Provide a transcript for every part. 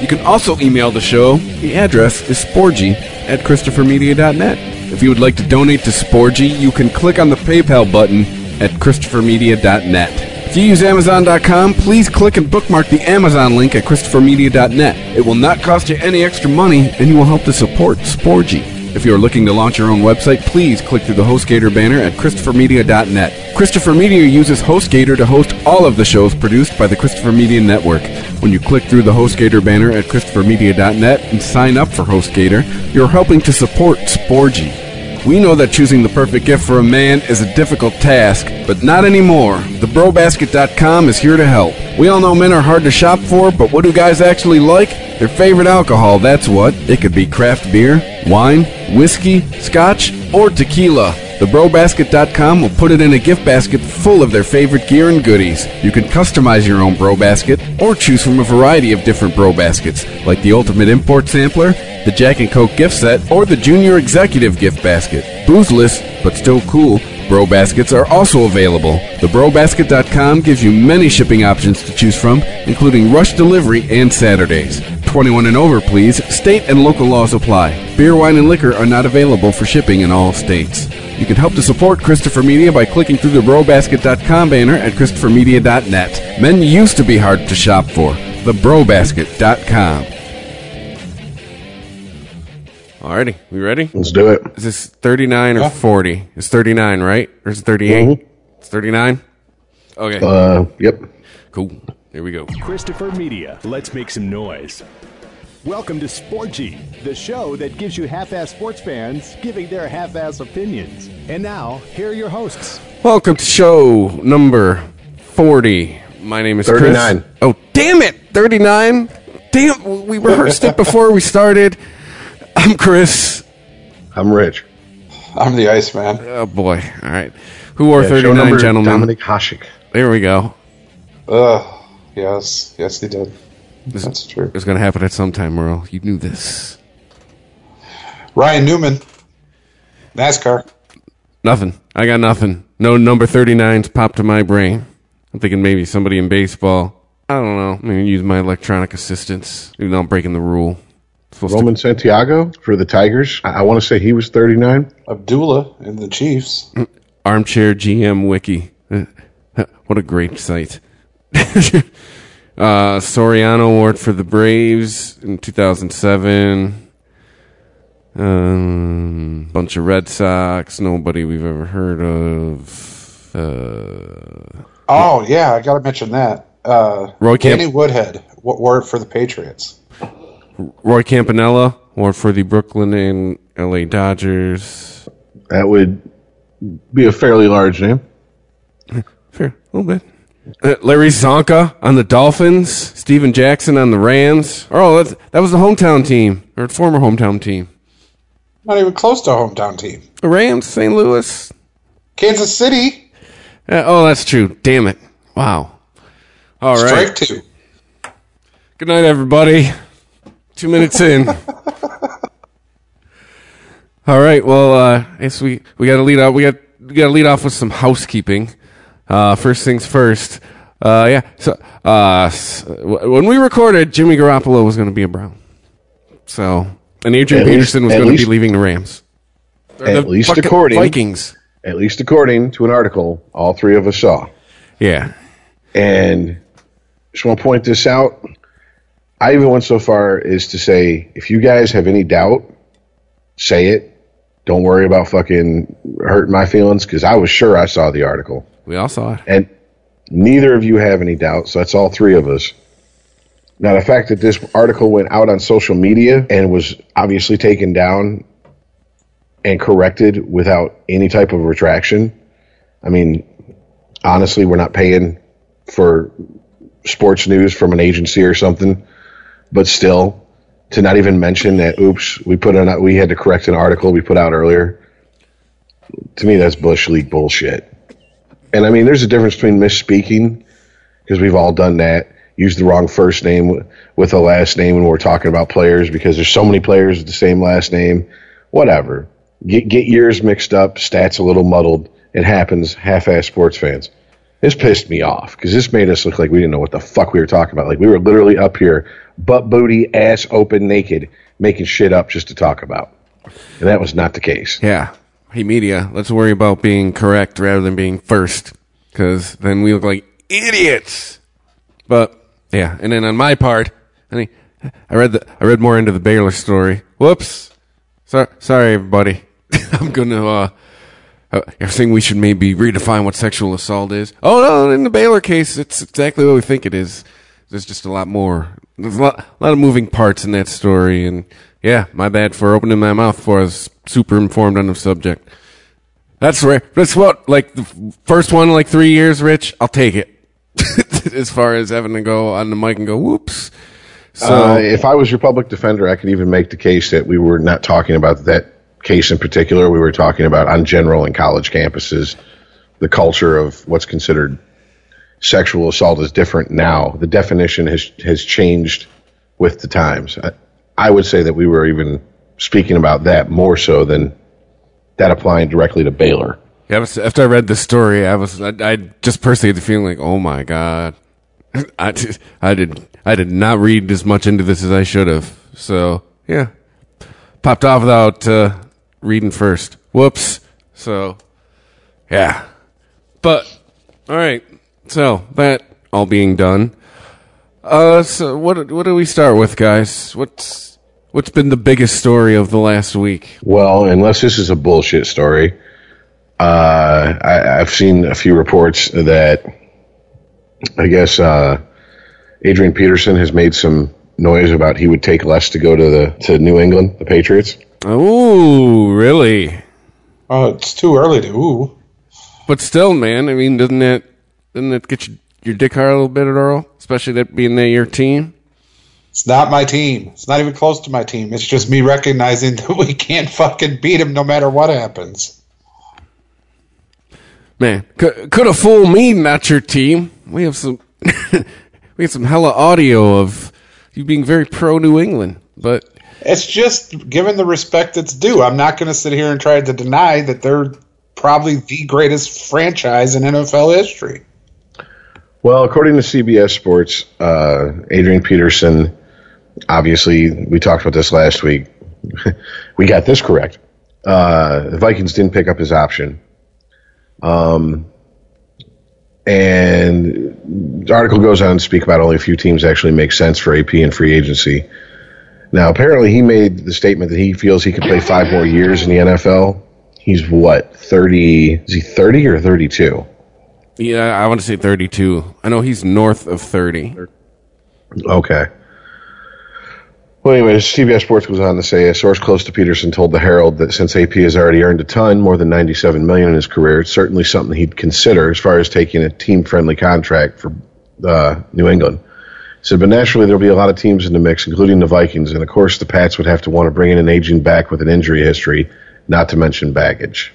You can also email the show. The address is sporgy at ChristopherMedia.net. If you would like to donate to Sporgy, you can click on the PayPal button at ChristopherMedia.net. If you use Amazon.com, please click and bookmark the Amazon link at ChristopherMedia.net. It will not cost you any extra money, and you will help to support Sporgy. If you are looking to launch your own website, please click through the HostGator banner at ChristopherMedia.net. Christopher Media uses HostGator to host all of the shows produced by the Christopher Media Network. When you click through the HostGator banner at ChristopherMedia.net and sign up for HostGator, you're helping to support Sporgy. We know that choosing the perfect gift for a man is a difficult task, but not anymore. TheBroBasket.com is here to help. We all know men are hard to shop for, but what do guys actually like? Their favorite alcohol, that's what. It could be craft beer, wine, whiskey, scotch, or tequila. TheBroBasket.com will put it in a gift basket full of their favorite gear and goodies. You can customize your own Bro Basket or choose from a variety of different Bro Baskets, like the Ultimate Import Sampler, the Jack and Coke gift set, or the Junior Executive gift basket. Boozeless, but still cool, Bro Baskets are also available. TheBroBasket.com gives you many shipping options to choose from, including rush delivery and Saturdays. 21 and over, please. State and local laws apply. Beer, wine, and liquor are not available for shipping in all states. You can help to support Christopher Media by clicking through the BroBasket.com banner at ChristopherMedia.net. Men used to be hard to shop for. The TheBroBasket.com. Alrighty, we ready? Let's do it. Is this 39 or 40? It's 39, right? Or is it 38? Mhm. It's 39? Okay, Uh, yep. cool. Here we go. Christopher Media. Let's make some noise. Welcome to Sporgy, the show that gives you half-ass sports fans giving their half-ass opinions. And now, here are your hosts. Welcome to show number 40. My name is 39. Chris. Oh, damn it! 39? Damn, we rehearsed it before we started. I'm Chris. I'm Rich. I'm the Iceman. Oh, boy. All right. Who are Yeah, 39 number gentlemen? Dominik Hasek. There we go. Ugh. Yes. Yes, he did. That's true. It's going to happen at some time, Merle. You knew this. Ryan Newman. NASCAR. Nothing. I got nothing. No number 39s popped to my brain. I'm thinking maybe somebody in baseball. I don't know. I'm going to use my electronic assistance, even though I'm breaking the rule. Supposed Ramon Santiago for the Tigers. I, I want to say he was 39. Abdullah and the Chiefs. armchair GM wiki. Uh, What a great site. uh, Soriano Award for the Braves in 2007. Um, bunch of Red Sox. Nobody we've ever heard of. Uh, Oh, yeah, I got to mention that. Uh, Roy Camp- Danny Woodhead. What word for the Patriots? Roy Campanella, award for the Brooklyn and LA Dodgers. That would be a fairly large name. Fair, a little bit. Uh, Larry Csonka on the Dolphins. Steven Jackson on the Rams. Oh, that's, that was the hometown team, or former hometown team. Not even close to a hometown team. The Rams, St. Louis. Kansas City. Uh, oh, that's true. Damn it. Wow. All right. Strike two. Good night, everybody. Two minutes in. All right. Well, uh, I guess we we got to lead off. We got we got to lead off with some housekeeping. Uh, first things first. Uh, yeah. So uh, when we recorded, Jimmy Garoppolo was going to be a Brown. So and Adrian At least- Peterson was at going to be leaving the Rams. Or At the least according- Vikings. At least according to an article all three of us saw. Yeah. And just want to point this out. I even went so far as to say, if you guys have any doubt, say it. Don't worry about fucking hurting my feelings because I was sure I saw the article. We all saw it. And neither of you have any doubts. so that's all three of us. Now, the fact that this article went out on social media and was obviously taken down and corrected without any type of retraction, I mean, honestly, we're not paying for sports news from an agency or something, but still, to not even mention that. Oops, we put an we had to correct an article we put out earlier. To me, that's bush league bullshit. And I mean, there's a difference between misspeaking because we've all done that. Use the wrong first name with a last name when we're talking about players because there's so many players with the same last name. Whatever. Get get years mixed up, stats a little muddled. It happens. Half-ass sports fans. This pissed me off because this made us look like we didn't know what the fuck we were talking about. Like we were literally up here, butt booty, ass open, naked, making shit up just to talk about. And that was not the case. Yeah. Hey, media, let's worry about being correct rather than being first, because then we look like idiots. But yeah, and then on my part, I mean, I read the I read more into the Baylor story. Whoops. So, sorry, everybody. I'm gonna. uh uh, you're saying we should maybe redefine what sexual assault is. Oh no, in the Baylor case, it's exactly what we think it is. There's just a lot more. There's a lot, a lot of moving parts in that story, and yeah, my bad for opening my mouth before I super informed on the subject. That's rare. That's what, like, the first one like three years, Rich, I'll take it. as far as having to go on the mic and go, whoops. So, Uh, if I was your public defender, I could even make the case that we were not talking about that case in particular. We were talking about on general in college campuses, the culture of what's considered sexual assault is different now. The definition has has changed with the times. I, I would say that we were even speaking about that more so than that applying directly to Baylor. yeah, was- after I read the story, I was, I, I just personally had the feeling like, oh my God. I, just- I did, I did not read as much into this as I should have. So, yeah. Popped off without, uh, reading first. Whoops. So, yeah. But, alright. So, that all being done. Uh, so what, what do we start with, guys? What's, what's been the biggest story of the last week? Well, unless this is a bullshit story, uh, I, I've seen a few reports that I guess uh, Adrian Peterson has made some noise about he would take less to go to the to New England, the Patriots. Oh, really? Oh, it's too early to ooh. But still, man, I mean, doesn't that doesn't that get you, your dick hard a little bit, at Earl? Especially that being that your team. It's not my team. It's not even close to my team. It's just me recognizing that we can't fucking beat him no matter what happens. Man, could could have fooled me, not your team. We have some we have some hella audio of you being very pro New England, but It's just given the respect that's due. I'm not going to sit here and try to deny that they're probably the greatest franchise in NFL history. Well, according to CBS Sports, uh, Adrian Peterson, obviously, we talked about this last week. we got this correct. Uh, the Vikings didn't pick up his option. Um, and the article goes on to speak about only a few teams actually make sense for AP and free agency. Now, apparently, he made the statement that he feels he could play five more years in the NFL. He's what, 30? Is he 30 or 32? Yeah, I want to say 32. I know he's north of 30. Okay. Well, anyways, CBS Sports goes on to say a source close to Peterson told the Herald that since AP has already earned a ton, more than 97 million in his career, it's certainly something he'd consider as far as taking a team-friendly contract for uh, New England. He said, but naturally there'll be a lot of teams in the mix, including the Vikings, and of course the Pats would have to want to bring in an aging back with an injury history, not to mention baggage.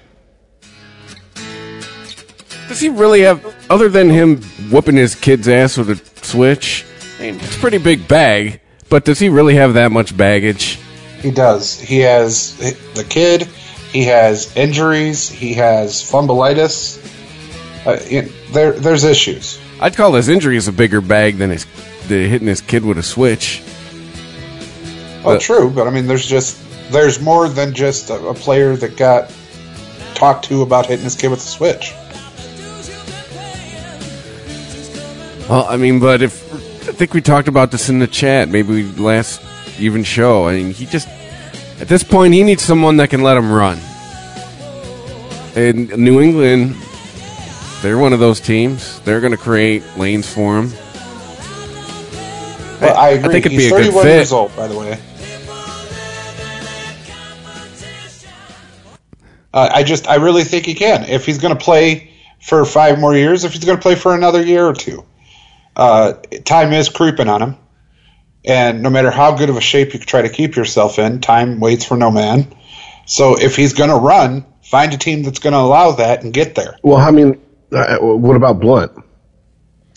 Does he really have, other than him whooping his kid's ass with a switch? I mean, it's a pretty big bag, but does he really have that much baggage? He does. He has the kid. He has injuries. He has fumbleitis. Uh, it, there, there's issues. I'd call his injuries a bigger bag than his the hitting his kid with a switch. Well, But- true, but I mean, there's just there's more than just a, a player that got talked to about hitting his kid with a switch. Well, I mean, but if I think we talked about this in the chat, maybe last even show. I mean, he just at this point he needs someone that can let him run. And New England, they're one of those teams. They're going to create lanes for him. Well, I agree. I think it'd He's be a good 31 fit. years old, by the way. Uh, I just, I really think he can. If he's going to play for five more years, if he's going to play for another year or two, uh, time is creeping on him. And no matter how good of a shape you try to keep yourself in, time waits for no man. So if he's going to run, find a team that's going to allow that and get there. Well, I mean, uh, what about Blount?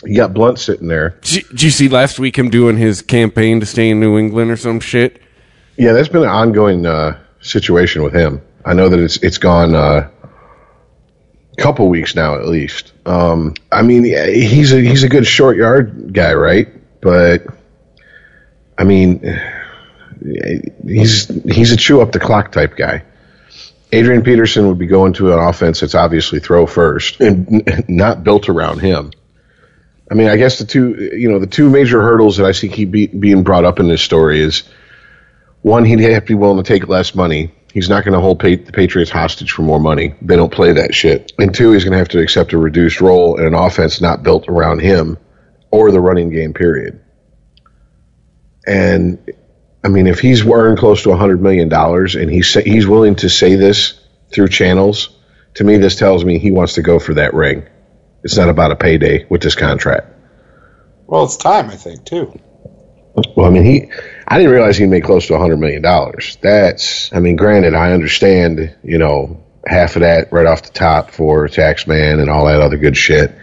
You got Blount sitting there. Did you, did you see last week him doing his campaign to stay in New England or some shit? Yeah, there's been an ongoing uh, situation with him. I know that it's it's gone uh, a couple weeks now at least. Um, I mean, he's a he's a good short yard guy, right? But I mean, he's he's a chew up the clock type guy. Adrian Peterson would be going to an offense that's obviously throw first and not built around him. I mean, I guess the two, you know, the two major hurdles that I see keep be, being brought up in this story is one, he'd have to be willing to take less money. He's not going to hold the Patriots hostage for more money. They don't play that shit. And two, he's going to have to accept a reduced role in an offense not built around him or the running game, period. And I mean, if he's wearing close to $100 million and he's, he's willing to say this through channels, to me, this tells me he wants to go for that ring. It's not about a payday with this contract. Well, it's time, I think, too. Well, I mean, he, I didn't realize he'd make close to $100 million. That's, I mean, granted, I understand, you know, half of that right off the top for tax man and all that other good shit.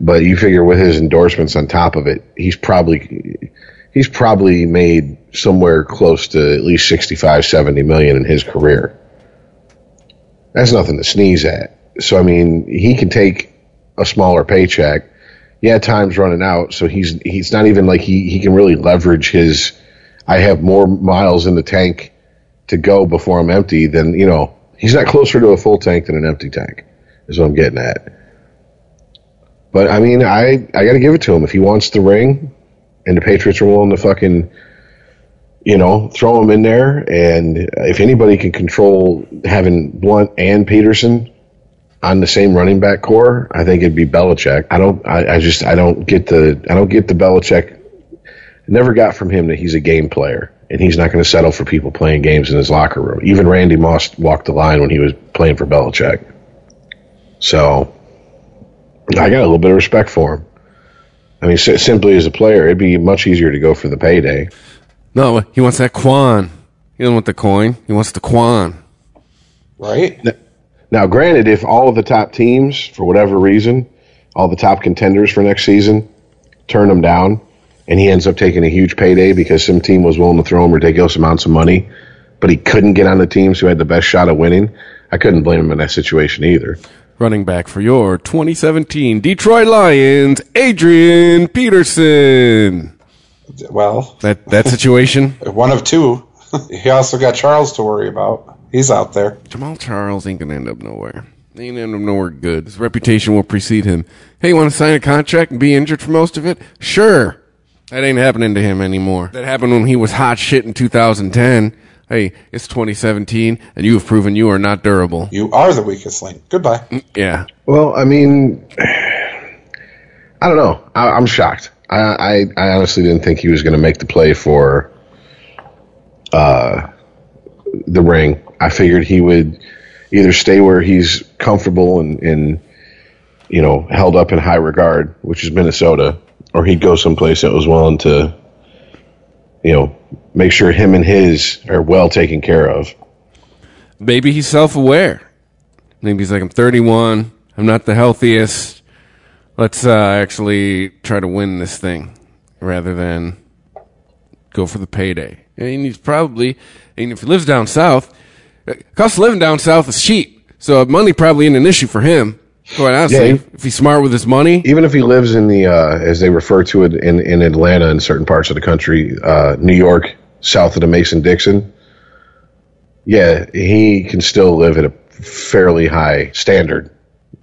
But you figure with his endorsements on top of it, he's probably, he's probably made somewhere close to at least 65, 70 million in his career. That's nothing to sneeze at. So, I mean, he can take a smaller paycheck. Yeah, time's running out, so he's he's not even like he, he can really leverage his I have more miles in the tank to go before I'm empty than, you know, he's not closer to a full tank than an empty tank, is what I'm getting at. But I mean, I I got to give it to him. If he wants the ring, and the Patriots are willing to fucking, you know, throw him in there. And if anybody can control having Blount and Peterson on the same running back core, I think it'd be Belichick. I don't. I, I just. I don't get the. I don't get the Belichick. Never got from him that he's a game player and he's not going to settle for people playing games in his locker room. Even Randy Moss walked the line when he was playing for Belichick. So I got a little bit of respect for him. I mean, simply as a player, it'd be much easier to go for the payday. No, he wants that quan. He doesn't want the coin. He wants the quan. Right. Now, granted, if all of the top teams, for whatever reason, all the top contenders for next season, turn him down, and he ends up taking a huge payday because some team was willing to throw him ridiculous amounts of money, but he couldn't get on the teams who had the best shot of winning, I couldn't blame him in that situation either running back for your 2017 Detroit Lions, Adrian Peterson. Well, that that situation. one of two. he also got Charles to worry about. He's out there. Jamaal Charles ain't gonna end up nowhere. He ain't end up nowhere good. His reputation will precede him. Hey, you want to sign a contract and be injured for most of it? Sure. That ain't happening to him anymore. That happened when he was hot shit in 2010 hey, it's 2017, and you have proven you are not durable. You are the weakest link. Goodbye. Mm, yeah. Well, I mean, I don't know. I, am shocked. I, I, I honestly didn't think he was going to make the play for uh, the ring. I figured he would either stay where he's comfortable and, and you know held up in high regard, which is Minnesota, or he'd go someplace that was willing to you know make sure him and his are well taken care of. Maybe he's self aware. Maybe he's like, I'm 31. I'm not the healthiest. Let's uh, actually try to win this thing rather than go for the payday. And he's probably, and if he lives down south, cost of living down south is cheap. So money probably ain't an issue for him. Quite honestly, yeah, if he's smart with his money, even if he lives in the uh, as they refer to it in in Atlanta and certain parts of the country, uh, New York, south of the Mason Dixon, yeah, he can still live at a fairly high standard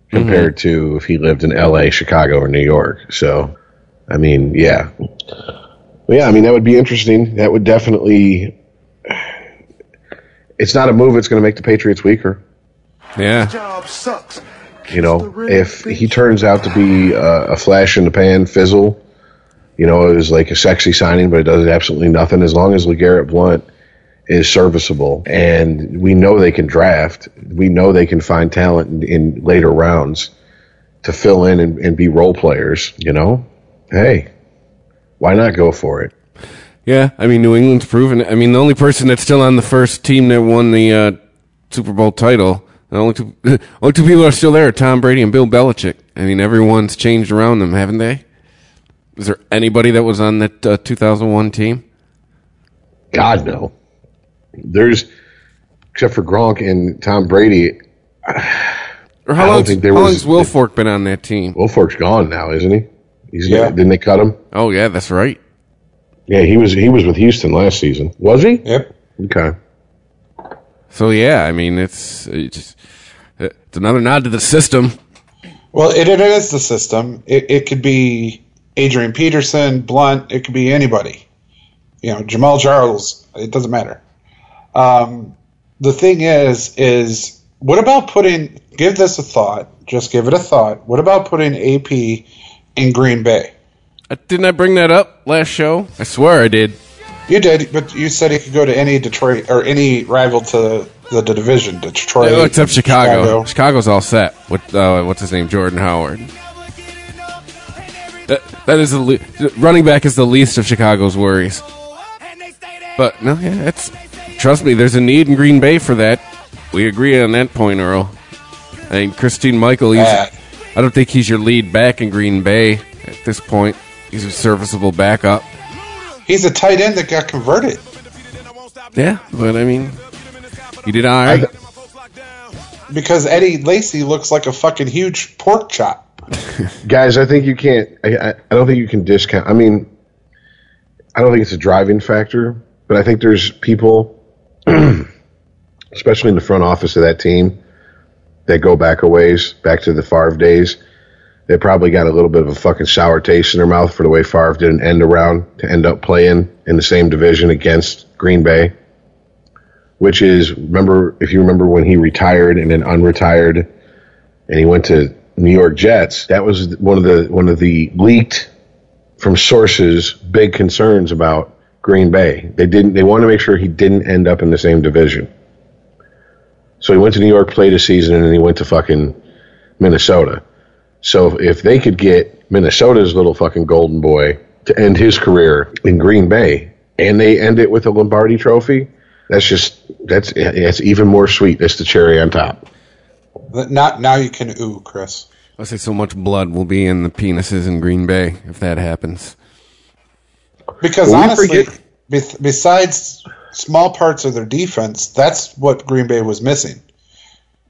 compared mm-hmm. to if he lived in L.A., Chicago, or New York. So, I mean, yeah, well, yeah, I mean that would be interesting. That would definitely. It's not a move that's going to make the Patriots weaker. Yeah. Job sucks. You know, if he turns out to be a flash in the pan fizzle, you know, it was like a sexy signing, but it does absolutely nothing. As long as LeGarrette Blount is serviceable, and we know they can draft, we know they can find talent in, in later rounds to fill in and, and be role players. You know, hey, why not go for it? Yeah, I mean New England's proven. I mean the only person that's still on the first team that won the uh, Super Bowl title, the only two, only two people that are still there are Tom Brady and Bill Belichick. I mean everyone's changed around them, haven't they? Is there anybody that was on that uh, 2001 team? God no. There's except for Gronk and Tom Brady. Or how I don't long? think there how was- long's Wilfork been on that team? Wilfork's gone now, isn't he? He's Yeah. didn't they cut him? Oh yeah, that's right. Yeah, he was he was with Houston last season. Was he? Yep. Okay. So yeah, I mean it's it's, it's another nod to the system. Well, it, it is the system. It, it could be Adrian Peterson, Blount. It could be anybody. You know, Jamaal Charles. It doesn't matter. Um, the thing is, is what about putting? Give this a thought. Just give it a thought. What about putting AP in Green Bay? Uh, Didn't I bring that up last show? I swear I did. You did, but you said he could go to any Detroit or any rival to the, the division, Detroit, Oh, except Chicago. Chicago's all set with uh, what's his name, Jordan Howard. That, that is the le- running back is the least of Chicago's worries. But no, yeah, it's trust me. There's a need in Green Bay for that. We agree on that point, Earl. I mean, Christine Michael. He's, Bad. I don't think he's your lead back in Green Bay at this point. He's a serviceable backup. He's a tight end that got converted. Yeah, but I mean, he did all right. Because Eddie Lacy looks like a fucking huge pork chop. Guys, I think you can't. I, I, I don't think you can discount. I mean, I don't think it's a driving factor, but I think there's people, especially in the front office of that team, that go back a ways, back to the Favre days. They probably got a little bit of a fucking sour taste in their mouth for the way Favre did an end around to end up playing in the same division against Green Bay. Which is, remember, if you remember when he retired and then unretired and he went to New York Jets, that was one of the one of the leaked from sources big concerns about Green Bay. They didn't they wanted to make sure he didn't end up in the same division. So he went to New York, played a season, and then he went to fucking Minnesota. So if they could get Minnesota's little fucking golden boy to end his career in Green Bay, and they end it with a Lombardi Trophy, that's just that's that's even more sweet. That's the cherry on top. But Not now you can ooh, Chris. I say so much blood will be in the penises in Green Bay if that happens. Because Well, honestly, forget- be- besides small parts of their defense, that's what Green Bay was missing.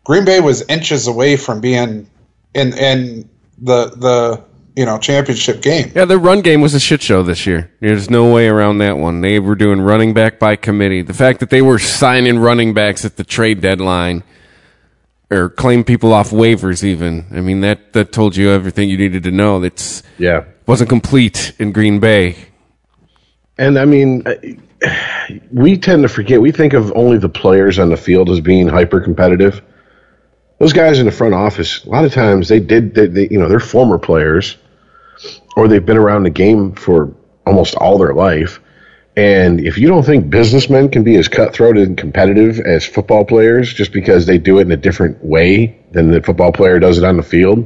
Green Bay was inches away from being in in the the you know championship game. Yeah, their run game was a shit show this year. There's no way around that one. They were doing running back by committee. The fact that they were signing running backs at the trade deadline or claim people off waivers even. I mean that that told you everything you needed to know. That's Yeah. wasn't complete in Green Bay. And I mean, we tend to forget. We think of only the players on the field as being hyper competitive. Those guys in the front office, a lot of times they did. They, they, you know, they're former players, or they've been around the game for almost all their life. And if you don't think businessmen can be as cutthroat and competitive as football players, just because they do it in a different way than the football player does it on the field,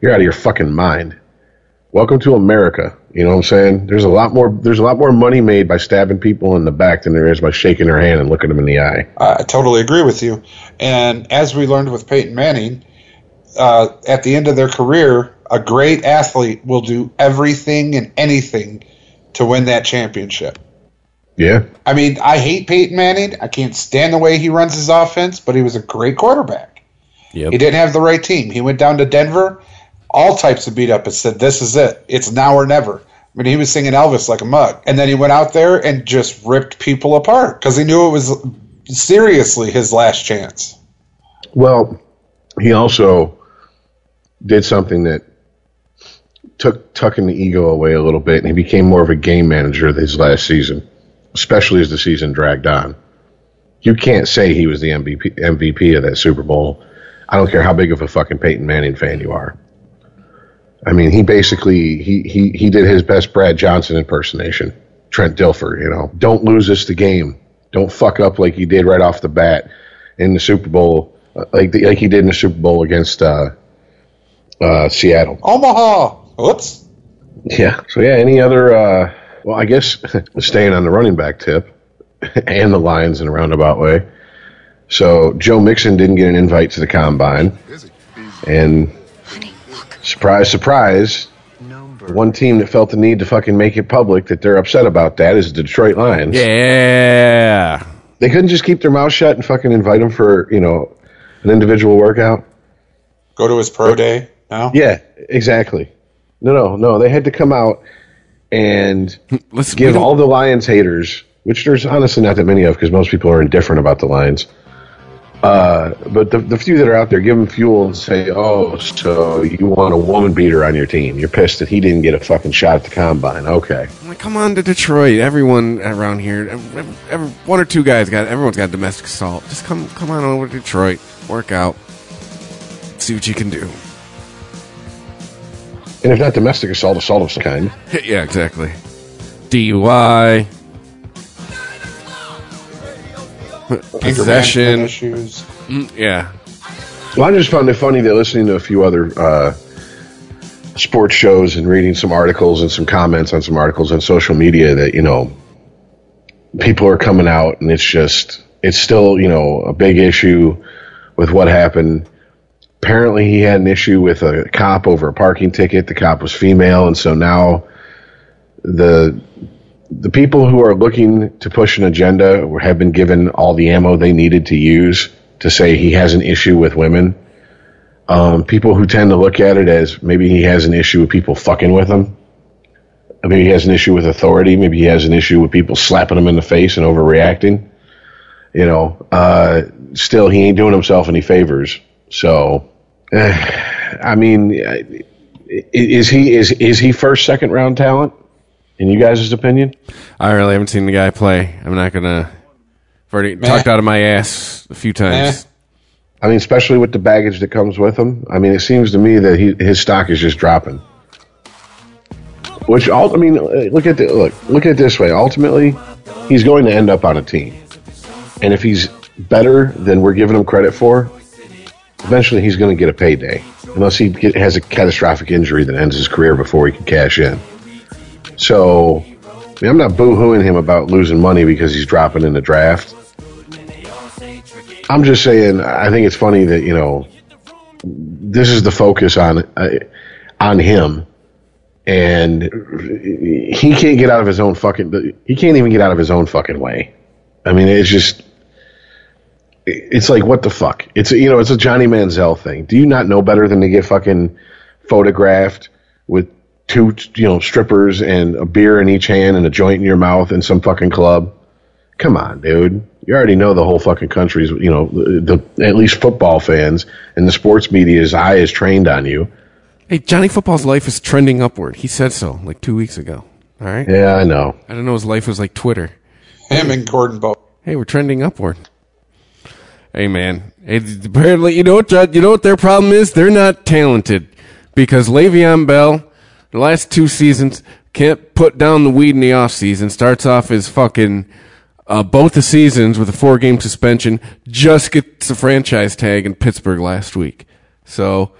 you're out of your fucking mind. Welcome to America. You know what I'm saying? There's a lot more. There's a lot more money made by stabbing people in the back than there is by shaking their hand and looking them in the eye. I totally agree with you. And as we learned with Peyton Manning, uh, at the end of their career, a great athlete will do everything and anything to win that championship. Yeah, I mean, I hate Peyton Manning. I can't stand the way he runs his offense, but he was a great quarterback. Yep. He didn't have the right team. He went down to Denver, all types of beat up, and said, This is it. It's now or never. I mean, he was singing Elvis like a mug. And then he went out there and just ripped people apart because he knew it was seriously his last chance. Well, he also did something that took tucking the ego away a little bit, and he became more of a game manager his last season, especially as the season dragged on. You can't say he was the MVP, MVP of that Super Bowl. I don't care how big of a fucking Peyton Manning fan you are. I mean, he basically he he he did his best Brad Johnson impersonation. Trent Dilfer, you know, don't lose us the game. Don't fuck up like you did right off the bat in the Super Bowl, uh, like the, like he did in the Super Bowl against uh, uh, Seattle. Omaha. Whoops. Yeah. So yeah, any other uh, Well, I guess staying on the running back tip and the Lions in a roundabout way. So Joe Mixon didn't get an invite to the combine, and surprise, surprise, one team that felt the need to fucking make it public that they're upset about that is the Detroit Lions. Yeah. They couldn't just keep their mouth shut and fucking invite him for you know an individual workout. Go to his pro day now. Yeah, exactly. No, no, no. They had to come out and Let's give all the Lions haters, which there's honestly not that many of because most people are indifferent about the Lions. Uh, but the, the few that are out there, give them fuel and say, oh, so you want a woman beater on your team. You're pissed that he didn't get a fucking shot at the combine. Okay. Like, come on to Detroit. Everyone around here, every, every- one or two guys got. Everyone's got domestic assault. Just come, come on over to Detroit. Work out. See what you can do. And if not domestic assault, assault of some kind. Yeah, exactly. DUI. Possession. issues. Yeah. Well, I just found it funny that listening to a few other uh, sports shows and reading some articles and some comments on some articles on social media that you know people are coming out and it's just it's still you know a big issue with what happened. Apparently, he had an issue with a cop over a parking ticket. The cop was female, and so now the the people who are looking to push an agenda have been given all the ammo they needed to use to say he has an issue with women. Um, people who tend to look at it as maybe he has an issue with people fucking with him. Maybe he has an issue with authority. Maybe he has an issue with people slapping him in the face and overreacting. You know, uh, still he ain't doing himself any favors. So, eh, I mean, is he is is he first second round talent in you guys' opinion? I really haven't seen the guy play. I'm not gonna. I've already talked out of my ass a few times. I mean, especially with the baggage that comes with him. I mean, it seems to me that he, his stock is just dropping. Which, all I mean, uh, look at the, look look at it this way. Ultimately, he's going to end up on a team, and if he's better than we're giving him credit for, eventually he's going to get a payday, unless he get, has a catastrophic injury that ends his career before he can cash in. So, I mean, I'm not boo-hooing him about losing money because he's dropping in the draft. I'm just saying, I think it's funny that you know this is the focus on uh, on him, and he can't get out of his own fucking. He can't even get out of his own fucking way. I mean, it's just. It's like what the fuck? It's a, you know, it's a Johnny Manziel thing. Do you not know better than to get fucking photographed with two, you know, strippers and a beer in each hand and a joint in your mouth in some fucking club? Come on, dude. You already know the whole fucking country's, you know, the, the at least football fans and the sports media's eye is trained on you. Hey, Johnny Football's life is trending upward. He said so like two weeks ago. All right. Yeah, I know. I don't know. His life was like Twitter. Him and Gordon Bow. Hey, we're trending upward. Hey, man. Hey, apparently, you know what? You know what their problem is? They're not talented because Le'Veon Bell, the last two seasons, can't put down the weed in the off season. Starts off as fucking uh, both the seasons with a four game suspension. Just gets a franchise tag in Pittsburgh last week. So,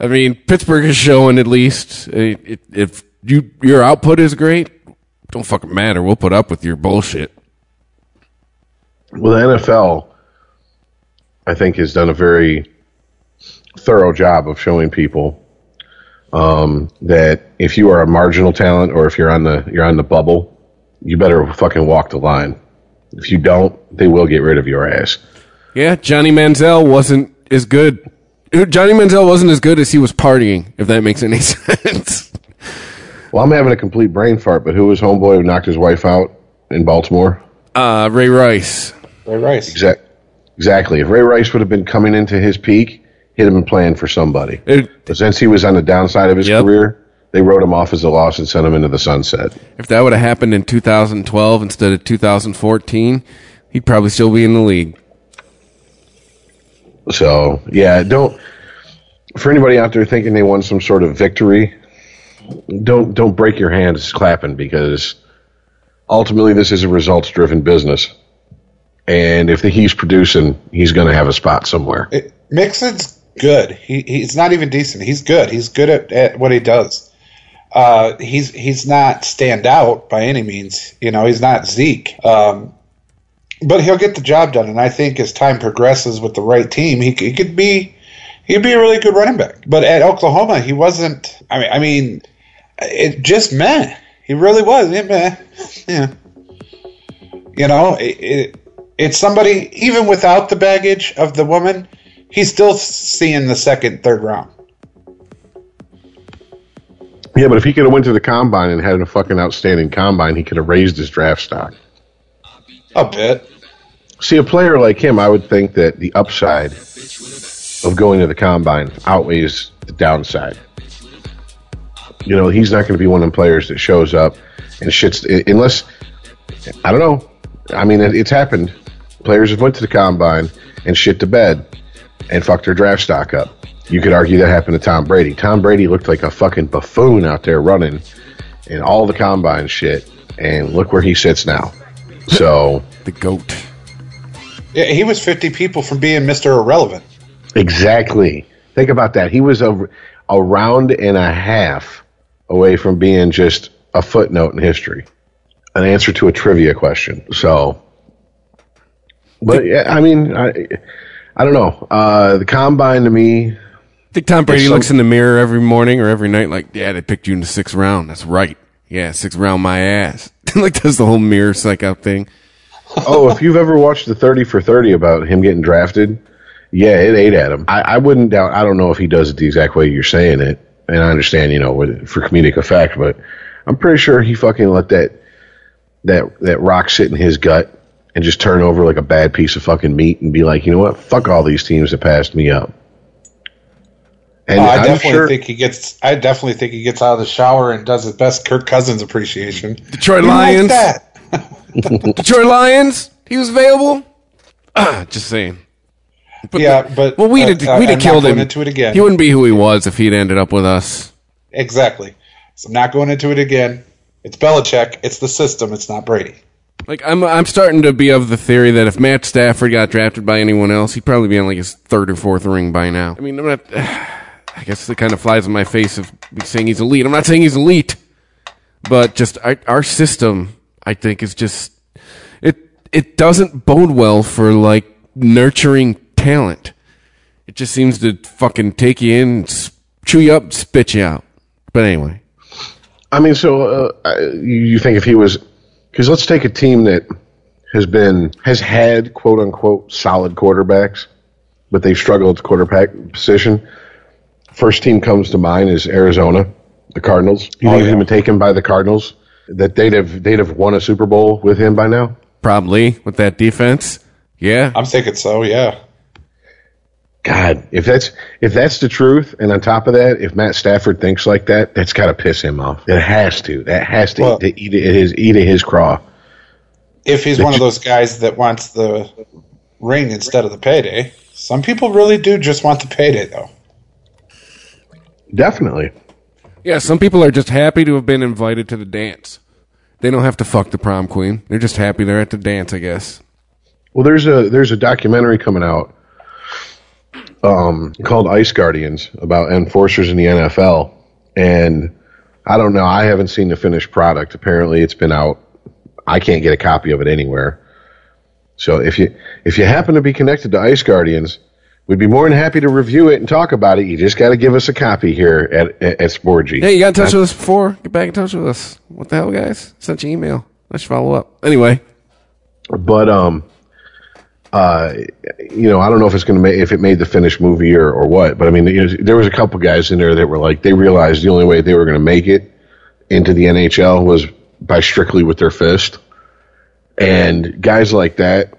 I mean, Pittsburgh is showing at least it, if you your output is great, don't fucking matter. We'll put up with your bullshit. Well, the NFL, I think, has done a very thorough job of showing people um, that if you are a marginal talent or if you're on the you're on the bubble, you better fucking walk the line. If you don't, they will get rid of your ass. Yeah, Johnny Manziel wasn't as good. Johnny Manziel wasn't as good as he was partying, if that makes any sense. Well, I'm having a complete brain fart, but who was homeboy who knocked his wife out in Baltimore? Uh, Ray Rice. Ray Rice. Exact, exactly. If Ray Rice would have been coming into his peak, he'd have been playing for somebody. It- But since he was on the downside of his Yep. career, they wrote him off as a loss and sent him into the sunset. if that would have happened in 2012 instead of 2014, he'd probably still be in the league. So yeah, don't. For anybody out there thinking they won some sort of victory, don't don't break your hands clapping because ultimately this is a results driven business. And if he's producing, he's going to have a spot somewhere. It, Mixon's good. He he's not even decent. He's good. He's good at, at what he does. Uh, he's he's not stand out by any means. You know, he's not Zeke. Um, but he'll get the job done, and I think as time progresses with the right team, he, he could be he'd be a really good running back. But at Oklahoma, he wasn't. I mean, I mean, it just meh. He really was. Meh. Yeah. You know, it, it, it's somebody even without the baggage of the woman, he's still seeing the second, third round. Yeah, but if he could have went to the combine and had a fucking outstanding combine, he could have raised his draft stock. A bit. See, a player like him, I would think that the upside of going to the combine outweighs the downside. You know, he's not going to be one of them players that shows up and shits unless I don't know. I mean, it, it's happened. Players have went to the combine and shit to bed and fucked their draft stock up. You could argue that happened to Tom Brady. Tom Brady looked like a fucking buffoon out there running in all the combine shit, and look where he sits now. So the goat. Yeah, he was 50 people from being Mr. Irrelevant. Exactly. Think about that. He was a, a round and a half away from being just a footnote in history, an answer to a trivia question. So, but yeah, I mean, I, I don't know. Uh, the combine to me. I think Tom Brady some, looks in the mirror every morning or every night like, yeah, they picked you in the sixth round. That's right. Yeah, sixth round my ass. like does the whole mirror psych out thing. oh, if you've ever watched the 30 for 30 about him getting drafted, yeah, it ate at him. I, I wouldn't doubt. I don't know if he does it the exact way you're saying it, and I understand, you know, for comedic effect, but I'm pretty sure he fucking let that that that rock sit in his gut and just turn over like a bad piece of fucking meat and be like, you know what, fuck all these teams that passed me up. And oh, I I'm definitely sure, think he gets. I definitely think he gets out of the shower and does his best Kirk Cousins appreciation. Detroit Lions. Detroit Lions. He was available. just saying. But yeah, the, but well, we'd have, uh, we'd have killed him. Into it again. He wouldn't be who he was if he'd ended up with us. Exactly. So I'm not going into it again. It's Belichick. It's the system. It's not Brady. Like I'm, I'm starting to be of the theory that if Matt Stafford got drafted by anyone else, he'd probably be on like his third or fourth ring by now. I mean, I'm not. I guess it kind of flies in my face of saying he's elite. I'm not saying he's elite, but just our, our system, I think, is just it. It doesn't bode well for like nurturing talent. It just seems to fucking take you in, chew you up, spit you out. But anyway. I mean, so uh, you think if he was, because let's take a team that has been has had quote unquote solid quarterbacks, but they've struggled at the quarterback position. First team comes to mind is Arizona, the Cardinals. Oh, you oh, think yeah. he'd been taken by the Cardinals? That they'd have they'd have won a Super Bowl with him by now? Probably with that defense. Yeah, I'm thinking so. Yeah. God, if that's if that's the truth, and on top of that, if Matt Stafford thinks like that, that's got to piss him off. It has to. That has to well, eat, eat his eat his craw. If he's one of those guys that wants the ring instead of the payday, some people really do just want the payday, though. Definitely. Yeah, some people are just happy to have been invited to the dance. They don't have to fuck the prom queen. They're just happy they're at the dance, I guess. Well, there's a there's a documentary coming out um, called Ice Guardians about enforcers in the NFL, and I don't know. I haven't seen the finished product. Apparently, it's been out. I can't get a copy of it anywhere. So if you if you happen to be connected to Ice Guardians, we'd be more than happy to review it and talk about it. You just got to give us a copy here at at, at Sporgy. Hey, you got in touch with us before? Get back in touch with us. What the hell, guys? Sent you email. Let's follow up. Anyway, but um, uh, you know, I don't know if it's going to make if it made the finished movie or, or what, but I mean, was, there was a couple guys in there that were like they realized the only way they were going to make it into the NHL was by strictly with their fist, and guys like that,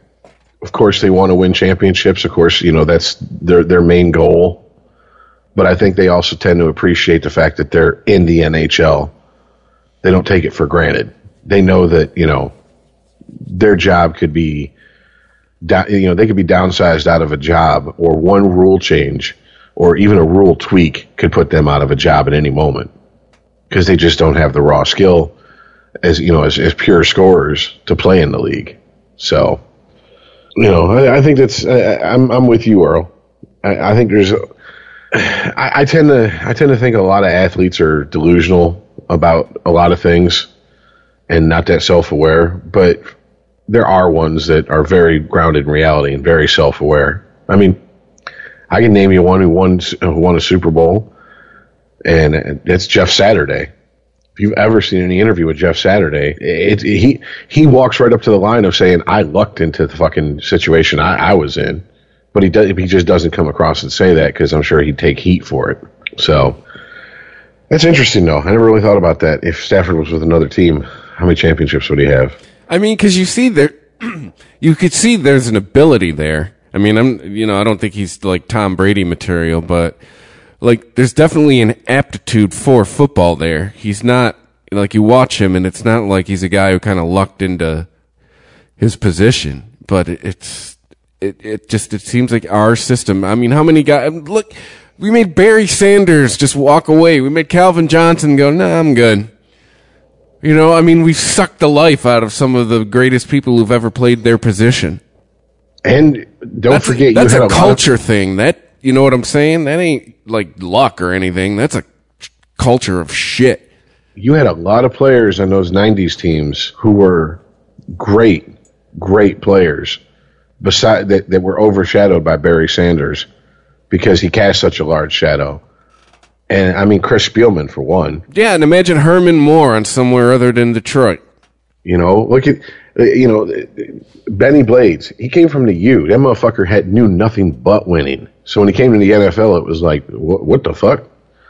of course, they want to win championships. Of course, you know that's their their main goal. But I think they also tend to appreciate the fact that they're in the NHL. They don't take it for granted. They know that you know their job could be you know, they could be downsized out of a job, or one rule change, or even a rule tweak could put them out of a job at any moment because they just don't have the raw skill as you know as, as pure scorers to play in the league. So, you know, I, I think that's I, I'm I'm with you, Earl. I, I think there's. I, I tend to I tend to think a lot of athletes are delusional about a lot of things and not that self aware, but there are ones that are very grounded in reality and very self aware. I mean, I can name you one who won who won a Super Bowl, and it's Jeff Saturday. If you've ever seen any interview with Jeff Saturday, it, it, he he walks right up to the line of saying, "I lucked into the fucking situation I, I was in," but he does he just doesn't come across and say that because I'm sure he'd take heat for it. So that's interesting, though. I never really thought about that. If Stafford was with another team, how many championships would he have? I mean, because you see there, you could see there's an ability there. I mean, I'm, you know, I don't think he's like Tom Brady material, but like, there's definitely an aptitude for football there. He's not like you watch him, and it's not like he's a guy who kind of lucked into his position, but it's it it just it seems like our system. I mean, how many guys um, look? We made Barry Sanders just walk away. We made Calvin Johnson go, "Nah, I'm good." You know, I mean, we've sucked the life out of some of the greatest people who've ever played their position. And don't that's forget, that's you had a, a culture of, thing. That you know what I'm saying? That ain't like luck or anything. That's a culture of shit. you had a lot of players on those '90s teams who were great, great players, beside that, that were overshadowed by Barry Sanders because he cast such a large shadow. And I mean, Chris Spielman for one. Yeah, and imagine Herman Moore on somewhere other than Detroit. You know, look at uh, you know Bennie Blades. He came from the U. That motherfucker had knew nothing but winning. So when he came to the NFL, it was like, what, what the fuck?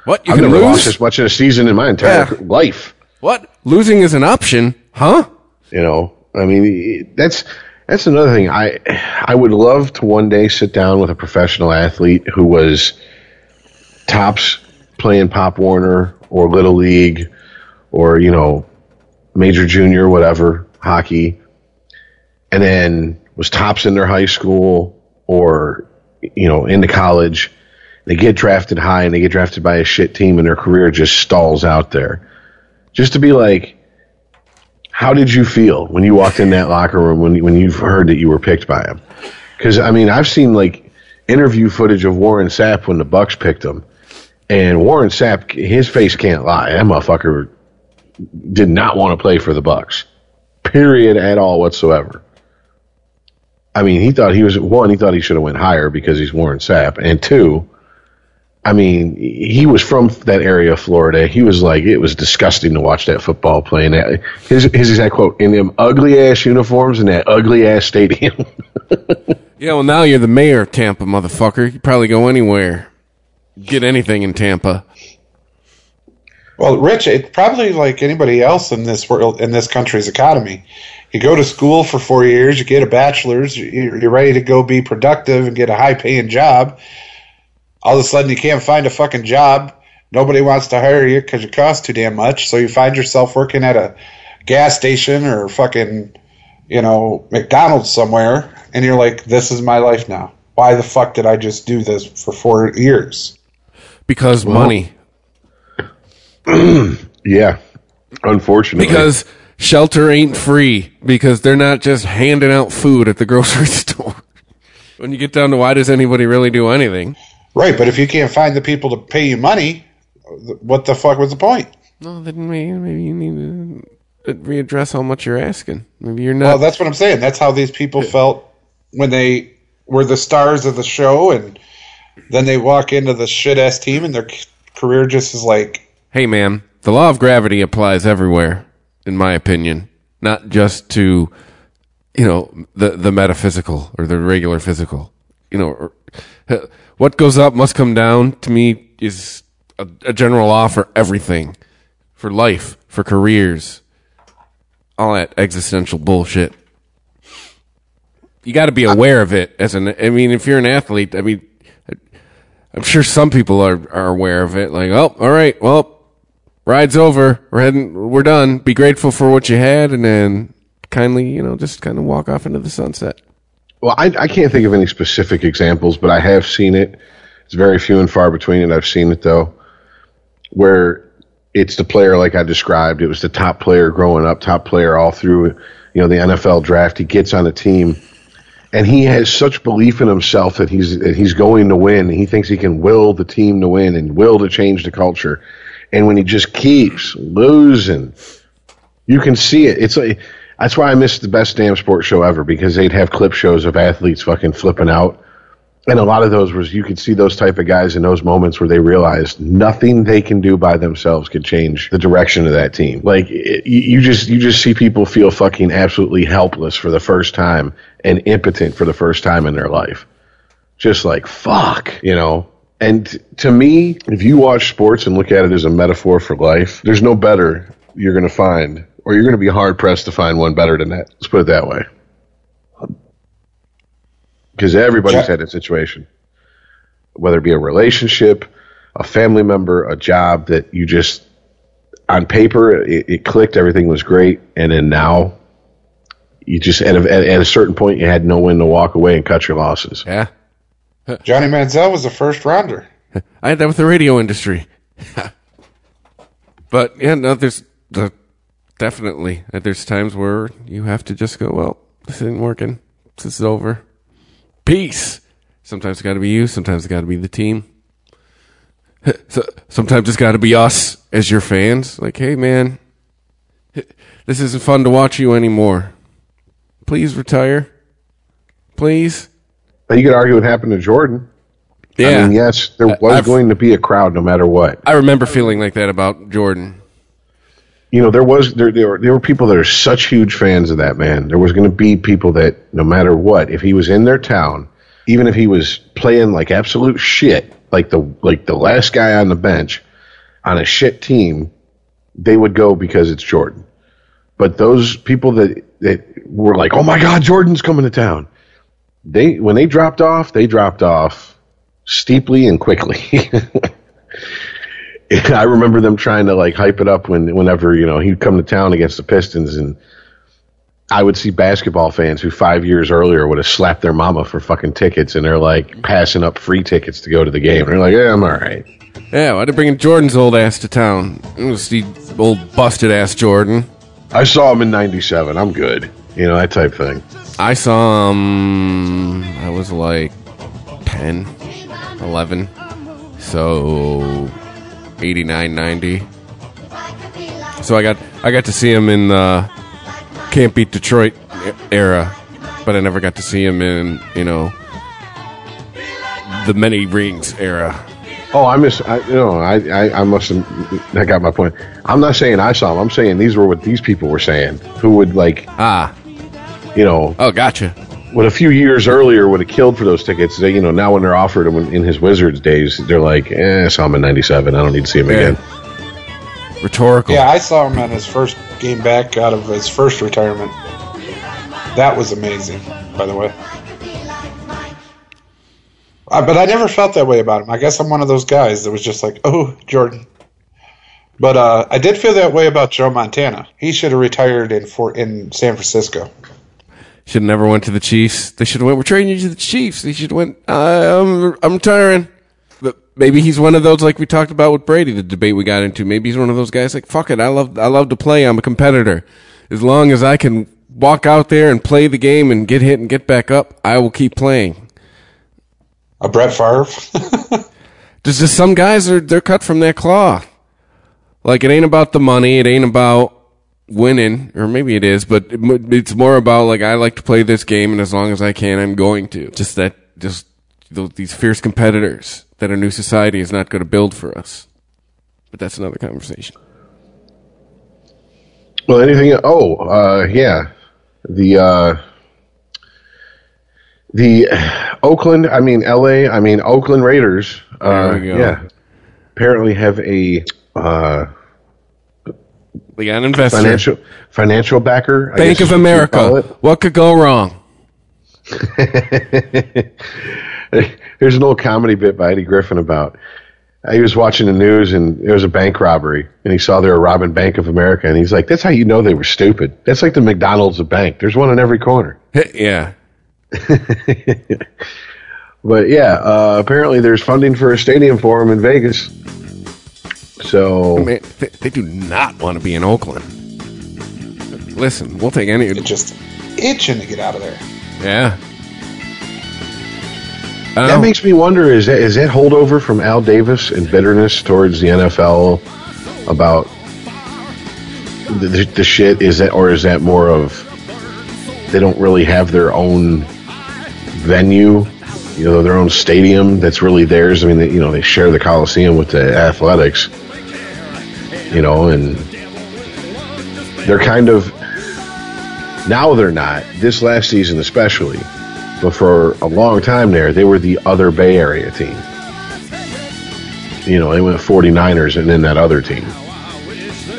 What you I've never lost lose? this much in a season in my entire Yeah. life. What losing is an option, huh? You know, I mean, that's that's another thing. I I would love to one day sit down with a professional athlete who was tops playing Pop Warner or Little League or you know Major Junior, whatever hockey, and then was tops in their high school or you know into college. They get drafted high and they get drafted by a shit team, and their career just stalls out there. Just to be like, how did you feel when you walked in that locker room when when you heard that you were picked by him? Because I mean, I've seen like interview footage of Warren Sapp when the Bucs picked him, and Warren Sapp, his face can't lie. That motherfucker did not want to play for the Bucs, period, at all whatsoever. I mean, he thought he was one. He thought he should have went higher because he's Warren Sapp, and two. I mean, he was from that area of Florida. He was like, it was disgusting to watch that football playing. His his exact quote in them ugly ass uniforms in that ugly ass stadium. Yeah, well now you're the mayor of Tampa, motherfucker. You probably go anywhere, get anything in Tampa. Well, Rich, it's probably like anybody else in this world, in this country's economy. You go to school for four years, you get a bachelor's, you- you're ready to go be productive and get a high paying job. All of a sudden, you can't find a fucking job. Nobody wants to hire you because you cost too damn much. So you find yourself working at a gas station or fucking, you know, McDonald's somewhere. And you're like, this is my life now. Why the fuck did I just do this for four years? Because money. yeah, unfortunately, Because shelter ain't free. Because they're not just handing out food at the grocery store. when you get down to why does anybody really do anything? Right, but if you can't find the people to pay you money, what the fuck was the point? No, then maybe, maybe you need to readdress how much you're asking. Maybe you're not. Well, that's what I'm saying. That's how these people felt when they were the stars of the show, and then they walk into the shit ass team, and their career just is like, hey, man, the law of gravity applies everywhere, in my opinion, not just to you know the the metaphysical or the regular physical. You know, or, what goes up must come down. To me, is a, a general law for everything, for life, for careers, all that existential bullshit. You got to be aware of it as an. I mean, if you're an athlete, I mean, I'm sure some people are are aware of it. Like, oh, all right, well, ride's over. We're heading. We're done. Be grateful for what you had, and then kindly, you know, just kind of walk off into the sunset. Well, I, I can't think of any specific examples, but I have seen it. It's very few and far between, and I've seen it though, where it's the player like I described. It was the top player growing up, top player all through, you know, the NFL draft. He gets on a team, and he has such belief in himself that he's that he's going to win. He thinks he can will the team to win and will to change the culture. And when he just keeps losing, you can see it. It's like that's why I missed the best damn sports show ever because they'd have clip shows of athletes fucking flipping out. And a lot of those was you could see those type of guys in those moments where they realized nothing they can do by themselves could change the direction of that team. Like it, you just you just see people feel fucking absolutely helpless for the first time and impotent for the first time in their life. Just like fuck, you know. And to me, if you watch sports and look at it as a metaphor for life, there's no better you're going to find, or you're going to be hard pressed to find one better than that. Let's put it that way. Because everybody's Ja- had that situation, whether it be a relationship, a family member, a job that you just, on paper, it, it clicked, everything was great, and then now, you just at a, at, at a certain point, you had no when to walk away and cut your losses. Yeah. Johnny Manziel was a first rounder. I had that with the radio industry. but yeah, no, there's the definitely there's times where you have to just go, well, this isn't working. This is over. Peace. Sometimes it's got to be you. Sometimes it's got to be the team. So, sometimes it's got to be us as your fans. Like, hey, man, this isn't fun to watch you anymore. Please retire. Please. You could argue what happened to Jordan. Yeah. I mean, yes, there was I've- going to be a crowd no matter what. I remember feeling like that about Jordan. You know, there was there there were, there were people that are such huge fans of that man. There was going to be people that no matter what, if he was in their town, even if he was playing like absolute shit, like the like the last guy on the bench on a shit team, they would go because it's Jordan. But those people that that were like, "Oh my God, Jordan's coming to town," they when they dropped off, they dropped off steeply and quickly. I remember them trying to like hype it up when whenever you know he'd come to town against the Pistons, and I would see basketball fans who five years earlier would have slapped their mama for fucking tickets, and they're like passing up free tickets to go to the game. And they're like, "Yeah, I'm all right." Yeah, why'd they bring Jordan's old ass to town? It was the old busted ass Jordan. I saw him in '97. I'm good. You know that type thing. I saw him, I was like 10, 11. So 89, 90. So I got I got to see him in the Can't Beat Detroit era, but I never got to see him in, you know, the many rings era. Oh, I miss. I, you know, I, I, I must have. I got my point. I'm not saying I saw him. I'm saying these were what these people were saying. Who would like, Ah, you know, oh, gotcha. What a few years earlier would have killed for those tickets. They, you know, now when they're offered them in, in his Wizards days, they're like, eh, I saw him in '97. I don't need to see him Yeah. again. Rhetorical. Yeah, I saw him on his first game back out of his first retirement. That was amazing, by the way. Uh, but I never felt that way about him. I guess I'm one of those guys that was just like, oh, Jordan. But uh, I did feel that way about Joe Montana. He should have retired in for in San Francisco. Should have never went to the Chiefs. They should have went. We're trading you to the Chiefs. They should have went. I'm I'm retiring. But maybe he's one of those like we talked about with Brady, the debate we got into. Maybe he's one of those guys like fuck it. I love I love to play. I'm a competitor. As long as I can walk out there and play the game and get hit and get back up, I will keep playing. A Brett Favre. There's just some guys are they're cut from that cloth. Like it ain't about the money. It ain't about winning, or maybe it is, but it, it's more about like I like to play this game, and as long as I can, I'm going to. Just that, just th- these fierce competitors that a new society is not going to build for us. But that's another conversation. Well, anything? Oh, uh, yeah, the uh, the Oakland. I mean, L.A. I mean, Oakland Raiders. Uh, There we go. Yeah, apparently have a uh, We got an investor, financial financial backer. I Bank of is what you call America. What could go wrong? There's an old comedy bit by Eddie Griffin about. uh, He was watching the news and there was a bank robbery, and he saw they were robbing Bank of America, and he's like, "That's how you know they were stupid. That's like the McDonald's of bank. There's one in every corner." yeah, But yeah, uh, apparently there's funding for a stadium for him in Vegas. So man, they, they do not want to be in Oakland. Listen, we'll take any. It just itching to get out of there. Yeah. I that um, makes me wonder: is that is that holdover from Al Davis and bitterness towards the NFL about the, the shit? Is that, or is that more of they don't really have their own venue, you know, their own stadium that's really theirs? I mean, they, you know, they share the Coliseum with the Athletics, you know, and they're kind of now they're not this last season especially but for a long time there they were the other bay area team you know they went 49ers and then that other team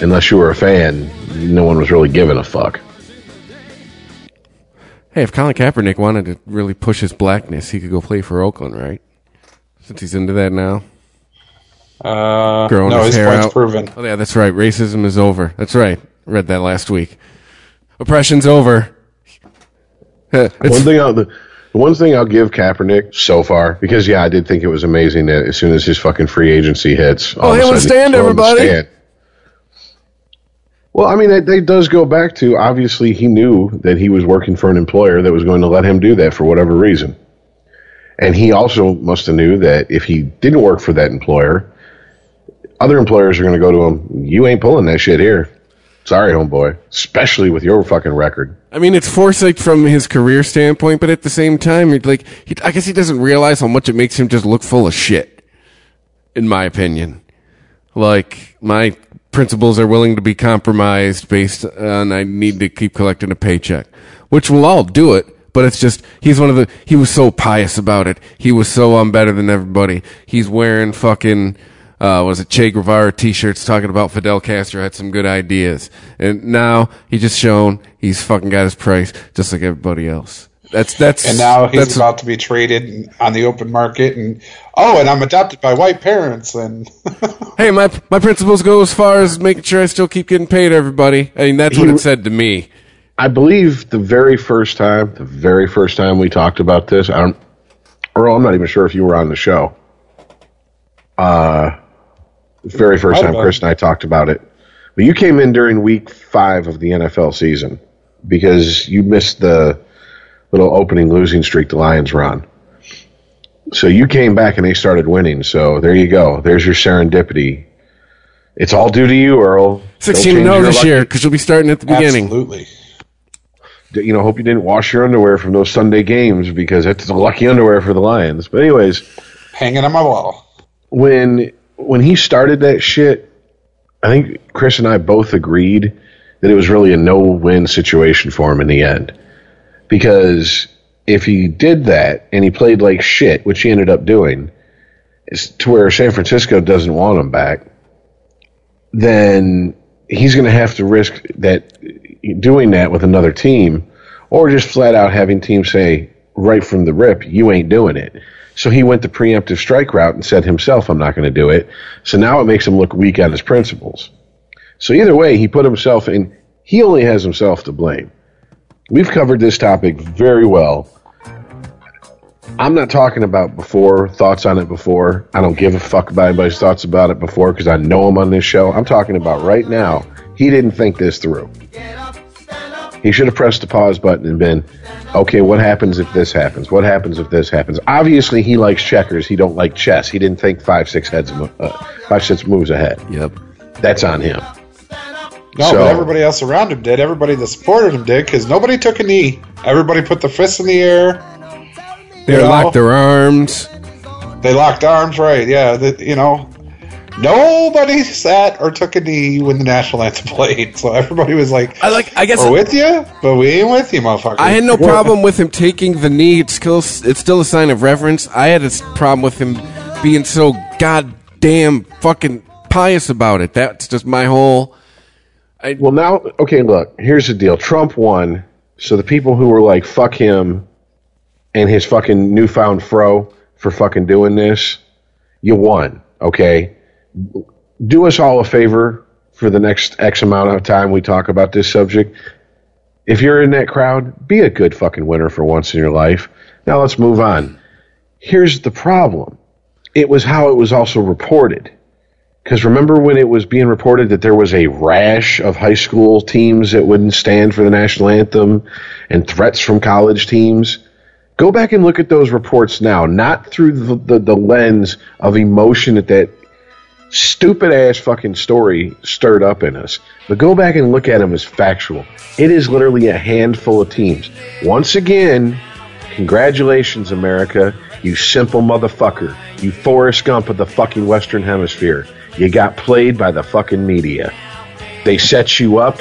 unless you were a fan no one was really giving a fuck Hey, if Colin Kaepernick wanted to really push his blackness, he could go play for Oakland, right? Since he's into that now. Uh, Growing no, his his hair point's out. proven. Oh yeah, that's right. Racism is over. That's right. Read that last week. Oppression's over. One thing I'll, the the one thing I'll give Kaepernick so far, because yeah, I did think it was amazing that as soon as his fucking free agency hits, Oh, of a he was sudden stand, he's willing to everybody. stand. Well, I mean, that, that does go back to obviously he knew that he was working for an employer that was going to let him do that for whatever reason, and he also must have knew that if he didn't work for that employer, other employers are going to go to him. You ain't pulling that shit here. Sorry, homeboy. Especially with your fucking record. I mean, it's foresight from his career standpoint, but at the same time, like he, I guess he doesn't realize how much it makes him just look full of shit. In my opinion, like my principles are willing to be compromised based on I need to keep collecting a paycheck, which we'll all do it. But it's just he's one of the he was so pious about it. He was so I'm better than everybody. He's wearing fucking uh, was it Che Guevara t-shirts talking about Fidel Castro had some good ideas, and now he just shown he's fucking got his price just like everybody else. That's that's And now he's that's about to be traded on the open market. And oh, and I'm adopted by white parents. And hey my my principles go as far as making sure I still keep getting paid. Everybody, I mean that's what it said to me. I believe the very first time, the very first time we talked about this, I don't, Earl, I'm not even sure if you were on the show. Uh, the very first time have Chris and I talked about it. But you came in during week five of the NFL season because you missed the little opening losing streak the Lions were on. So you came back and they started winning. So there you go. There's your serendipity. It's all due to you, Earl. Sixteen change and zero this lucky- year because you'll be starting at the beginning. absolutely. you know, hope you didn't wash your underwear from those Sunday games because that's the lucky underwear for the Lions. But anyways, Hanging on my wall. when when he started that shit, I think Chris and I both agreed that it was really a no-win situation for him in the end. Because if he did that and he played like shit, which he ended up doing, to where San Francisco doesn't want him back, then he's going to have to risk that doing that with another team, or just flat out having teams say right from the rip, "You ain't doing it." So he went the preemptive strike route and said himself, "I'm not going to do it." So now it makes him look weak on his principles. So either way, he put himself in. He only has himself to blame. We've covered this topic very well. I'm not talking about before, thoughts on it before. I don't give a fuck about anybody's thoughts about it before because I know him on this show. I'm talking about right now. He didn't think this through. He should have pressed the pause button and been, okay, what happens if this happens? What happens if this happens? Obviously, he likes checkers. He don't like chess. He didn't think five, six heads, mo- uh, five, six moves ahead. Yep. That's on him. No, So- but everybody else around him did. Everybody that supported him did because nobody took a knee. Everybody put their fists in the air. They You know? locked their arms. They locked arms, right? Yeah, the, you know, nobody sat or took a knee when the national anthem played. So everybody was like, I like. I guess "We're with you, but we ain't with you, motherfucker." I had no problem with him taking the knee. It's still, it's still a sign of reverence. I had a problem with him being so goddamn fucking pious about it. That's just my whole. Well, now, okay, look, here's the deal. Trump won, so the people who were like, fuck him and his fucking newfound fro for fucking doing this, you won, okay? Do us all a favor for the next X amount of time we talk about this subject. If you're in that crowd, be a good fucking winner for once in your life. Now let's move on. Here's the problem it was how it was also reported. Because remember when it was being reported that there was a rash of high school teams that wouldn't stand for the national anthem and threats from college teams? Go back and look at those reports now, not through the, the, the lens of emotion at that stupid ass fucking story stirred up in us. But go back and look at them as factual. It is literally a handful of teams. Once again, congratulations, America. You simple motherfucker. You Forrest Gump of the fucking Western Hemisphere. You got played by the fucking media. They set you up.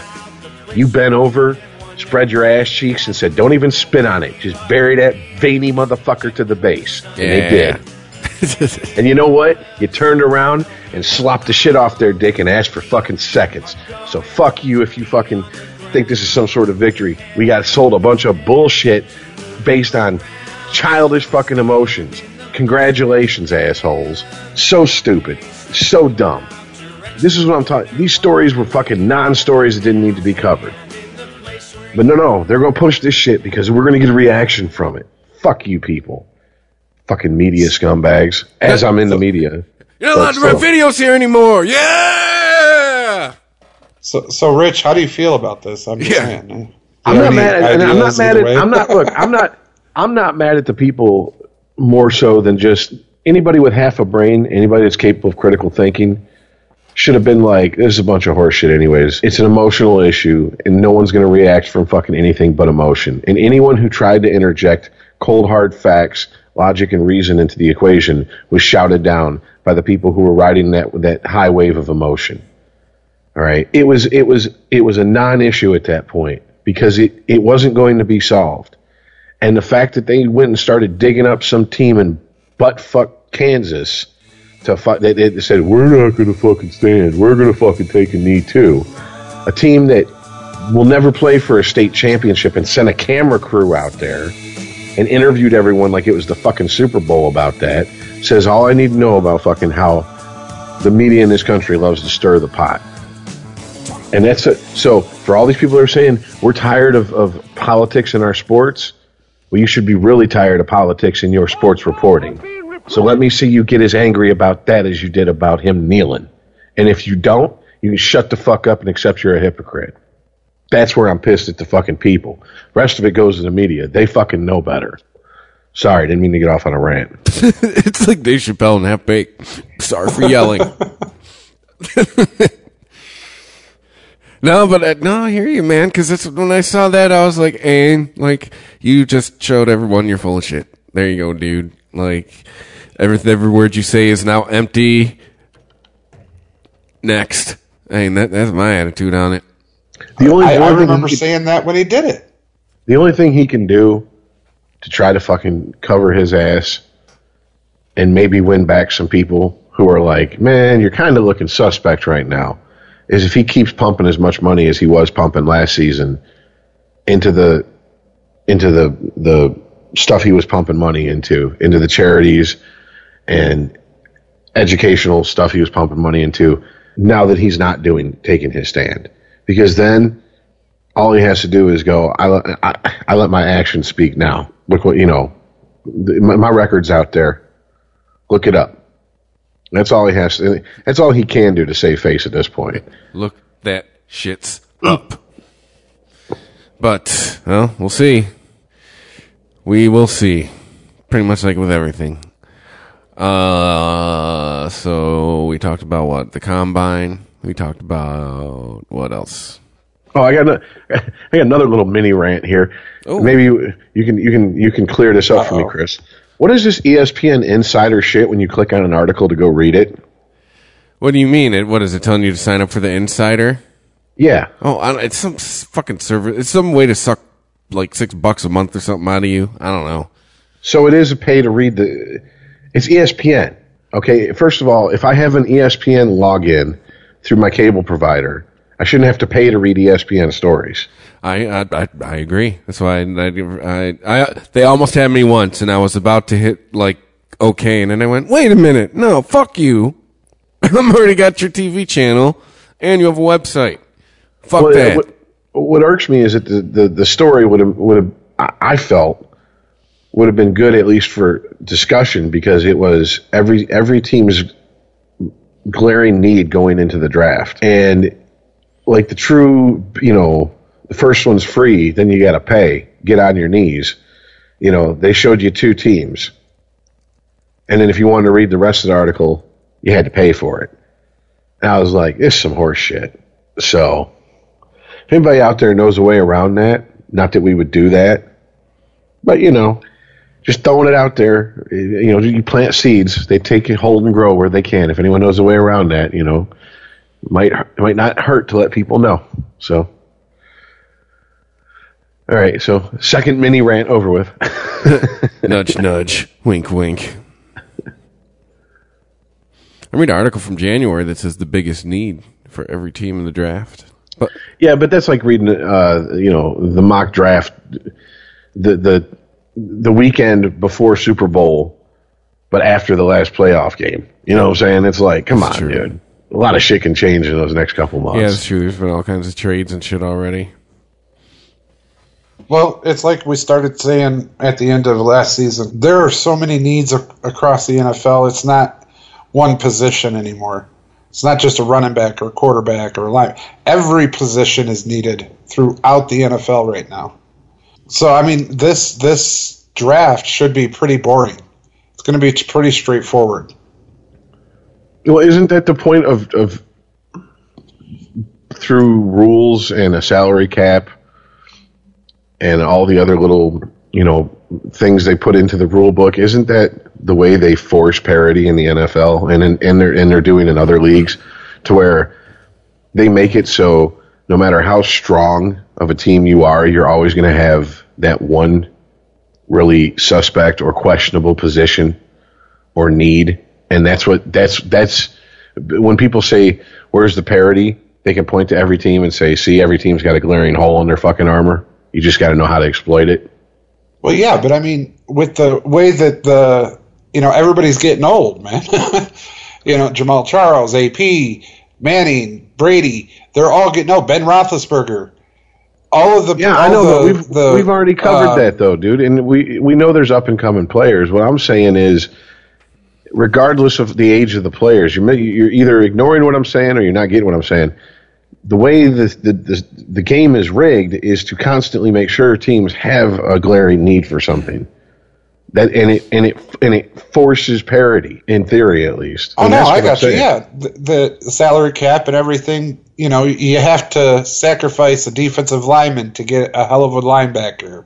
You bent over, spread your ass cheeks, and said, "Don't even spit on it. Just bury that veiny motherfucker to the base." And they did. And you know what? You turned around and slopped the shit off their dick and asked for fucking seconds. So fuck you if you fucking think this is some sort of victory. We got sold a bunch of bullshit based on childish fucking emotions. Congratulations, assholes. So stupid. So dumb. This is what I'm talking. These stories were fucking non-stories that didn't need to be covered. But no, no, they're gonna push this shit because we're gonna get a reaction from it. Fuck you, people. Fucking media scumbags. As I'm in the media. You're not allowed to rent videos here anymore. Yeah. So, so Rich, how do you feel about this? I'm just Yeah. saying. I'm not mad. At, I'm not mad at. I'm not. Look, I'm not. I'm not mad at the people more so than just anybody with half a brain. Anybody that's capable of critical thinking should have been like, "This is a bunch of horseshit." Anyways, it's an emotional issue, and no one's going to react from fucking anything but emotion. And anyone who tried to interject cold hard facts, logic, and reason into the equation was shouted down by the people who were riding that that high wave of emotion. All right. It was it was it was a non-issue at that point because it, it wasn't going to be solved. And the fact that they went and started digging up some team in buttfuck Kansas to fight, they, they said we're not going to fucking stand. We're going to fucking take a knee too. A team that will never play for a state championship and sent a camera crew out there and interviewed everyone like it was the fucking Super Bowl about that. Says all I need to know about fucking how the media in this country loves to stir the pot. And that's it. So for all these people that are saying we're tired of, of politics in our sports, well, you should be really tired of politics in your sports reporting. So let me see you get as angry about that as you did about him kneeling. And if you don't, you can shut the fuck up and accept you're a hypocrite. That's where I'm pissed at the fucking people. Rest of it goes to the media. They fucking know better. Sorry, didn't mean to get off on a rant. it's like Dave Chappelle and Half Baked. Sorry for yelling. no, but uh, no, I hear you, man. Because when I saw that, I was like, "And like, you just showed everyone you're full of shit." There you go, dude. Like, every every word you say is now empty. Next, I mean, that, that's my attitude on it. The only, I, I remember saying that when he did it. The only thing he can do to try to fucking cover his ass and maybe win back some people who are like, man, you're kind of looking suspect right now, is if he keeps pumping as much money as he was pumping last season into the into the the stuff he was pumping money into, into the charities and educational stuff he was pumping money into. Now that he's not doing taking his stand, because then all he has to do is go. I let I, I let my actions speak now. Look what you know. My, my record's out there. Look it up. That's all he has. To, that's all he can do to save face at this point. Look that shit's up. But well, we'll see. We will see. Pretty much like with everything. Uh, so we talked about what the combine. We talked about what else? Oh, I got a, I got another little mini rant here. Oh. Maybe you, you can you can you can clear this up for me, Chris. What is this ESPN insider shit when you click on an article to go read it? What do you mean? It what is it telling you to sign up for the insider? Yeah, Oh, I don't, it's some fucking server. It's some way to suck like six bucks a month or something out of you. I don't know. So it is a pay to read the. It's ESPN. Okay, first of all, if I have an ESPN login through my cable provider, I shouldn't have to pay to read ESPN stories. I I I, I agree. That's why I, I I they almost had me once, and I was about to hit like okay, and then I went, wait a minute, no, fuck you. I'm already got your TV channel, and you have a website. Fuck Well, that. What, what irks me is that the, the, the story would have would have I I felt would have been good at least for discussion because it was every every team's glaring need going into the draft. And like the true you know the first one's free then you got to pay. Get on your knees. You know they showed you two teams. And then if you wanted to read the rest of the article you had to pay for it. And I was like, it's some horse shit. So, if anybody out there knows a way around that, not that we would do that, but you know, just throwing it out there. You know, you plant seeds, they take hold, and grow where they can. If anyone knows a way around that, you know, might might not hurt to let people know. So, all right. So, second mini rant over with. nudge, nudge, wink, wink. I read an article from January that says the biggest need for every team in the draft. But yeah, but that's like reading, uh, you know, the mock draft, the the the weekend before Super Bowl, but after the last playoff game. You know what I'm saying? It's like, come on, true. dude. A lot of shit can change in those next couple months. yeah, that's true. There's been all kinds of trades and shit already. Well, it's like we started saying at the end of last season. There are so many needs ac- across the NFL. It's not one position anymore. It's not just a running back or a quarterback or a line. Every position is needed throughout the NFL right now. So I mean, this this draft should be pretty boring. It's going to be pretty straightforward. Well, isn't that the point of of through rules and a salary cap and all the other little you know things they put into the rule book? Isn't that the way they force parity in the NFL and in, and they're and they're doing in other leagues to where they make it so no matter how strong of a team you are, you're always going to have that one really suspect or questionable position or need, and that's what that's that's when people say where's the parity, they can point to every team and say, see, every team's got a glaring hole in their fucking armor. You just got to know how to exploit it. Well, yeah, but I mean, with the way that the you know everybody's getting old, man. you know, Jamaal Charles, AP, Manning, Brady, they're all getting no Ben Roethlisberger, all of the Yeah, I know, the, but we've the, we've already covered uh, that though, dude, and we we know there's up and coming players. What I'm saying is, regardless of the age of the players, you're you're either ignoring what I'm saying or you're not getting what I'm saying. The way the the the, the game is rigged is to constantly make sure teams have a glaring need for something. That and it and it and it forces parity in theory at least. Oh And no, I got you. Yeah, the, the salary cap and everything. You know, you have to sacrifice a defensive lineman to get a hell of a linebacker.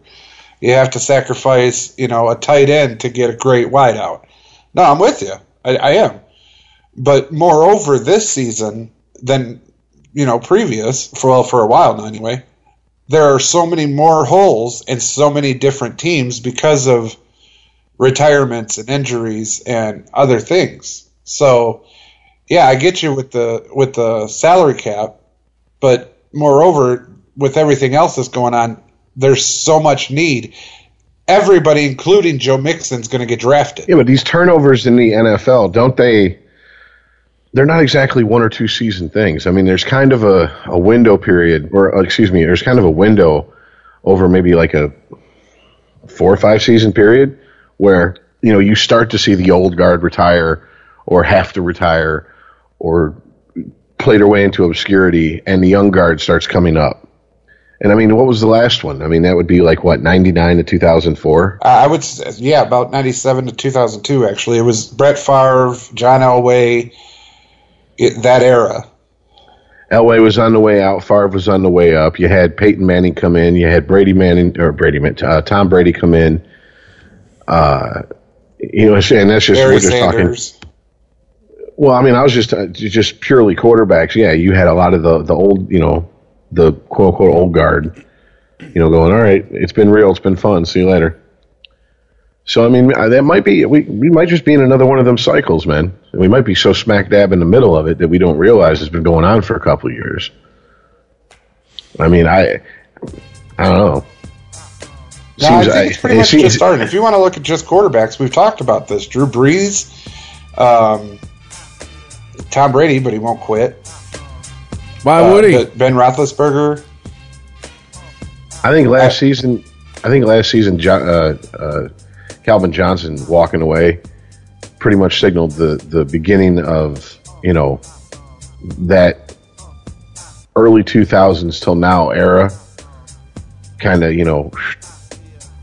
You have to sacrifice, you know, a tight end to get a great wideout. No, I'm with you. I, I am. But moreover, this season than you know previous for well for a while now anyway. There are so many more holes and so many different teams because of retirements and injuries and other things. So, yeah, I get you with the with the salary cap, but moreover, with everything else that's going on, there's so much need. Everybody, including Joe Mixon, is going to get drafted. Yeah, but these turnovers in the NFL, don't they? They're not exactly one or two season things. I mean, there's kind of a, a window period, or uh, excuse me, there's kind of a window over maybe like a four or five season period where you know you start to see the old guard retire or have to retire or play their way into obscurity, and the young guard starts coming up. And I mean, what was the last one? I mean, that would be like what ninety nine to two thousand four. Uh, I would, yeah, about '97 to 2002. Actually, it was Brett Favre, John Elway, it, that era. Elway was on the way out. Favre was on the way up. You had Peyton Manning come in. You had Brady Manning or Brady uh, Tom Brady come in. Uh, you know, and that's just Barry we're just talking. Well, I mean, I was just uh, just purely quarterbacks. Yeah, you had a lot of the the old, you know, the quote unquote old guard. You know, going all right. It's been real. It's been fun. See you later. So I mean, uh, that might be we we might just be in another one of them cycles, man. We might be so smack dab in the middle of it that we don't realize it's been going on for a couple of years. I mean, I I don't know. No, I Seems- think it's pretty it much seems- just starting. If you want to look at just quarterbacks, we've talked about this. Drew Brees, um, Tom Brady, but he won't quit. Why Uh, would he? Ben Roethlisberger. I think last season, I think last season, Jo- uh, uh, Calvin Johnson walking away pretty much signaled the the beginning of you know that early two thousands till now era, kind of you know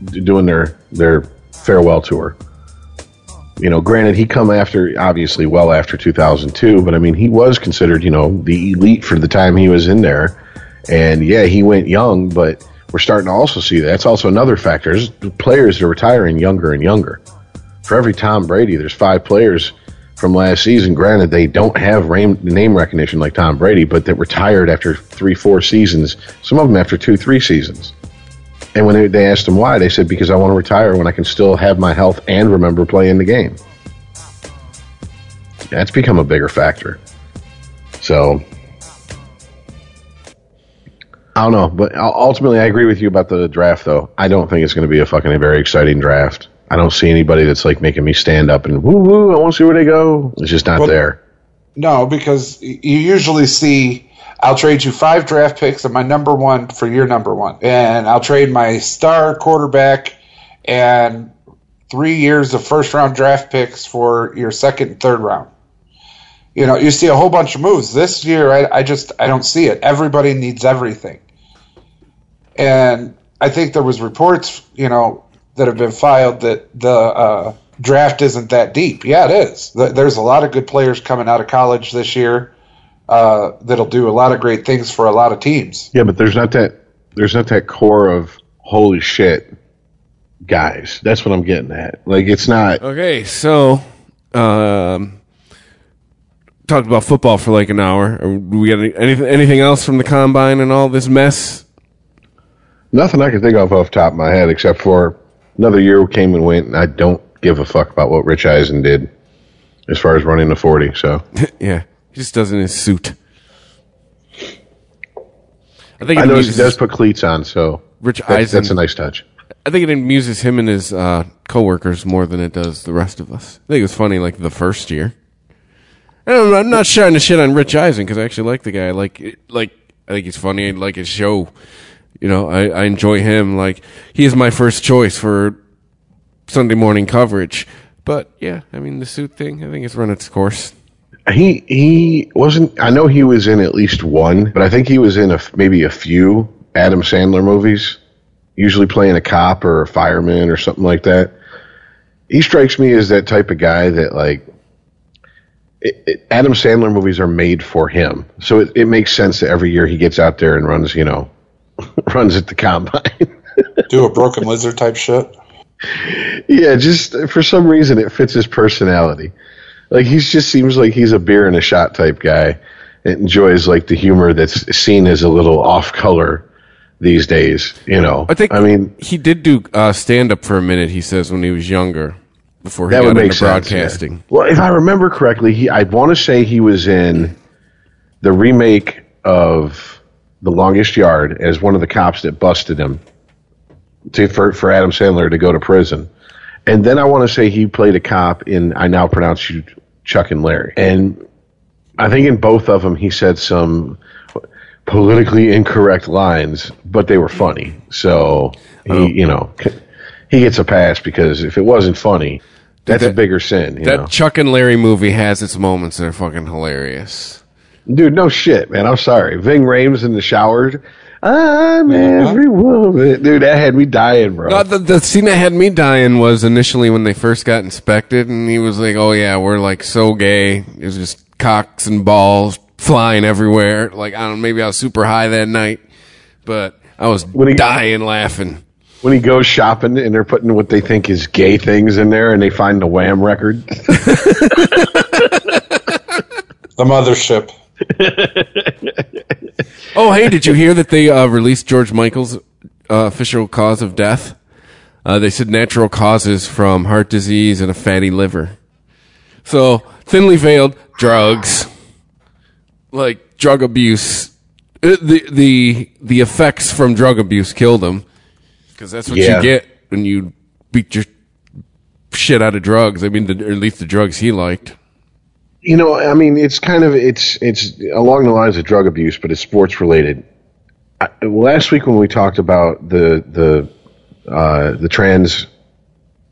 doing their their farewell tour. You know, granted, he come after obviously well after 2002, but I mean, he was considered you know the elite for the time he was in there. And yeah, he went young, but we're starting to also see that. that's also another factor. There's players are retiring younger and younger. For every Tom Brady, there's five players from last season. Granted, they don't have name recognition like Tom Brady, but that retired after three, four seasons. Some of them after two, three seasons. And when they, they asked him why, they said, because I want to retire when I can still have my health and remember playing the game. That's become a bigger factor. So, I don't know. But ultimately, I agree with you about the draft, though. I don't think it's going to be a fucking very exciting draft. I don't see anybody that's like making me stand up and woo woo. I want to see where they go. It's just not well, there. No, because you usually see I'll trade you five draft picks and my number one for your number one. And I'll trade my star quarterback and three years of first round draft picks for your second and third round. You know, you see a whole bunch of moves. This year, I, I just I don't see it. Everybody needs everything. And I think there was reports, you know, that have been filed that the uh, draft isn't that deep. Yeah, it is. There's a lot of good players coming out of college this year uh, that'll do a lot of great things for a lot of teams. Yeah, but there's not that there's not that core of holy shit guys. That's what I'm getting at. Like it's not okay. So, um, talked about football for like an hour. Do we got any, anything anything else from the combine and all this mess? Nothing I can think of off top of my head except for another year came and went, and I don't give a fuck about what Rich Eisen did as far as running the forty. So yeah, he just does in his suit. I think I know he does put cleats on, so Rich that, Eisen. That's a nice touch. I think it amuses him and his uh, coworkers more than it does the rest of us. I think it was funny, like the first year. And I'm not trying to shit on Rich Eisen because I actually like the guy. Like, like I think he's funny. I like his show. You know, I, I enjoy him. Like, he is my first choice for Sunday morning coverage. But yeah, I mean, the suit thing, I think it's run its course. He he wasn't. I know he was in at least one, but I think he was in a, maybe a few Adam Sandler movies. Usually playing a cop or a fireman or something like that. He strikes me as that type of guy that like it, it, Adam Sandler movies are made for him, so it, it makes sense that every year he gets out there and runs, you know, runs at the combine. Do a broken lizard type shit. Yeah, just for some reason it fits his personality. Like he just seems like he's a beer and a shot type guy. It enjoys like the humor that's seen as a little off color these days. You know, I think. I mean, he did do uh, stand up for a minute. He says when he was younger, before he that got into sense, broadcasting. Yeah. Well, if I remember correctly, he I want to say he was in the remake of The Longest Yard as one of the cops that busted him to for for Adam Sandler to go to prison. And then I want to say he played a cop in I Now Pronounce You Chuck and Larry. And I think in both of them he said some politically incorrect lines, but they were funny. So he, oh. you know, he gets a pass because if it wasn't funny, that's that, a bigger sin. that know? Chuck and Larry movie has its moments that are fucking hilarious. Dude, no shit, man. I'm sorry. Ving Rhames in the shower I'm every woman. Dude, that had me dying, bro. No, the, the scene that had me dying was initially when they first got inspected, and he was like, oh, yeah, we're like so gay. It was just cocks and balls flying everywhere. Like, I don't know, maybe I was super high that night, but I was when he, dying laughing. When he goes shopping and they're putting what they think is gay things in there and they find the Wham record. the mothership. oh, hey, did you hear that they uh, released George Michael's uh, official cause of death? Uh, they said natural causes from heart disease and a fatty liver. So thinly veiled drugs, like drug abuse. Uh, the the the effects from drug abuse killed him because that's what yeah. you get when you beat your shit out of drugs. I mean, the, or at least the drugs he liked. You know, I mean, it's kind of it's it's along the lines of drug abuse, but it's sports related. I, last week when we talked about the the uh, the trans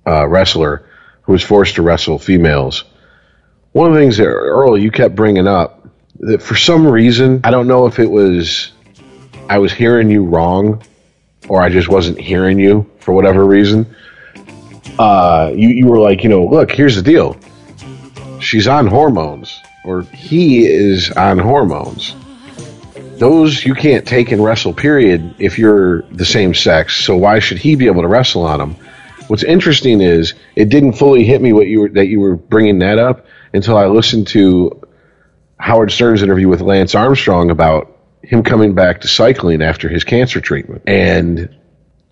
uh, wrestler who was forced to wrestle females, one of the things that Earl you kept bringing up that for some reason I don't know if it was I was hearing you wrong or I just wasn't hearing you for whatever reason. uh, you you were like, you know, look, here's the deal. She's on hormones, or he is on hormones. Those you can't take and wrestle. Period. If you're the same sex, so why should he be able to wrestle on them? What's interesting is it didn't fully hit me what you were that you were bringing that up until I listened to Howard Stern's interview with Lance Armstrong about him coming back to cycling after his cancer treatment and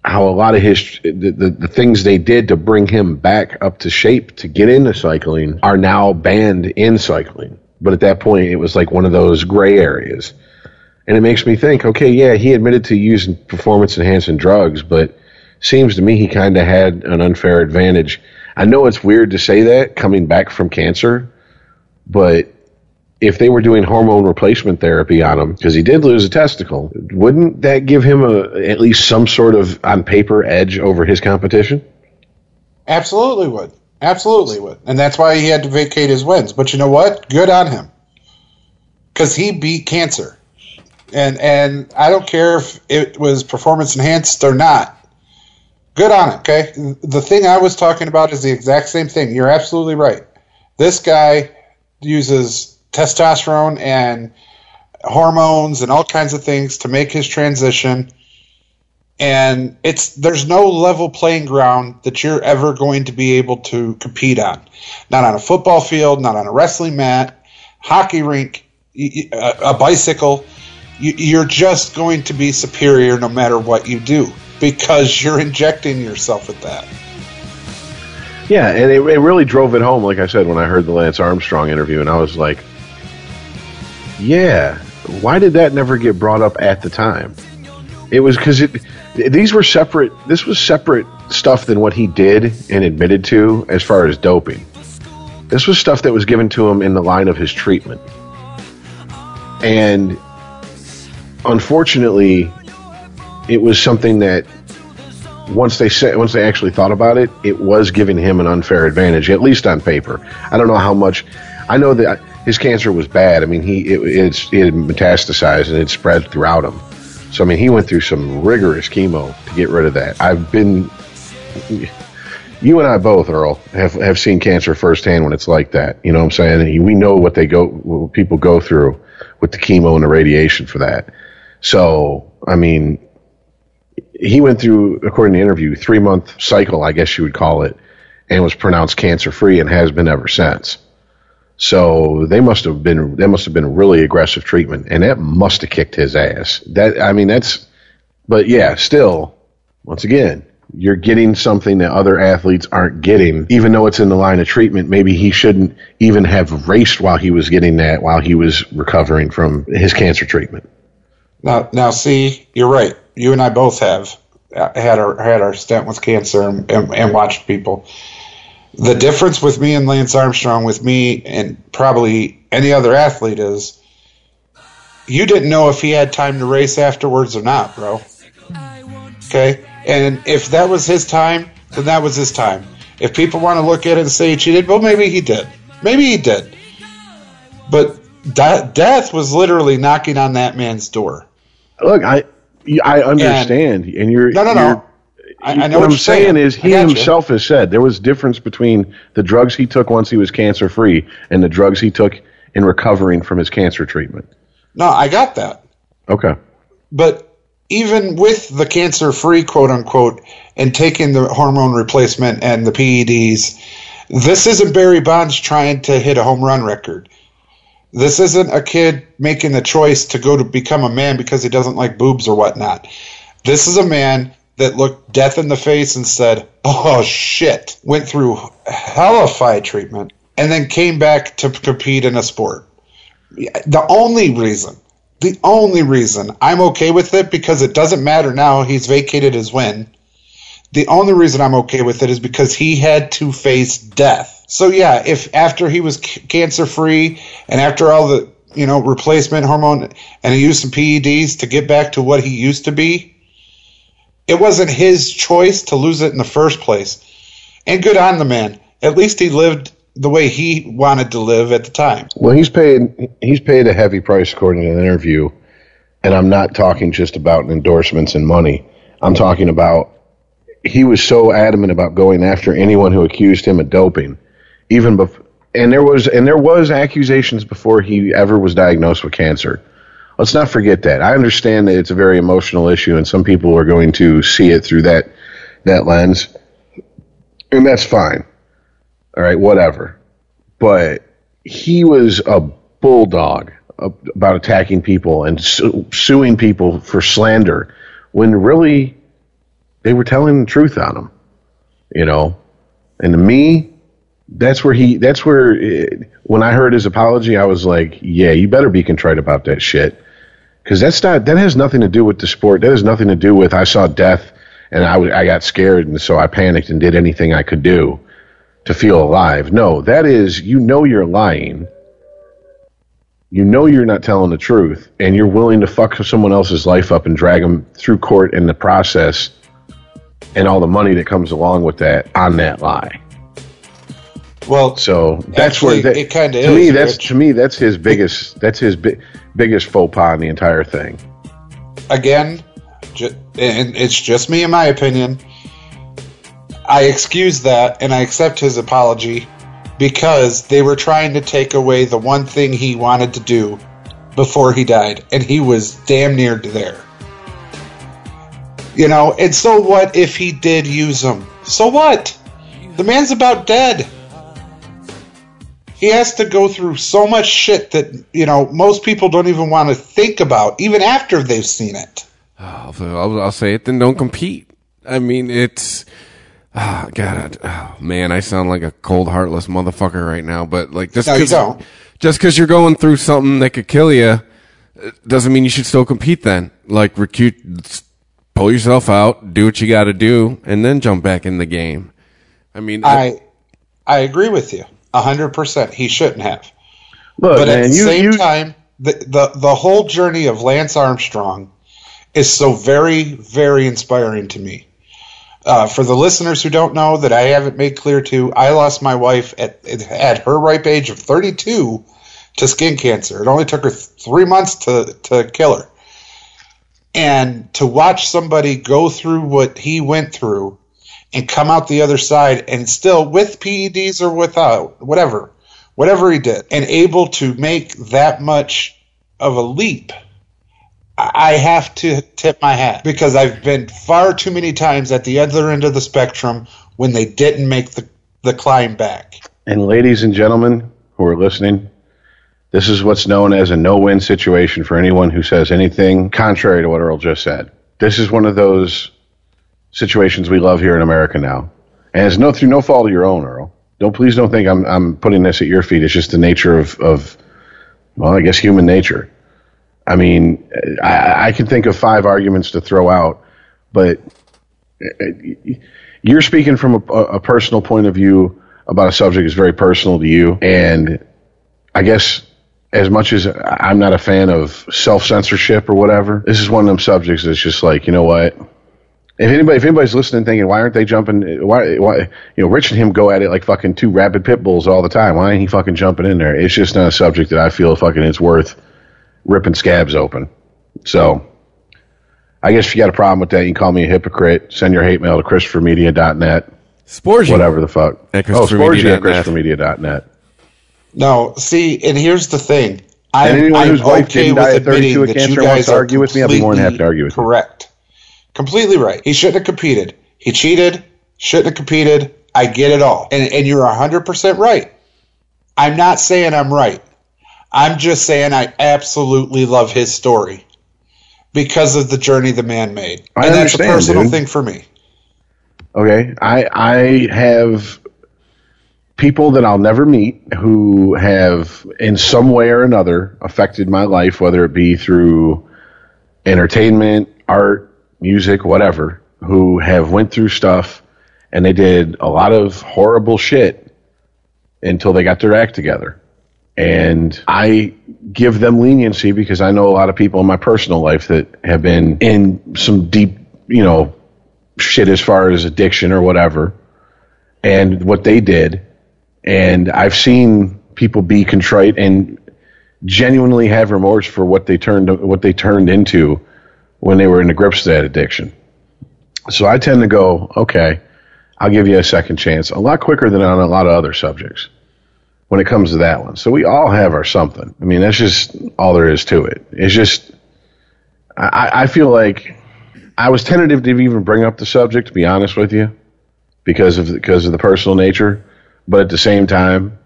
how a lot of his the, the, the, things they did to bring him back up to shape to get into cycling are now banned in cycling. But at that point it was like one of those gray areas. And it makes me think okay yeah he admitted to using performance enhancing drugs but seems to me he kind of had an unfair advantage. I know it's weird to say that coming back from cancer but if they were doing hormone replacement therapy on him because he did lose a testicle, wouldn't that give him a at least some sort of on paper edge over his competition? Absolutely would. Absolutely would. And that's why he had to vacate his wins. But you know what? Good on him. Cuz he beat cancer. And and I don't care if it was performance enhanced or not. Good on him, okay? The thing I was talking about is the exact same thing. You're absolutely right. This guy uses testosterone and hormones and all kinds of things to make his transition. And it's there's no level playing ground that you're ever going to be able to compete on. Not on a football field not on a wrestling mat hockey rink a, bicycle. You're just going to be superior no matter what you do because you're injecting yourself with that. Yeah and it, it really drove it home like i said when i heard the lance armstrong interview and i was like yeah. Why did that never get brought up at the time? It was because it. These were separate. This was separate stuff than what he did and admitted to as far as doping. This was stuff that was given to him in the line of his treatment, and unfortunately, it was something that once they said once they actually thought about it, it was giving him an unfair advantage, at least on paper. I don't know how much. I know that his cancer was bad. I mean, he it, it's, it had metastasized and it spread throughout him. So I mean, he went through some rigorous chemo to get rid of that. I've been, you and I both, Earl, have have seen cancer firsthand when it's like that. You know what I'm saying? And we know what they go, what people go through with the chemo and the radiation for that. So I mean, he went through, according to the interview, three month cycle, I guess you would call it, and was pronounced cancer free and has been ever since. So they must have been that must have been really aggressive treatment, and that must have kicked his ass. That I mean, that's. But yeah, still, once again, you're getting something that other athletes aren't getting, even though it's in the line of treatment. Maybe he shouldn't even have raced while he was getting that, while he was recovering from his cancer treatment. Now, now, see, you're right. You and I both have uh, had our had our stent with cancer and, and, and watched people the difference with me and Lance Armstrong, with me and probably any other athlete, is you didn't know if he had time to race afterwards or not, bro. Okay? And if that was his time, then that was his time. If people want to look at it and say he cheated, well, maybe he did. Maybe he did. But death was literally knocking on that man's door. Look, I I understand, and, and you're no, no, no. I, I know what, what I'm saying, saying, is he himself you. has said there was difference between the drugs he took once he was cancer free and the drugs he took in recovering from his cancer treatment. No, I got that. Okay. But even with the cancer free quote unquote and taking the hormone replacement and the PEDs, this isn't Barry Bonds trying to hit a home run record. This isn't a kid making the choice to go to become a man because he doesn't like boobs or whatnot. This is a man that looked death in the face and said, "Oh shit," went through hellified treatment and then came back to compete in a sport. The only reason, the only reason I'm okay with it because it doesn't matter now. He's vacated his win. The only reason I'm okay with it is because he had to face death. So yeah, if after he was c- cancer free and after all the you know replacement hormone and he used some PEDs to get back to what he used to be, it wasn't his choice to lose it in the first place. And good on the man. At least he lived the way he wanted to live at the time. Well, he's paid he's paid a heavy price according to the interview, and I'm not talking just about endorsements and money. I'm talking about he was so adamant about going after anyone who accused him of doping, even before. And there was and there was accusations before he ever was diagnosed with cancer. Let's not forget that. I understand that it's a very emotional issue, and some people are going to see it through that that lens, and that's fine. All right, whatever. But he was a bulldog about attacking people and su- suing people for slander when really they were telling the truth on him. You know, and to me, that's where he. That's where it, when I heard his apology, I was like, yeah, you better be contrite about that shit because that's not that has nothing to do with the sport. That has nothing to do with I saw death and I, I got scared and so I panicked and did anything I could do to feel alive. No, that is you know you're lying. You know you're not telling the truth, and you're willing to fuck someone else's life up and drag them through court in the process, and all the money that comes along with that on that lie. Well, So that's Actually, where that, it kinda to me is, that's Rich. to me that's his biggest that's his bi- biggest faux pas in the entire thing. again, ju- and it's just me in my opinion. I excuse that and I accept his apology because they were trying to take away the one thing he wanted to do before he died, and he was damn near there. You know, and so what if he did use them? So what? The man's about dead. He has to go through so much shit that, you know, most people don't even want to think about, even after they've seen it. Ah, I'll, I'll, I'll say it. Then don't compete. I mean, it's. Oh, God, oh, man, I sound like a cold, heartless motherfucker right now. But like, just No, you just because you're going through something that could kill you, uh, doesn't mean you should still compete. Then, like, recute, pull yourself out, do what you got to do, and then jump back in the game. I mean, I I agree with you hundred percent. He shouldn't have. Look, But at the you, same you time, the, the the whole journey of Lance Armstrong is so very, very inspiring to me. Uh, for the listeners who don't know that I haven't made clear to, I lost my wife at at her ripe age of 32 to skin cancer. It only took her th- three months to to kill her. And to watch somebody go through what he went through and come out the other side and still with PEDs or without, whatever, whatever he did, and able to make that much of a leap, I have to tip my hat because I've been far too many times at the other end of the spectrum when they didn't make the, the climb back. and ladies and gentlemen who are listening, this is what's known as a no-win situation for anyone who says anything contrary to what Earl just said. This is one of those situations we love here in America now, and it's no through no fault of your own, Earl. Don't please don't think I'm I'm putting this at your feet. It's just the nature of of well, I guess human nature. I mean, I, I can think of five arguments to throw out, but uh, you're speaking from a, a personal point of view about a subject that's very personal to you, and I guess as much as I'm not a fan of self censorship or whatever, this is one of them subjects that's just like, you know what? If anybody, if anybody's listening, thinking, why aren't they jumping? Why, why, you know, Rich and him go at it like fucking two rabid pit bulls all the time. Why ain't he fucking jumping in there? It's just not a subject that I feel fucking it's worth ripping scabs open. So, I guess if you got a problem with that, you can call me a hypocrite. Send your hate mail to ChristopherMedia.net. Sporgy. Whatever the fuck. At oh, Sporgy at ChristopherMedia.net. ChristopherMedia.net. No, see, and here's the thing. I'm, And anyone I'm whose wife okay didn't with die at 32 admitting of that cancer you wants guys to argue with me, I'll be more than happy to argue with you. Correct. Completely right. He shouldn't have competed. He cheated. Shouldn't have competed. I get it all. And, and you're 100% right. I'm not saying I'm right. I'm just saying I absolutely love his story because of the journey the man made. I and that's a personal dude. thing for me. Okay, I I have people that I'll never meet who have in some way or another affected my life, whether it be through entertainment, art, music, whatever, who have went through stuff and they did a lot of horrible shit until they got their act together. And I give them leniency because I know a lot of people in my personal life that have been in some deep, you know, shit as far as addiction or whatever and what they did and i've seen people be contrite and genuinely have remorse for what they turned what they turned into when they were in the grips of that addiction So I tend to go, okay, I'll give you a second chance, a lot quicker than on a lot of other subjects when it comes to that one. So we all have our something. I mean, that's just all there is to it. It's just, I, I feel like I was tentative to even bring up the subject, to be honest with you, because of because of the personal nature. But at the same time,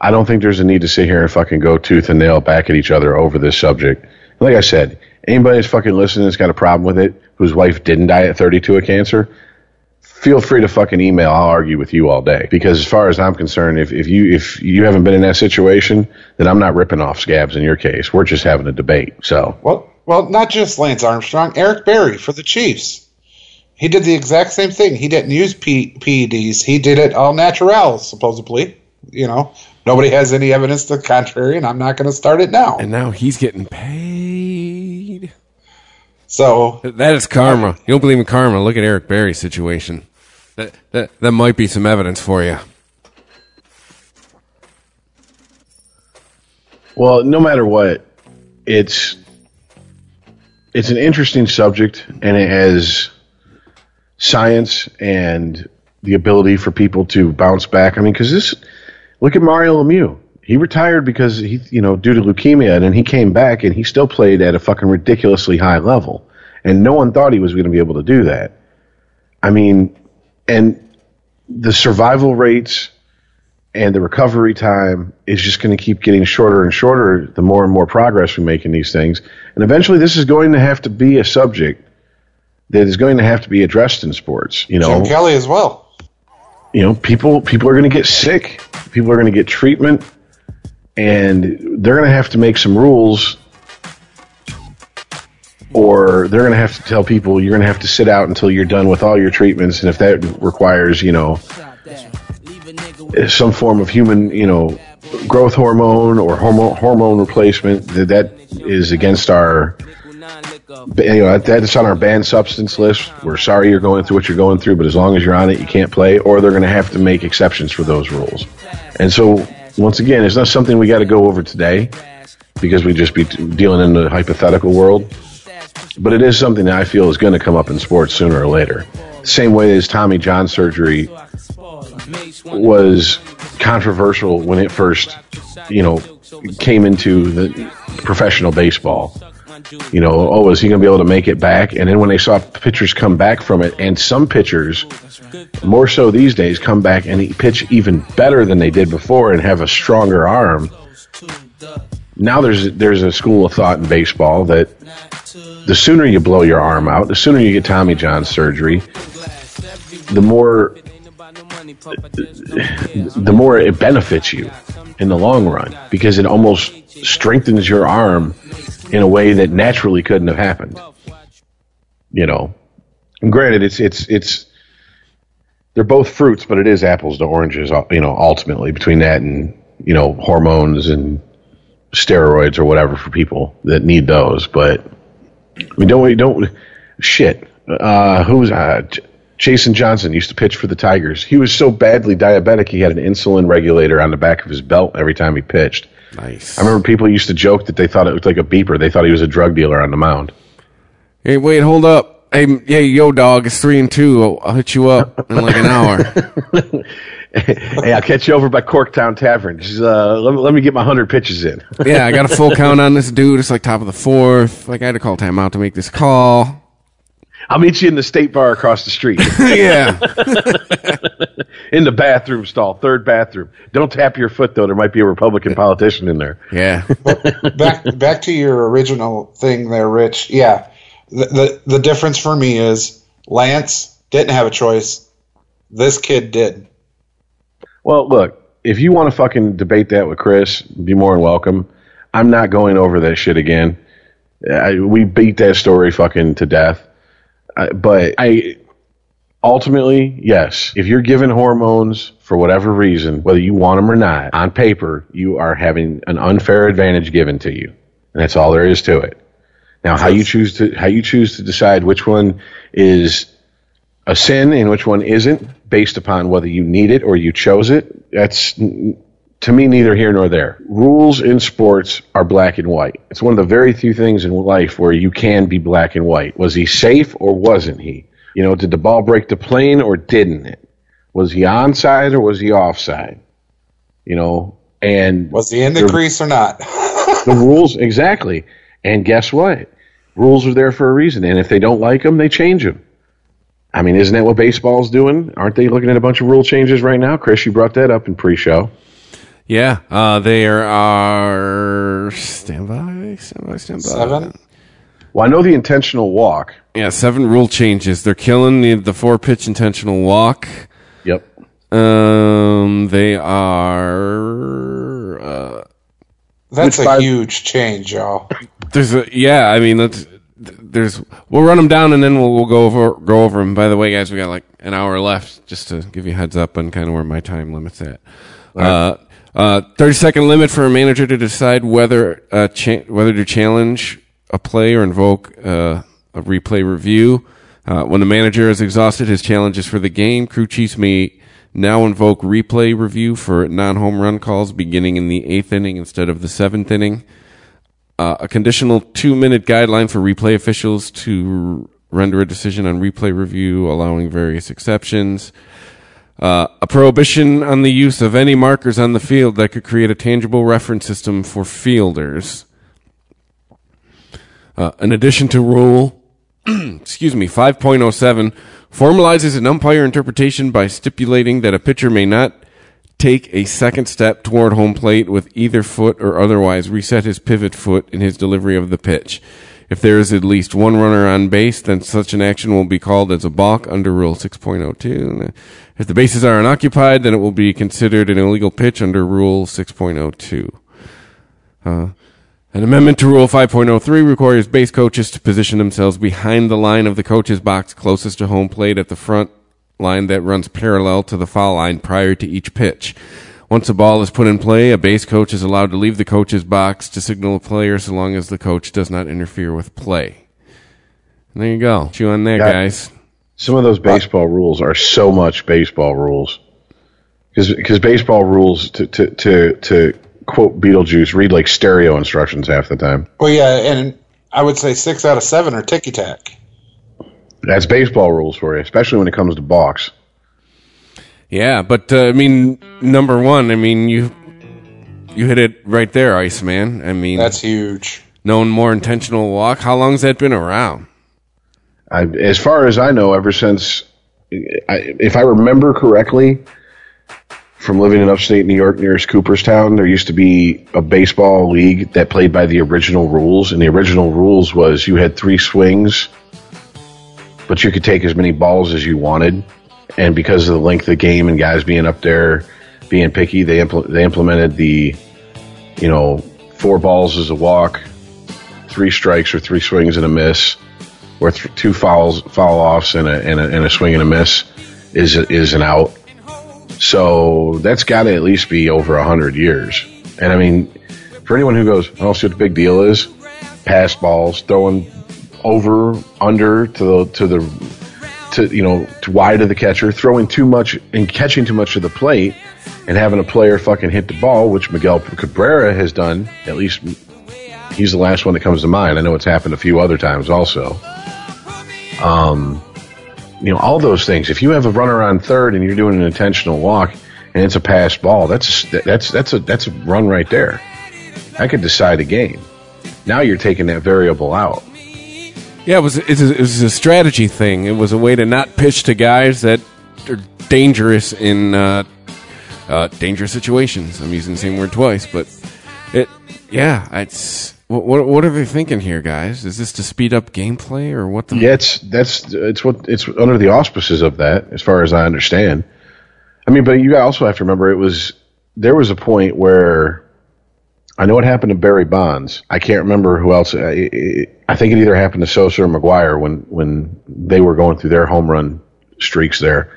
I don't think there's a need to sit here and fucking go tooth and nail back at each other over this subject. Like I said, anybody that's fucking listening that's got a problem with it, whose wife didn't die at 32 of cancer, feel free to fucking email. I'll argue with you all day. Because as far as I'm concerned, if, if you if you haven't been in that situation, then I'm not ripping off scabs in your case. We're just having a debate. So Well, well, not just Lance Armstrong, Eric Berry for the Chiefs. He did the exact same thing. He didn't use P- PEDs. He did it all natural, supposedly. You know, nobody has any evidence to the contrary, and I'm not going to start it now. And now he's getting paid. So That is karma. You don't believe in karma? Look at Eric Berry's situation. That that that might be some evidence for you. Well, no matter what, it's it's an interesting subject, and it has science and the ability for people to bounce back. I mean, because this, look at Mario Lemieux. He retired because he, you know, due to leukemia, and then he came back and he still played at a fucking ridiculously high level, and no one thought he was going to be able to do that. I mean, and the survival rates and the recovery time is just going to keep getting shorter and shorter the more and more progress we make in these things. And eventually, this is going to have to be a subject that is going to have to be addressed in sports. You know, Jim Kelly as well. you know, people people are going to get sick. People are going to get treatment, and they're going to have to make some rules, or they're going to have to tell people you're going to have to sit out until you're done with all your treatments, and if that requires, you know, some form of human, you know, growth hormone or hormone hormone replacement, that that is against our you know, that's on our banned substance list. We're sorry you're going through what you're going through, but as long as you're on it, you can't play, or they're going to have to make exceptions for those rules. And so, once again, it's not something we got to go over today because we just be dealing in the hypothetical world. But it is something that I feel is going to come up in sports sooner or later. Same way as Tommy John surgery was controversial when it first, you know, came into the professional baseball you know, oh, is he going to be able to make it back? And then when they saw pitchers come back from it, and some pitchers, more so these days, come back and pitch even better than they did before and have a stronger arm. Now there's there's a school of thought in baseball that the sooner you blow your arm out, the sooner you get Tommy John surgery, the more the more it benefits you in the long run because it almost strengthens your arm in a way that naturally couldn't have happened. You know, and granted, it's it's it's they're both fruits, but it is apples to oranges. You know, ultimately between that and you know hormones and steroids or whatever for people that need those. But mean, don't we don't shit. Uh, who was uh, Jason Johnson used to pitch for the Tigers. He was so badly diabetic he had an insulin regulator on the back of his belt every time he pitched. Nice. I remember people used to joke that they thought it looked like a beeper. They thought he was a drug dealer on the mound. Hey, wait, hold up. Hey, hey, yo, dog. It's three and two. I'll, I'll hit you up in like an hour. hey, I'll catch you over by Corktown Tavern. Just, uh, let, me, let me get my 100 pitches in. yeah, I got a full count on this dude. It's like top of the fourth. Like I had to call timeout to make this call. I'll meet you in the state bar across the street. yeah. in the bathroom stall, third bathroom. Don't tap your foot, though. There might be a Republican politician in there. Yeah. back back to your original thing there, Rich. Yeah, the, the the difference for me is Lance didn't have a choice. This kid did. Well, look, if you want to fucking debate that with Chris, be more than welcome. I'm not going over that shit again. I, we beat that story fucking to death. I, but I ultimately, yes, if you're given hormones for whatever reason, whether you want them or not, on paper, you are having an unfair advantage given to you. And that's all there is to it. Now, how you choose to how you choose to decide which one is a sin and which one isn't, based upon whether you need it or you chose it, that's to me neither here nor there. Rules in sports are black and white. It's one of the very few things in life where you can be black and white. Was he safe or wasn't he? You know, did the ball break the plane or didn't it? Was he onside or was he offside? You know, and Was he in the crease or not? the rules exactly. And guess what? Rules are there for a reason, and if they don't like them, they change them. I mean, isn't that what baseball's doing? Aren't they looking at a bunch of rule changes right now? Chris, you brought that up in pre-show. Yeah, uh, there are standby, standby, stand by, stand by. Seven? Well, I know the intentional walk. Yeah, seven rule changes. They're killing the the four pitch intentional walk. Yep. Um, they are. Uh, That's a five- huge change, y'all. there's a yeah. I mean, let's. There's we'll run them down and then we'll, we'll go over go over them. By the way, guys, we got like an hour left, just to give you a heads up on kind of where my time limit's at. Uh, uh, thirty second limit for a manager to decide whether uh, cha- whether to challenge a play or invoke uh, a replay review. Uh, when the manager has exhausted his challenges for the game, crew chiefs may now invoke replay review for non-home run calls beginning in the eighth inning instead of the seventh inning. Uh, a conditional two-minute guideline for replay officials to r- render a decision on replay review, allowing various exceptions. Uh, a prohibition on the use of any markers on the field that could create a tangible reference system for fielders. Uh, in addition to rule, excuse me, 5.07 formalizes an umpire interpretation by stipulating that a pitcher may not take a second step toward home plate with either foot or otherwise reset his pivot foot in his delivery of the pitch. If there is at least one runner on base, then such an action will be called as a balk under Rule 6.02. If the bases are unoccupied, then it will be considered an illegal pitch under Rule 6.02. Uh, an amendment to Rule 5.03 requires base coaches to position themselves behind the line of the coach's box closest to home plate at the front line that runs parallel to the foul line prior to each pitch. Once a ball is put in play, a base coach is allowed to leave the coach's box to signal a player so long as the coach does not interfere with play. And there you go. Chew on that, Got it. guys. Some of those uh, baseball rules are so much baseball rules. Because baseball rules, to, to, to, to quote Beetlejuice, read like stereo instructions half the time. Well, yeah, and I would say six out of seven are ticky tack. That's baseball rules for you, especially when it comes to balks. Yeah, but uh, I mean, number one, I mean you you hit it right there, Iceman. I mean, That's huge. no more intentional walk. How long's that been around? I, as far as I know, ever since, I, if I remember correctly, from living in upstate New York nearest Cooperstown, there used to be a baseball league that played by the original rules, and the original rules was you had three swings, but you could take as many balls as you wanted. And because of the length of the game and guys being up there being picky, they impl- they implemented the, you know, four balls is a walk, three strikes or three swings and a miss or th- two fouls, foul offs, and a, and a and a swing and a miss is is an out. So that's got to at least be over a hundred years. And I mean, for anyone who goes, "I don't see what the big deal is," pass balls, throwing over, under to the to the to you know to wide of the catcher, throwing too much and catching too much of the plate, and having a player fucking hit the ball, which Miguel Cabrera has done. At least he's the last one that comes to mind. I know it's happened a few other times also. Um, you know, all those things. If you have a runner on third and you're doing an intentional walk and it's a pass ball, that's that's that's a that's a run right there. I could decide a game. Now you're taking that variable out. Yeah, it was it was, a strategy thing. It was a way to not pitch to guys that are dangerous in uh, uh, dangerous situations. I'm using the same word twice, but it yeah, it's what what, what are they thinking here, guys? Is this to speed up gameplay or what? The Yeah, it's that's it's what it's under the auspices of that, as far as I understand. I mean, but you also have to remember it was there was a point where I know what happened to Barry Bonds. I can't remember who else. I, I think it either happened to Sosa or McGwire when when they were going through their home run streaks there.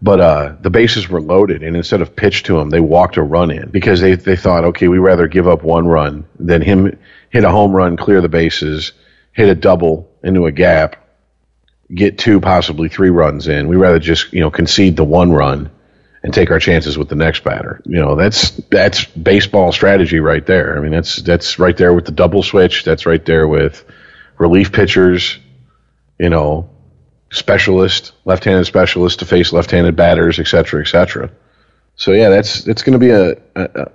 But uh, the bases were loaded, and instead of pitch to him, they walked a run in because they they thought, okay, we'd rather give up one run than him hit a home run, clear the bases, hit a double into a gap, get two, possibly three runs in. We'd rather just you know concede the one run and take our chances with the next batter. You know, that's that's baseball strategy right there. I mean, that's that's right there with the double switch. That's right there with relief pitchers. You know, specialist, left-handed specialist to face left-handed batters, et cetera, et cetera. So yeah, that's it's going to be a, a, a.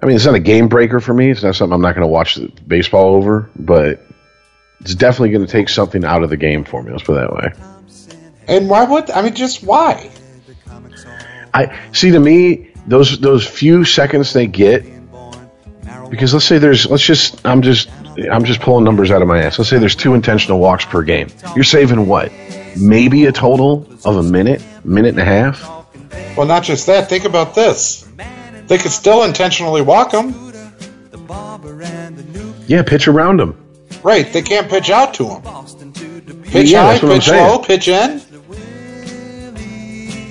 I mean, it's not a game breaker for me. It's not something I'm not going to watch baseball over, but it's definitely going to take something out of the game for me. Let's put it that way. And why would I mean just why? I see to me those those few seconds they get because let's say there's let's just I'm just I'm just pulling numbers out of my ass. Let's say there's two intentional walks per game. You're saving what? Maybe a total of a minute, minute and a half. Well, not just that. Think about this. They could still intentionally walk them. Yeah, pitch around them. Right. They can't pitch out to them. Pitch Yeah, high, that's what I'm pitch low, pitch in.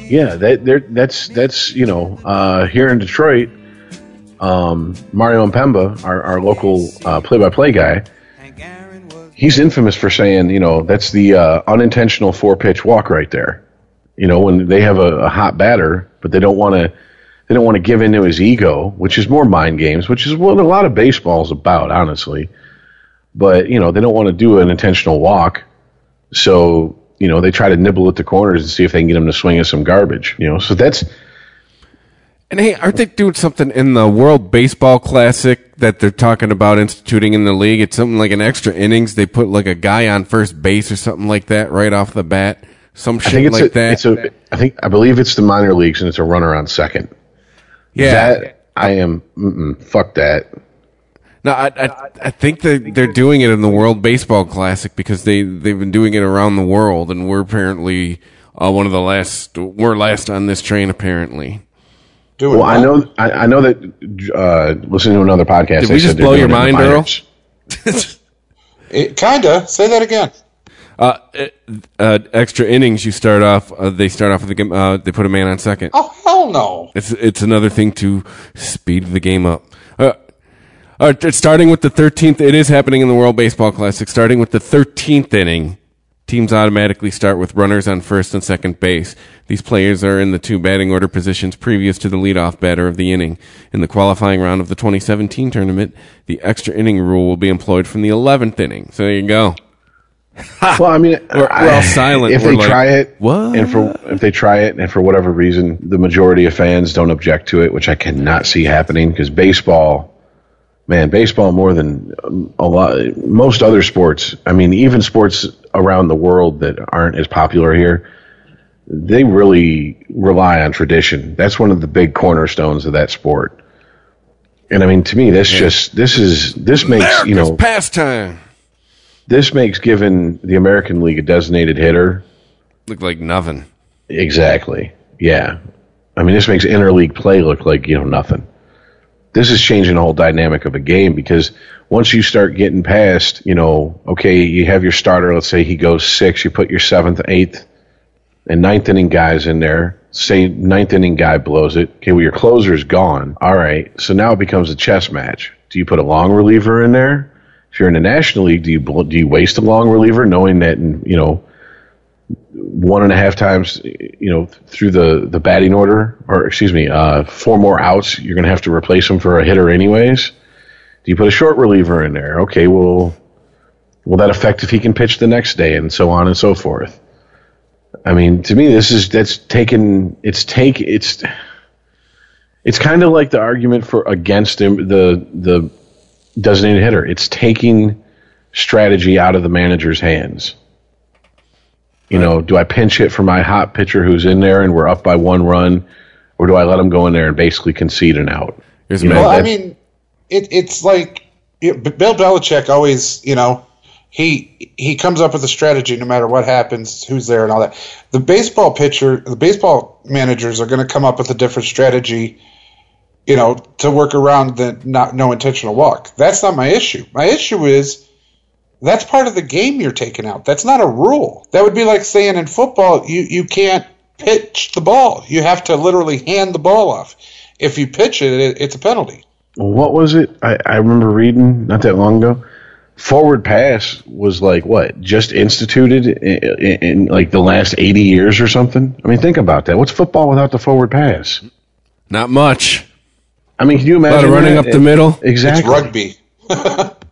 Yeah, that that's that's you know uh, here in Detroit, um, Mario Impemba, our, our local uh, play-by-play guy, he's infamous for saying you know that's the uh, unintentional four-pitch walk right there. You know when they have a, a hot batter, but they don't want to they don't want to give into his ego, which is more mind games, which is what a lot of baseball is about, honestly. But you know they don't want to do an intentional walk, so you know they try to nibble at the corners and see if they can get him to swing at some garbage. You know, so that's And hey, aren't they doing something in the World Baseball Classic that they're talking about instituting in the league? It's something like an extra innings. They put like a guy on first base or something like that right off the bat. Some shit like a, that. it's a I think I believe it's the minor leagues and it's a runner on second. yeah. That I am fuck that. No, I, I I think they they're doing it in the World Baseball Classic because they they've been doing it around the world, and we're apparently uh, one of the last. We're last on this train apparently. Doing Well, I know I, I know that uh, listening to another podcast. Did they we said just blow your doing it in the mind, Earl? It, kinda. Say that again. Uh, uh, extra innings. You start off. Uh, they start off with the game. Uh, they put a man on second. Oh hell no. It's it's another thing to speed the game up. Uh, starting with the thirteenth, it is happening in the World Baseball Classic. Starting with the thirteenth inning, teams automatically start with runners on first and second base. These players are in the two batting order positions previous to the leadoff batter of the inning. In the qualifying round of the 2017 tournament, the extra inning rule will be employed from the 11th inning. So there you go. Well, I mean, We're- we're all silent. If We're they like, try it, "What?" And for if they try it, and for whatever reason, the majority of fans don't object to it, which I cannot see happening because baseball, man, baseball more than um, a lot, most other sports. I mean, even sports around the world that aren't as popular here, they really rely on tradition. That's one of the big cornerstones of that sport. And I mean, to me, this just this is this makes you know pastime. this makes giving the American League a designated hitter Look like nothing. exactly. Yeah, I mean this makes interleague play look like you know nothing. This is changing the whole dynamic of a game because once you start getting past, you know, okay, you have your starter. Let's say he goes six. You put your seventh, eighth, and ninth inning guys in there. Say ninth inning guy blows it. Okay, well your closer's gone. All right, so now it becomes a chess match. Do you put a long reliever in there? If you're in the National League, do you do you waste a long reliever knowing that in, you know one and a half times you know through the the batting order or excuse me uh, four more outs you're going to have to replace him for a hitter anyways. Do you put a short reliever in there? Okay well will that affect if he can pitch the next day and so on and so forth? I mean to me this is that's taken it's take it's it's kind of like the argument for against him the the designated hitter. It's taking strategy out of the manager's hands you know, do I pinch hit for my hot pitcher who's in there and we're up by one run, or do I let him go in there and basically concede an out? Here's You know, Well, I mean, it, it's like it, Bill Belichick always, you know, he he comes up with a strategy no matter what happens, who's there, and all that. The baseball pitcher, the baseball managers are going to come up with a different strategy, you know, to work around the not no intentional walk. That's not my issue. My issue is that's part of the game you're taking out. That's not a rule. That would be like saying in football you you can't pitch the ball. You have to literally hand the ball off. If you pitch it, it it's a penalty. What was it? I, I remember reading not that long ago. Forward pass was like what? Just instituted in, in, in like the last eighty years or something. I mean, think about that. What's football without the forward pass? Not much. I mean, can you A imagine lot of running that? up the middle. Exactly. It's Exactly. rugby.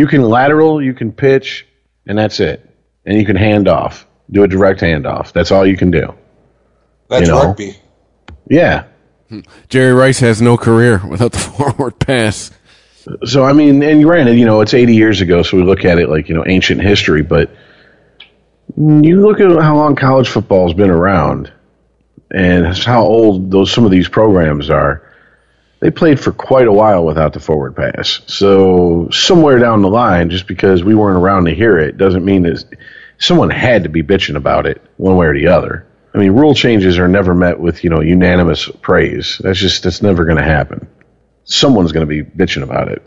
You can lateral, you can pitch, and that's it. and you can hand off, do a direct handoff. That's all you can do. That's You know. rugby. Yeah. Jerry Rice has no career without the forward pass. So I mean, and granted, you know, it's 80 years ago, so we look at it like you know ancient history. But you look at how long college football's been around, and how old those some of these programs are. They played for quite a while without the forward pass. So somewhere down the line, just because we weren't around to hear it, doesn't mean that someone had to be bitching about it one way or the other. I mean, rule changes are never met with you know unanimous praise. That's just that's never going to happen. Someone's going to be bitching about it.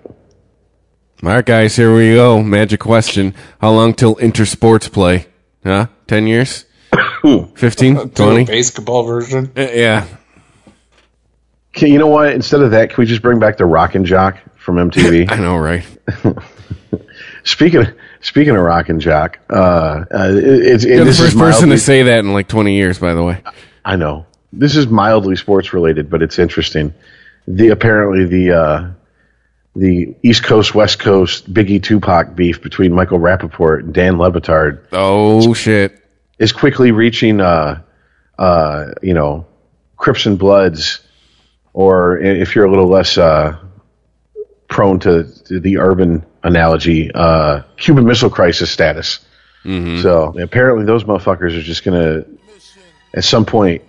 All right, guys, here we go. Magic question. How long till intersports play? Huh? 10 years? 15? 20? basketball version. Uh, yeah. Okay, you know what? Instead of that, can we just bring back the Rock and Jock from MTV? I know, right? speaking speaking of Rock and Jock, uh, uh, it- it's You're the is first person to say that in like 20 years, by the way. I know this is mildly sports related, but it's interesting. The apparently the uh, the East Coast West Coast Biggie Tupac beef between Michael Rappaport and Dan Le Batard Oh, shit. is quickly reaching uh, uh, you know Crips and Bloods, or if you're a little less uh, prone to, to the urban analogy, uh, Cuban Missile Crisis status. So apparently, those motherfuckers are just gonna at some point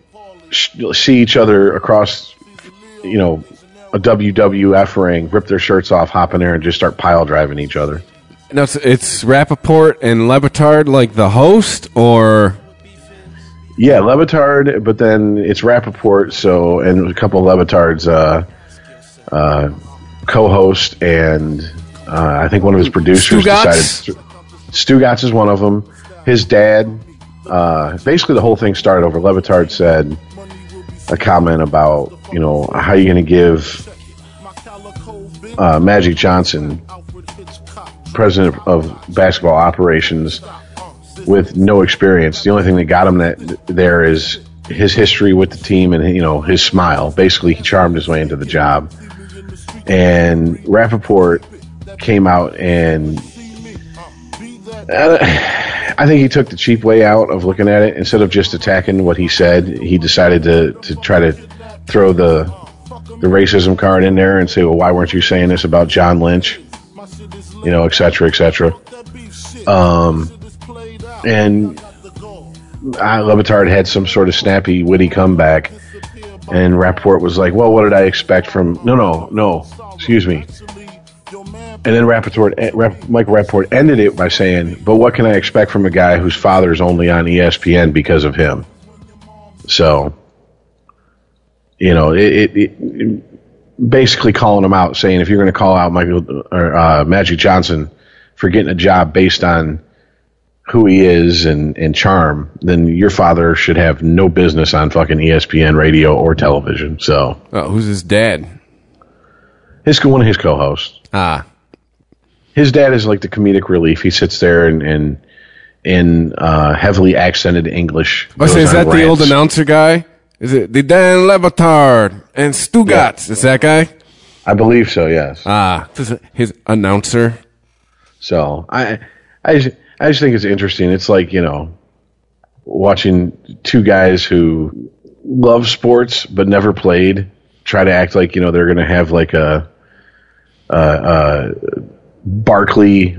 sh- see each other across, you know, a WWF ring, rip their shirts off, hop in there, and just start pile driving each other. No, it's, it's Rappaport and Le Batard like the host, or Yeah, Le Batard, but then it's Rappaport, so and a couple of Le Batard's uh, uh, co-host, and uh, I think one of his producers Stugatz? decided. Stugatz is one of them. His dad. Uh, basically, the whole thing started over. Le Batard said a comment about you know how you going to give uh, Magic Johnson, president of basketball operations, with no experience. The only thing that got him that there is his history with the team and you know his smile. Basically, he charmed his way into the job. And Rappaport came out and uh, I think he took the cheap way out of looking at it. Instead of just attacking what he said, he decided to, to try to throw the the racism card in there and say, "Well, why weren't you saying this about John Lynch?" You know, et cetera, et cetera. Um, and uh, Le Batard had some sort of snappy, witty comeback, and Rapport was like, "Well, what did I expect from?" No, no, no. Excuse me. And then Rappaport, eh, Rap, Mike Rapport ended it by saying, "But what can I expect from a guy whose father is only on ESPN because of him?" So, you know, it, it, it basically calling him out, saying, "If you're going to call out Michael or uh, Magic Johnson for getting a job based on who he is and, and charm, then your father should have no business on fucking ESPN radio or television." So, oh, who's his dad? his one of his co-hosts. Ah, his dad is like the comedic relief. He sits there and and in uh, heavily accented English. I say, is that the old announcer guy? Is it the Dan Le Batard and Stugatz? Is that guy? I believe so. Yes. Ah, his announcer. So I I I just think it's interesting. It's like you know watching two guys who love sports but never played try to act like you know they're going to have like a uh, uh, Barkley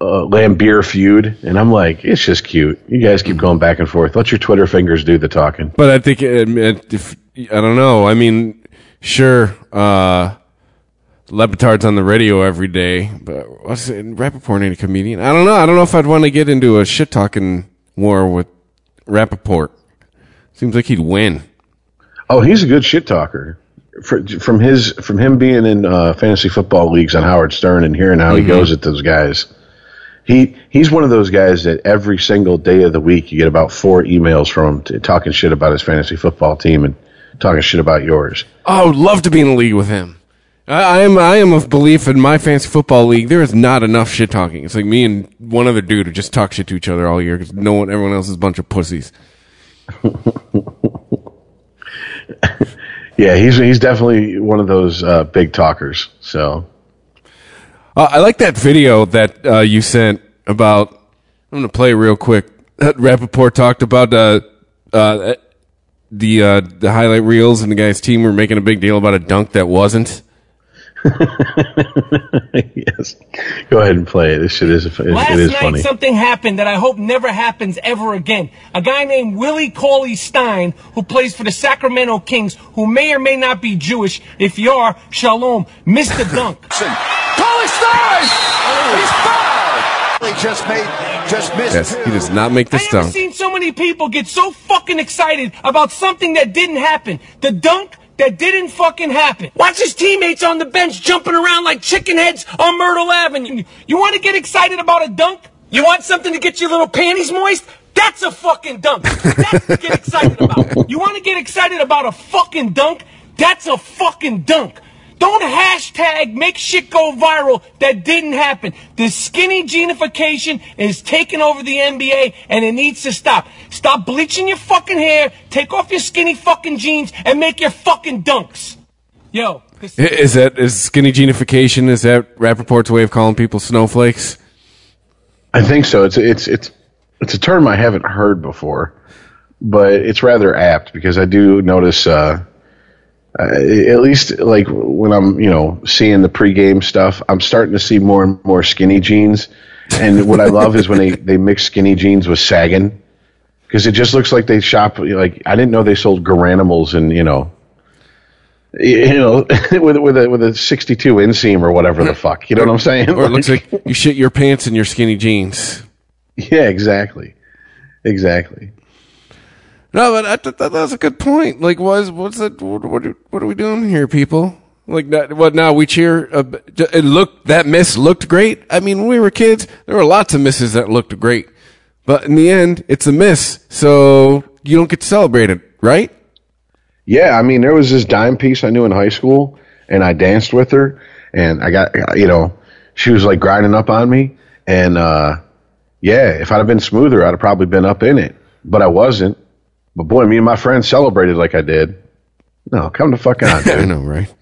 uh, Laimbeer feud, and I'm like, it's just cute. You guys keep going back and forth. Let your Twitter fingers do the talking. But I think it, it, if, I don't know. I mean, sure, uh, Le Batard's on the radio every day, but what's it? Rappaport ain't a comedian. I don't know. I don't know if I'd want to get into a shit talking war with Rappaport. Seems like he'd win. Oh, he's a good shit talker. For, from his from him being in uh, fantasy football leagues on Howard Stern and hearing how he goes at those guys, he he's one of those guys that every single day of the week you get about four emails from him to, talking shit about his fantasy football team and talking shit about yours. Oh, I would love to be in a league with him. I, I am I am of belief in my fantasy football league. There is not enough shit talking. It's like me and one other dude who just talk shit to each other all year because no one, everyone else is a bunch of pussies. Yeah, he's he's definitely one of those uh, big talkers. So Uh, I like that video that uh, you sent about I'm gonna play real quick. Rappaport talked about uh, uh, the uh, the highlight reels, and the guy's team were making a big deal about a dunk that wasn't. yes. Go ahead and play it. This shit is it, Last it is night, funny. something happened that I hope never happens ever again. A guy named Willie Cauley Stein, who plays for the Sacramento Kings, who may or may not be Jewish. If you are, shalom, Mr. dunk. Cauley Stein! Oh. He's fouled! He just made, just missed Yes, two. he does not make I this I've seen so many people get so fucking excited about something that didn't happen. The dunk that didn't fucking happen. Watch his teammates on the bench jumping around like chicken heads on Myrtle Avenue. You want to get excited about a dunk? You want something to get your little panties moist? That's a fucking dunk. That's to get excited about. You want to get excited about a fucking dunk? That's a fucking dunk. Don't hashtag make shit go viral that didn't happen. The skinny genification is taking over the NBA and it needs to stop. Stop bleaching your fucking hair, take off your skinny fucking jeans, and make your fucking dunks. Yo, this- Is that is skinny genification? Is that Rappaport's way of calling people snowflakes? I think so. It's it's it's it's a term I haven't heard before, but it's rather apt because I do notice, uh, uh, at least like when I'm you know seeing the pregame stuff, I'm starting to see more and more skinny jeans. And what I love is when they they mix skinny jeans with sagging because it just looks like they shop like I didn't know they sold Garanimals and you know. You know, with with a with a 62 inseam or whatever the fuck, you know what I'm saying? Or it looks like you shit your pants in your skinny jeans. Yeah, exactly. Exactly. No, but I thought that was a good point. Like, what's that? What, what, are- what are we doing here, people? Like, what now? We cheer. Uh, it looked that miss looked great. I mean, when we were kids, there were lots of misses that looked great, but in the end, it's a miss, so you don't get to celebrate it, right? Yeah, I mean, there was this dime piece I knew in high school, and I danced with her, and I got, you know, she was like grinding up on me, and uh, yeah, if I'd have been smoother, I'd have probably been up in it, but I wasn't. But boy, me and my friends celebrated like I did. No, come to fuck on, dude. I know, right?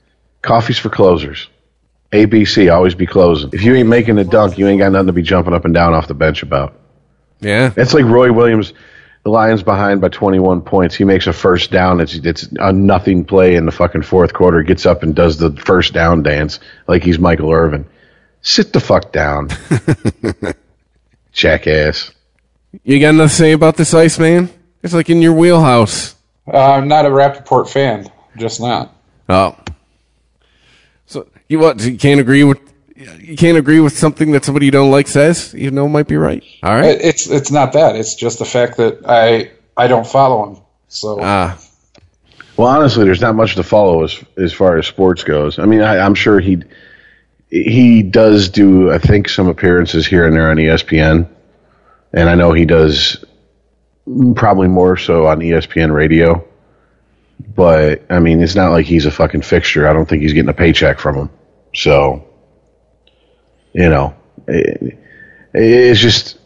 Coffee's for closers. ABC, always be closing. If you ain't making a dunk, you ain't got nothing to be jumping up and down off the bench about. Yeah, It's like Roy Williams. The Lions behind by 21 points. He makes a first down. It's it's a nothing play in the fucking fourth quarter. Gets up and does the first down dance like he's Michael Irvin. Sit the fuck down, jackass. you got nothing to say about this ice man? It's like in your wheelhouse. Uh, I'm not a Rappaport fan, just not. Oh, so you what? You can't agree with you can't agree with something that somebody you don't like says, even though it might be right. All right. It's it's not that. It's just the fact that I I don't follow him. So Ah, Well, honestly, there's not much to follow as as far as sports goes. I mean, I, I'm sure he he does do, I think, some appearances here and there on ESPN, and I know he does probably more so on ESPN radio. But I mean, it's not like he's a fucking fixture. I don't think he's getting a paycheck from him. So, you know, it, it's just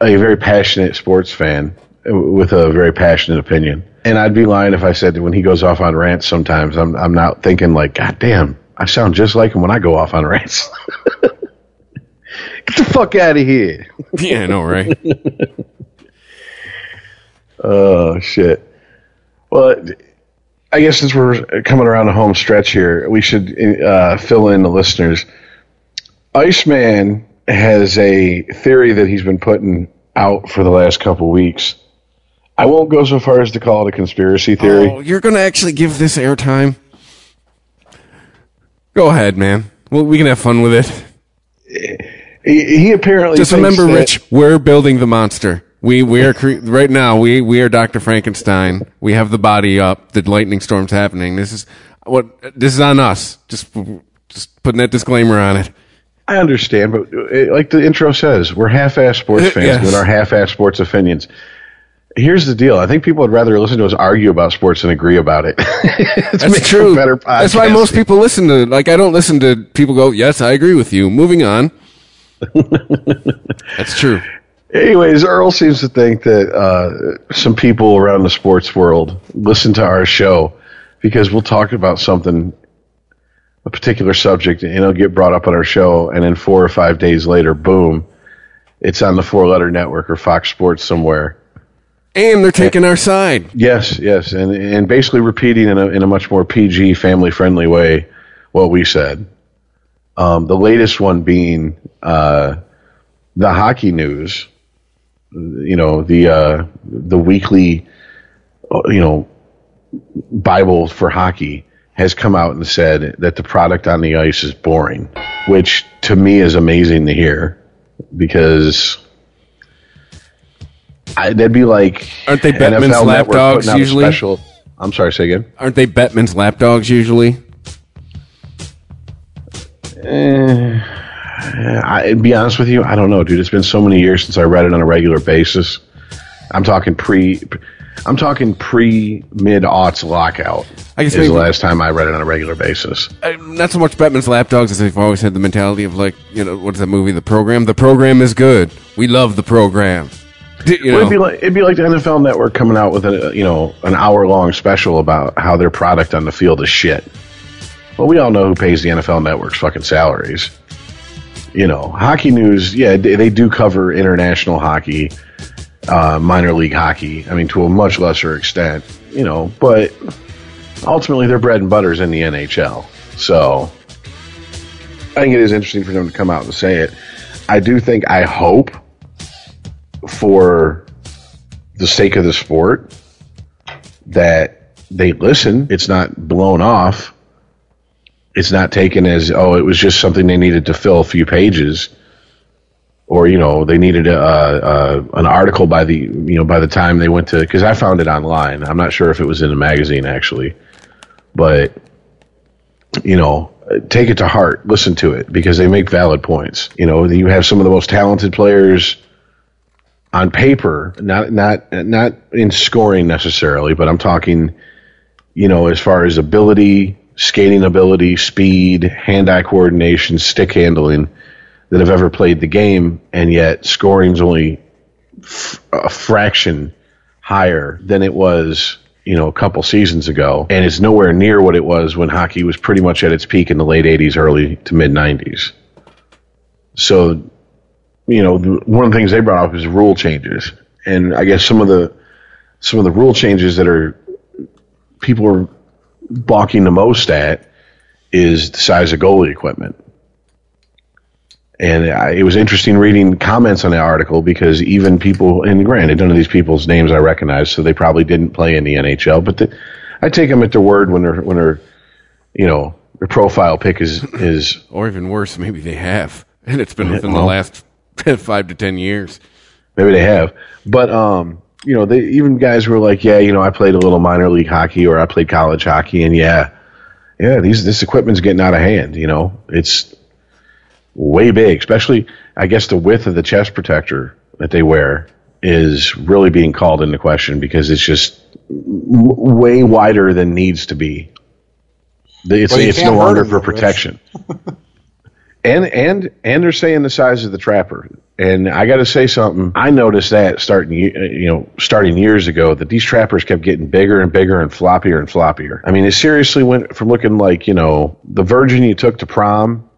a very passionate sports fan with a very passionate opinion. And I'd be lying if I said that when he goes off on rants sometimes, I'm, I'm not thinking like, God damn, I sound just like him when I go off on rants. Get the fuck out of here. yeah, I know, right? Oh, shit. Well, I guess since we're coming around the home stretch here, we should uh, fill in the listeners. Iceman has a theory that he's been putting out for the last couple weeks. I won't go so far as to call it a conspiracy theory. Oh, you're going to actually give this airtime? Go ahead, man. Well, we can have fun with it. He, he apparently Just remember, Rich, we're building the monster. We we are cre- right now. We we are Doctor Frankenstein. We have the body up. The lightning storm's happening. This is what this is on us. Just just putting that disclaimer on it. I understand, but uh, like the intro says, we're half-ass sports fans Yes. with our half-ass sports opinions. Here's the deal: I think people would rather listen to us argue about sports than agree about it. That's true. Better That's why most people listen to. Like I don't listen to people go. Yes, I agree with you. Moving on. That's true. Anyways, Earl seems to think that uh, some people around the sports world listen to our show because we'll talk about something, a particular subject, and it'll get brought up on our show, and then four or five days later, boom, it's on the four letter network or Fox Sports somewhere. And they're taking our side. Yes, yes, and and basically repeating in a in a much more PG, family friendly way what we said. Um, the latest one being uh, the hockey news. You know the uh, the weekly, uh, you know, Bible for hockey has come out and said that the product on the ice is boring, which to me is amazing to hear because I, that'd be like Aren't they Network lapdogs putting out a usually? Special, I'm sorry, say again. Aren't they Bettman's lapdogs usually? I, to be honest with you, I don't know, dude. It's been so many years since I read it on a regular basis. I'm talking pre, I'm talking pre mid aughts lockout. I guess is the last time I read it on a regular basis. Uh, not so much Bettman's lapdogs as they've always had the mentality of like, you know, what's that movie? The program. The program is good. We love the program. You know, it'd be like it'd be like the NFL Network coming out with a you know an hour long special about how their product on the field is shit. Well, we all know who pays the NFL Network's fucking salaries. You know, hockey news. Yeah, they, they do cover international hockey, uh, minor league hockey. I mean, to a much lesser extent. You know, but ultimately their bread and butter is in the NHL. So I think it is interesting for them to come out and say it. I do think. I hope for the sake of the sport that they listen. It's not blown off. It's not taken as oh, it was just something they needed to fill a few pages, or you know they needed a, a an article by the you know by the time they went to because I found it online. I'm not sure if it was in a magazine actually, but you know take it to heart, listen to it. Because they make valid points. You know you have some of the most talented players on paper, not not not in scoring necessarily, but I'm talking, you know, as far as ability, skating ability, speed, hand-eye coordination, stick handling, that have ever played the game, and yet scoring's only f- a fraction higher than it was, you know, a couple seasons ago, and it's nowhere near what it was when hockey was pretty much at its peak in the late '80s, early to mid '90s. So you know, one of the things they brought up is rule changes, and I guess some of the some of the rule changes that are people are balking the most at is the size of goalie equipment. And I, it was interesting reading comments on the article because even people, and granted, none of these people's names I recognize, so they probably didn't play in the NHL. But the, I take them at their word when they're when they're, you know, their profile pic is is or even worse, maybe they have, and it's been within the last five to ten years. Maybe they have, but um, you know, they even guys were like, yeah, you know, I played a little minor league hockey or I played college hockey, and yeah, yeah, these this equipment's getting out of hand. You know, it's way big, especially I guess the width of the chest protector that they wear is really being called into question because it's just w- way wider than needs to be. It's Well, it's no longer for protection. and and and they're saying the size of the trapper. And I got to say something. I noticed that starting uh, you know starting years ago that these trappers kept getting bigger and bigger and floppier and floppier. I mean, it seriously went from looking like you know the virgin you took to prom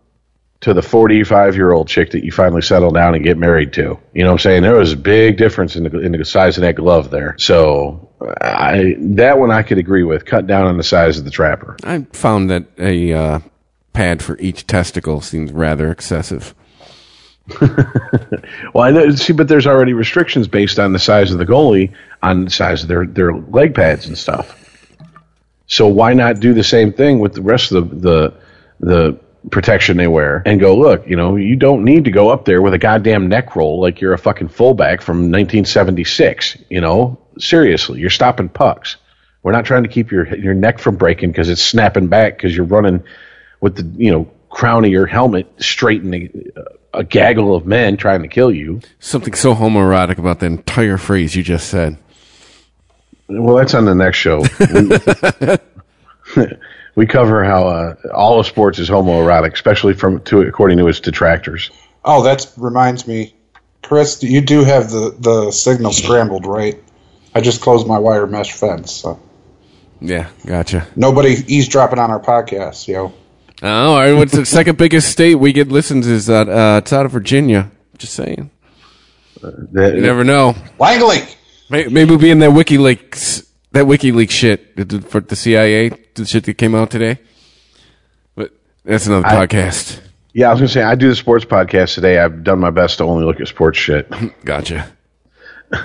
to the 45 year old chick that you finally settle down and get married to. You know what I'm saying? There was a big difference in the, in the size of that glove there. So I, that one I could agree with. Cut down on the size of the trapper. I found that a uh, pad for each testicle seems rather excessive. Well, I know, see, but there's already restrictions based on the size of the goalie, on the size of their, their leg pads and stuff. So why not do the same thing with the rest of the, the the protection they wear and go, look, you know, you don't need to go up there with a goddamn neck roll like you're a fucking fullback from 1976. You know, seriously, you're stopping pucks. We're not trying to keep your your neck from breaking because it's snapping back because you're running with the you know crown of your helmet straight in a, a gaggle of men trying to kill you. Something so homoerotic about the entire phrase you just said. Well, that's on the next show. We, we cover how uh, all of sports is homoerotic, especially from to according to its detractors. Oh, that reminds me, Chris. You do have the the signal scrambled, right? I just closed my wire mesh fence, so Yeah, gotcha. nobody eavesdropping on our podcast, yo. Oh, all right. What's the second biggest state we get listens is that uh, it's out of Virginia. Just saying. that, You never know. Langley. May- Maybe we'll be in that WikiLeaks, that WikiLeaks shit for the CIA, the shit that came out today. But that's another I- podcast. yeah, I was gonna say I do the sports podcast today. I've done my best to only look at sports shit. Gotcha.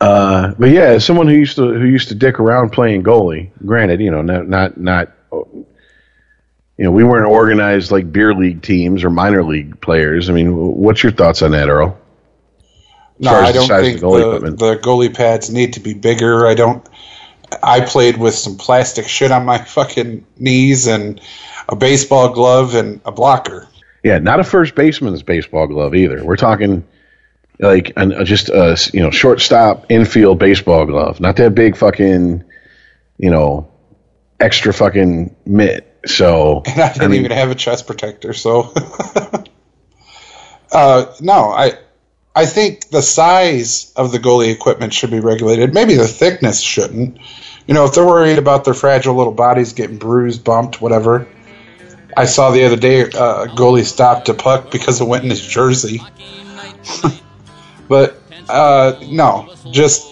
Uh, but yeah, as someone who used to who used to dick around playing goalie, granted, you know, not not not, you know, we weren't organized like beer league teams or minor league players. I mean, what's your thoughts on that, Earl? No, I the don't of think the goalie the, the goalie pads need to be bigger. I don't. I played with some plastic shit on my fucking knees and a baseball glove and a blocker. Yeah, not a first baseman's baseball glove either. We're talking like an, uh, just a you know shortstop infield baseball glove, not that big fucking you know extra fucking mitt. So and I didn't mean- even have a chest protector. So, uh, no, I I think the size of the goalie equipment should be regulated. Maybe the thickness shouldn't. You know, if they're worried about their fragile little bodies getting bruised, bumped, whatever. I saw the other day uh, a goalie stopped a puck because it went in his jersey. but uh, no, just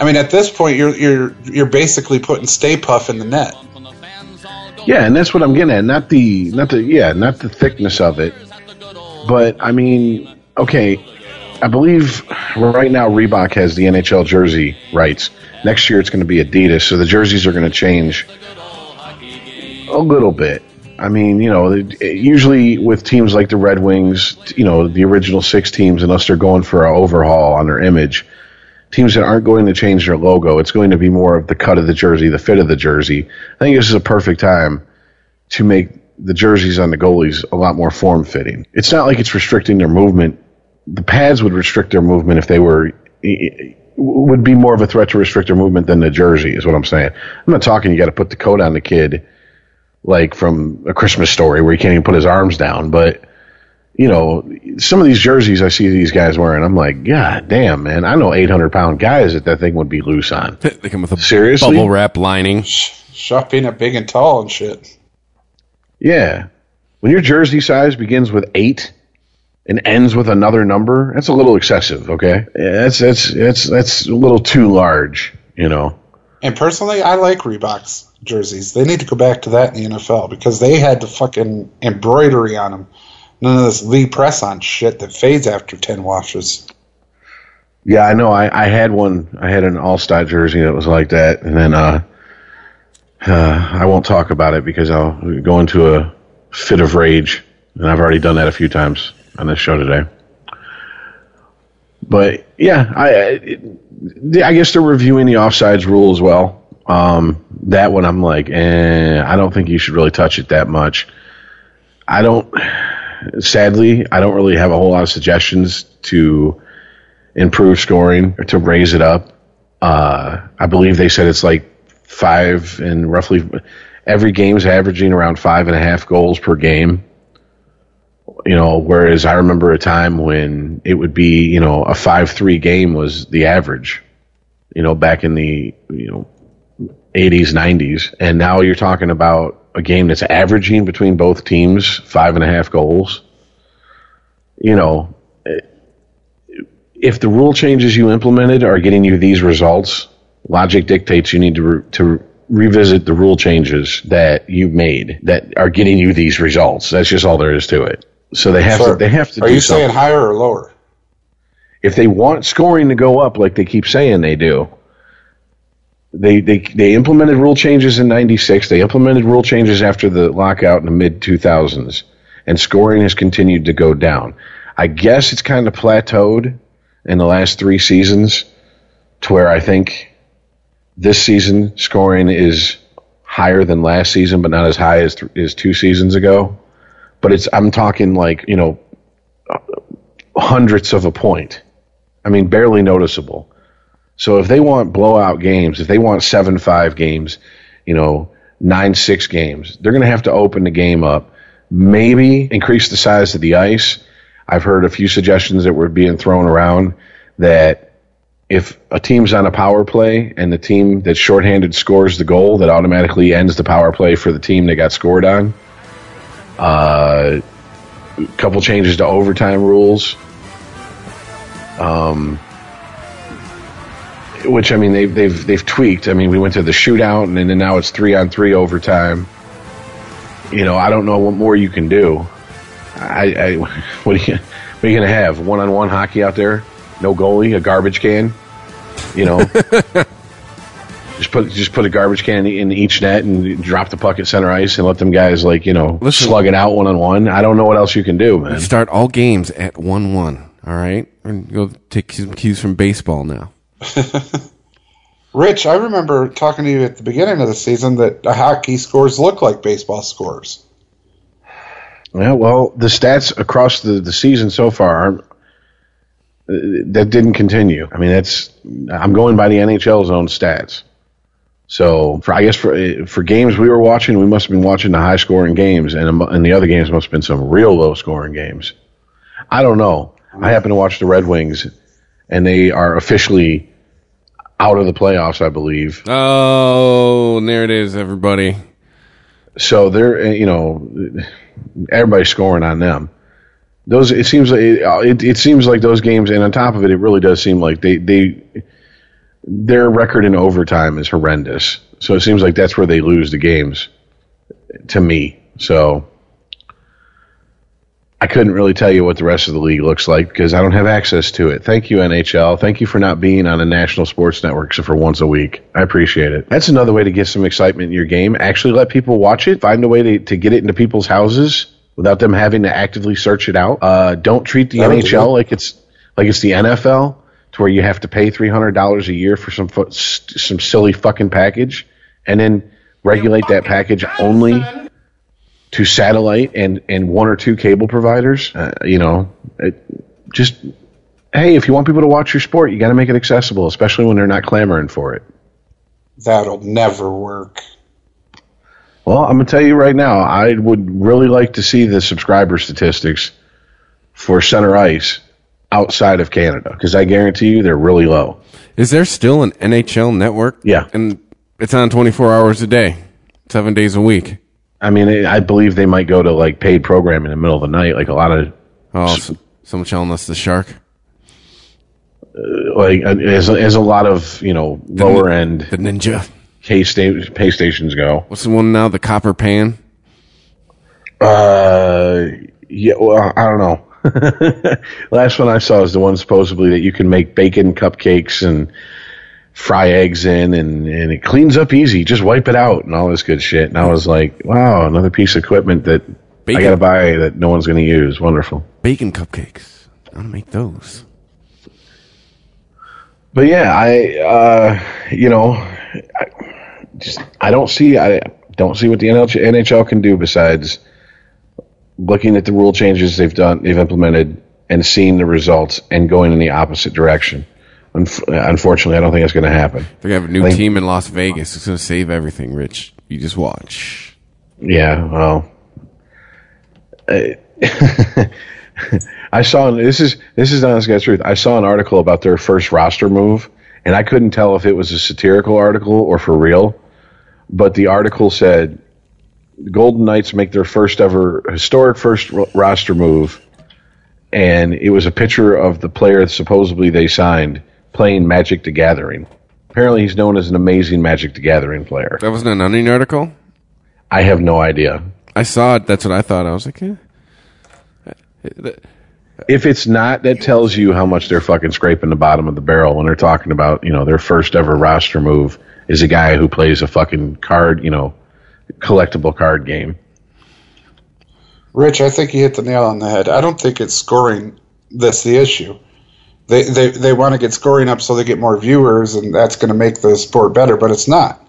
I mean, at this point, you're you're you're basically putting Stay Puft in the net. Yeah, and that's what I'm getting at. Not the not the yeah, not the thickness of it. But I mean, okay, I believe right now Reebok has the NHL jersey rights. Next year it's going to be Adidas, so the jerseys are going to change a little bit. I mean, you know, usually with teams like the Red Wings, you know, the original six teams, unless they're going for an overhaul on their image, teams that aren't going to change their logo, it's going to be more of the cut of the jersey, the fit of the jersey. I think this is a perfect time to make the jerseys on the goalies a lot more form fitting. It's not like it's restricting their movement. The pads would restrict their movement if they were would be more of a threat to restrict their movement than the jersey is what I'm saying. I'm not talking you got to put the coat on the kid like from a Christmas story where he can't even put his arms down, but you know, some of these jerseys I see these guys wearing, I'm like, God damn, man! I know 800 pound guys that that thing would be loose on. They come with a Seriously? bubble wrap lining. Shop being up big and tall and shit. Yeah. When your jersey size begins with eight and ends with another number, that's a little excessive, okay? That's that's that's that's a little too large, you know. And personally, I like Reebok's jerseys. They need to go back to that in the NFL because they had the fucking embroidery on them. None of this Lee press on shit that fades after 10 washes. Yeah, I know. I, I had one. I had an All Star jersey that was like that, and then uh, uh, I won't talk about it because I'll go into a fit of rage, and I've already done that a few times on this show today. But yeah, I I I guess they're reviewing the offsides rule as well. Um, that one I'm like, eh, I don't think you should really touch it that much. I don't. Sadly, I don't really have a whole lot of suggestions to improve scoring or to raise it up. Uh, I believe they said it's like five and roughly every game's averaging around five and a half goals per game. You know, whereas I remember a time when it would be, you know, a five three game was the average. You know, back in the you know eighties, nineties. And now you're talking about a game that's averaging between both teams five and a half goals. You know, if the rule changes you implemented are getting you these results, logic dictates you need to re- to revisit the rule changes that you made that are getting you these results. That's just all there is to it. So they have to they have to Are you something. saying higher or lower? if they want scoring to go up like they keep saying they do, they they they implemented rule changes in '96. They implemented rule changes after the lockout in the mid 2000s, and scoring has continued to go down. I guess it's kind of plateaued in the last three seasons, to where I think this season scoring is higher than last season, but not as high as th- as two seasons ago. But it's I'm talking like you know hundredths of a point. I mean, barely noticeable. So if they want blowout games, if they want seven five games, you know, nine six games, they're going to have to open the game up. Maybe increase the size of the ice. I've heard a few suggestions that were being thrown around that if a team's on a power play and the team that's shorthanded scores the goal, that automatically ends the power play for the team that got scored on. Uh, couple changes to overtime rules. Um, which I mean they've they've they've tweaked. I mean we went to the shootout and then now it's three on three overtime. You know I don't know what more you can do. I, I what are you what are you gonna have one on one hockey out there? No goalie, a garbage can. You know, just put just put a garbage can in each net and drop the puck at center ice and let them guys like you know Listen. slug it out one on one. I don't know what else you can do, man. Start all games at one one. All right, and go take some cues from baseball now. Rich, I remember talking to you at the beginning of the season that hockey scores look like baseball scores. Yeah, well, the stats across the, the season so far uh, that didn't continue. I mean, that's I'm going by the NHL's own stats. So, for I guess for uh, for games we were watching, we must have been watching the high scoring games, and and the other games must have been some real low scoring games. I don't know. I happen to watch the Red Wings, and they are officially out of the playoffs, I believe. Oh, there it is, everybody. So they're uh, you know everybody's scoring on them. Those it seems like it, it seems like those games, and on top of it, it really does seem like they they their record in overtime is horrendous. So it seems like that's where they lose the games. To me, so I couldn't really tell you what the rest of the league looks like because I don't have access to it. Thank you, NHL. Thank you for not being on a national sports network except for once a week. I appreciate it. That's another way to get some excitement in your game. Actually, let people watch it. Find a way to, to get it into people's houses without them having to actively search it out. Uh, don't treat the NHL like it's like it's the NFL, to where you have to pay three hundred dollars a year for some fu- st- some silly fucking package, and then regulate that package only to satellite and and one or two cable providers. Uh, you know, it, just hey, if you want people to watch your sport, you got to make it accessible, especially when they're not clamoring for it. That'll never work. Well, I'm gonna tell you right now, I would really like to see the subscriber statistics for Center Ice outside of Canada because I guarantee you they're really low. Is there still an NHL network? Yeah. and it's on twenty four hours a day, seven days a week. I mean, I believe they might go to like paid programming in the middle of the night, like a lot of Oh, so, someone telling us the shark. like uh, as as a lot of you know lower end The ninja. K sta- pay stations go. What's the one now? The copper pan. Uh, yeah, well, I don't know. Last one I saw is the one supposedly that you can make bacon cupcakes and fry eggs in, and, and it cleans up easy. Just wipe it out and all this good shit. And I was like, wow, another piece of equipment that Bacon. I got to buy that no one's going to use. Wonderful. Bacon cupcakes. I want to make those. But yeah, I uh, you know, I just I don't see I don't see what the NHL, NHL can do besides looking at the rule changes they've done they've implemented and seeing the results and going in the opposite direction. Unf- Unfortunately, I don't think it's going to happen. They're gonna have a new Like- team in Las Vegas. It's gonna save everything, Rich. You just watch. Yeah, well, I- I saw this is this is honest guy's truth. I saw an article about their first roster move, and I couldn't tell if it was a satirical article or for real. But the article said the Golden Knights make their first ever historic first ro- roster move, and it was a picture of the player supposedly they signed playing Magic the Gathering. Apparently, he's known as an amazing Magic the Gathering player. That wasn't an onion article. I have no idea. I saw it. That's what I thought. I was like, eh. If it's not, that tells you how much they're fucking scraping the bottom of the barrel when they're talking about, you know, their first ever roster move is a guy who plays a fucking card, you know, collectible card game. Rich, I think you hit the nail on the head. I don't think it's scoring that's the issue. They they, they want to get scoring up so they get more viewers, and that's going to make the sport better. But it's not.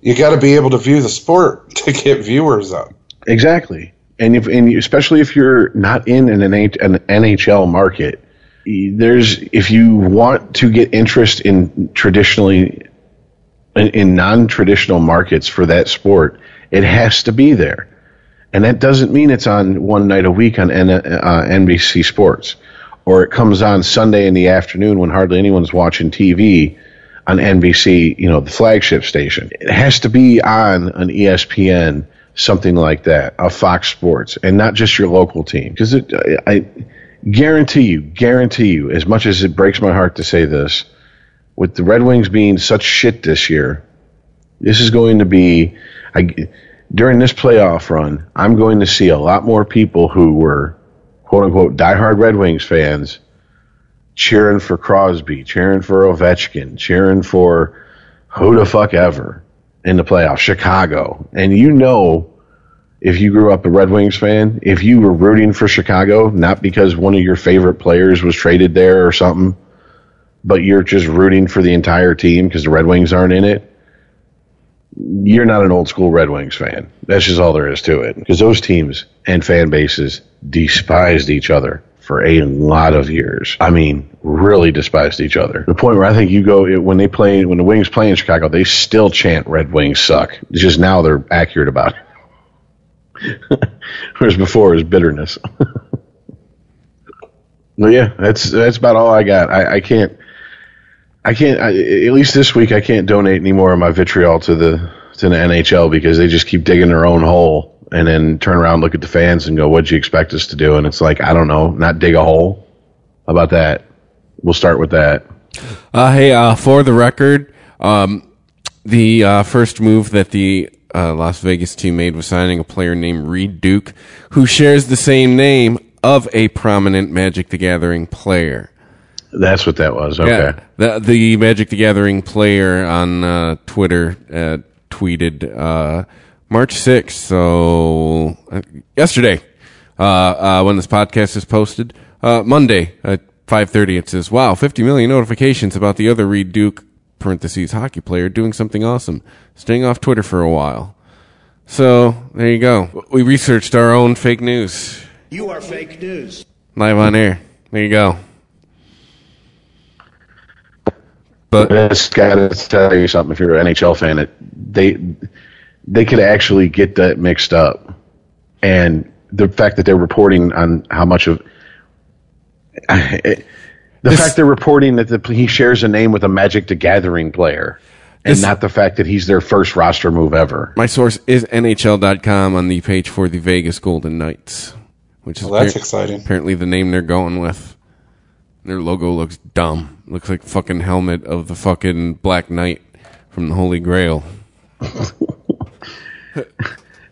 You got to be able to view the sport to get viewers up. Exactly. And if and especially if you're not in an, an NHL market, there's if you want to get interest in traditionally in, in non-traditional markets for that sport, it has to be there. And that doesn't mean it's on one night a week on N, uh, NBC Sports, or it comes on Sunday in the afternoon when hardly anyone's watching TV on NBC, you know, the flagship station. It has to be on an ESPN, something like that, a Fox Sports, and not just your local team. Because it, I, guarantee you, guarantee you, as much as it breaks my heart to say this, with the Red Wings being such shit this year, this is going to be I, during this playoff run. I'm going to see a lot more people who were quote unquote diehard Red Wings fans cheering for Crosby, cheering for Ovechkin, cheering for who the fuck ever in the playoffs, Chicago. And you know, if you grew up a Red Wings fan, if you were rooting for Chicago, not because one of your favorite players was traded there or something, but you're just rooting for the entire team because the Red Wings aren't in it, you're not an old school Red Wings fan. That's just all there is to it. Because those teams and fan bases despised each other for a lot of years. I mean, really despised each other. The point where I think you go when they play when the Wings play in Chicago, they still chant "Red Wings suck." It's just now they're accurate about it. Whereas before it was bitterness. well, yeah, that's that's about all I got. I, I can't. I can't. I, at least this week, I can't donate any more of my vitriol to the to the NHL because they just keep digging their own hole and then turn around, look at the fans, and go, "What'd you expect us to do?" And it's like, I don't know, not dig a hole. How about that? We'll start with that. Uh, hey, uh, for the record, um, the uh, first move that the uh, Las Vegas team made was signing a player named Reid Duke, who shares the same name of a prominent Magic the Gathering player. That's what that was. Okay. Yeah, the the Magic the Gathering player on uh, Twitter uh, tweeted uh, March sixth, so uh, yesterday, uh, uh, when this podcast is posted, uh, Monday at five thirty, it says, "Wow, fifty million notifications about the other Reid Duke parentheses hockey player doing something awesome, staying off Twitter for a while." So there you go. We researched our own fake news. You are fake news. Live on air. There you go. But it's got to tell you something. If you're an NHL fan, it, they they could actually get that mixed up, and the fact that they're reporting on how much of the This- fact they're reporting that the, he shares a name with a Magic the Gathering player, and This- not the fact that he's their first roster move ever. My source is NHL.com on the page for the Vegas Golden Knights, which is Well, that's appar- exciting. apparently the name they're going with. Their logo looks dumb. Looks like fucking helmet of the fucking Black Knight from the Holy Grail.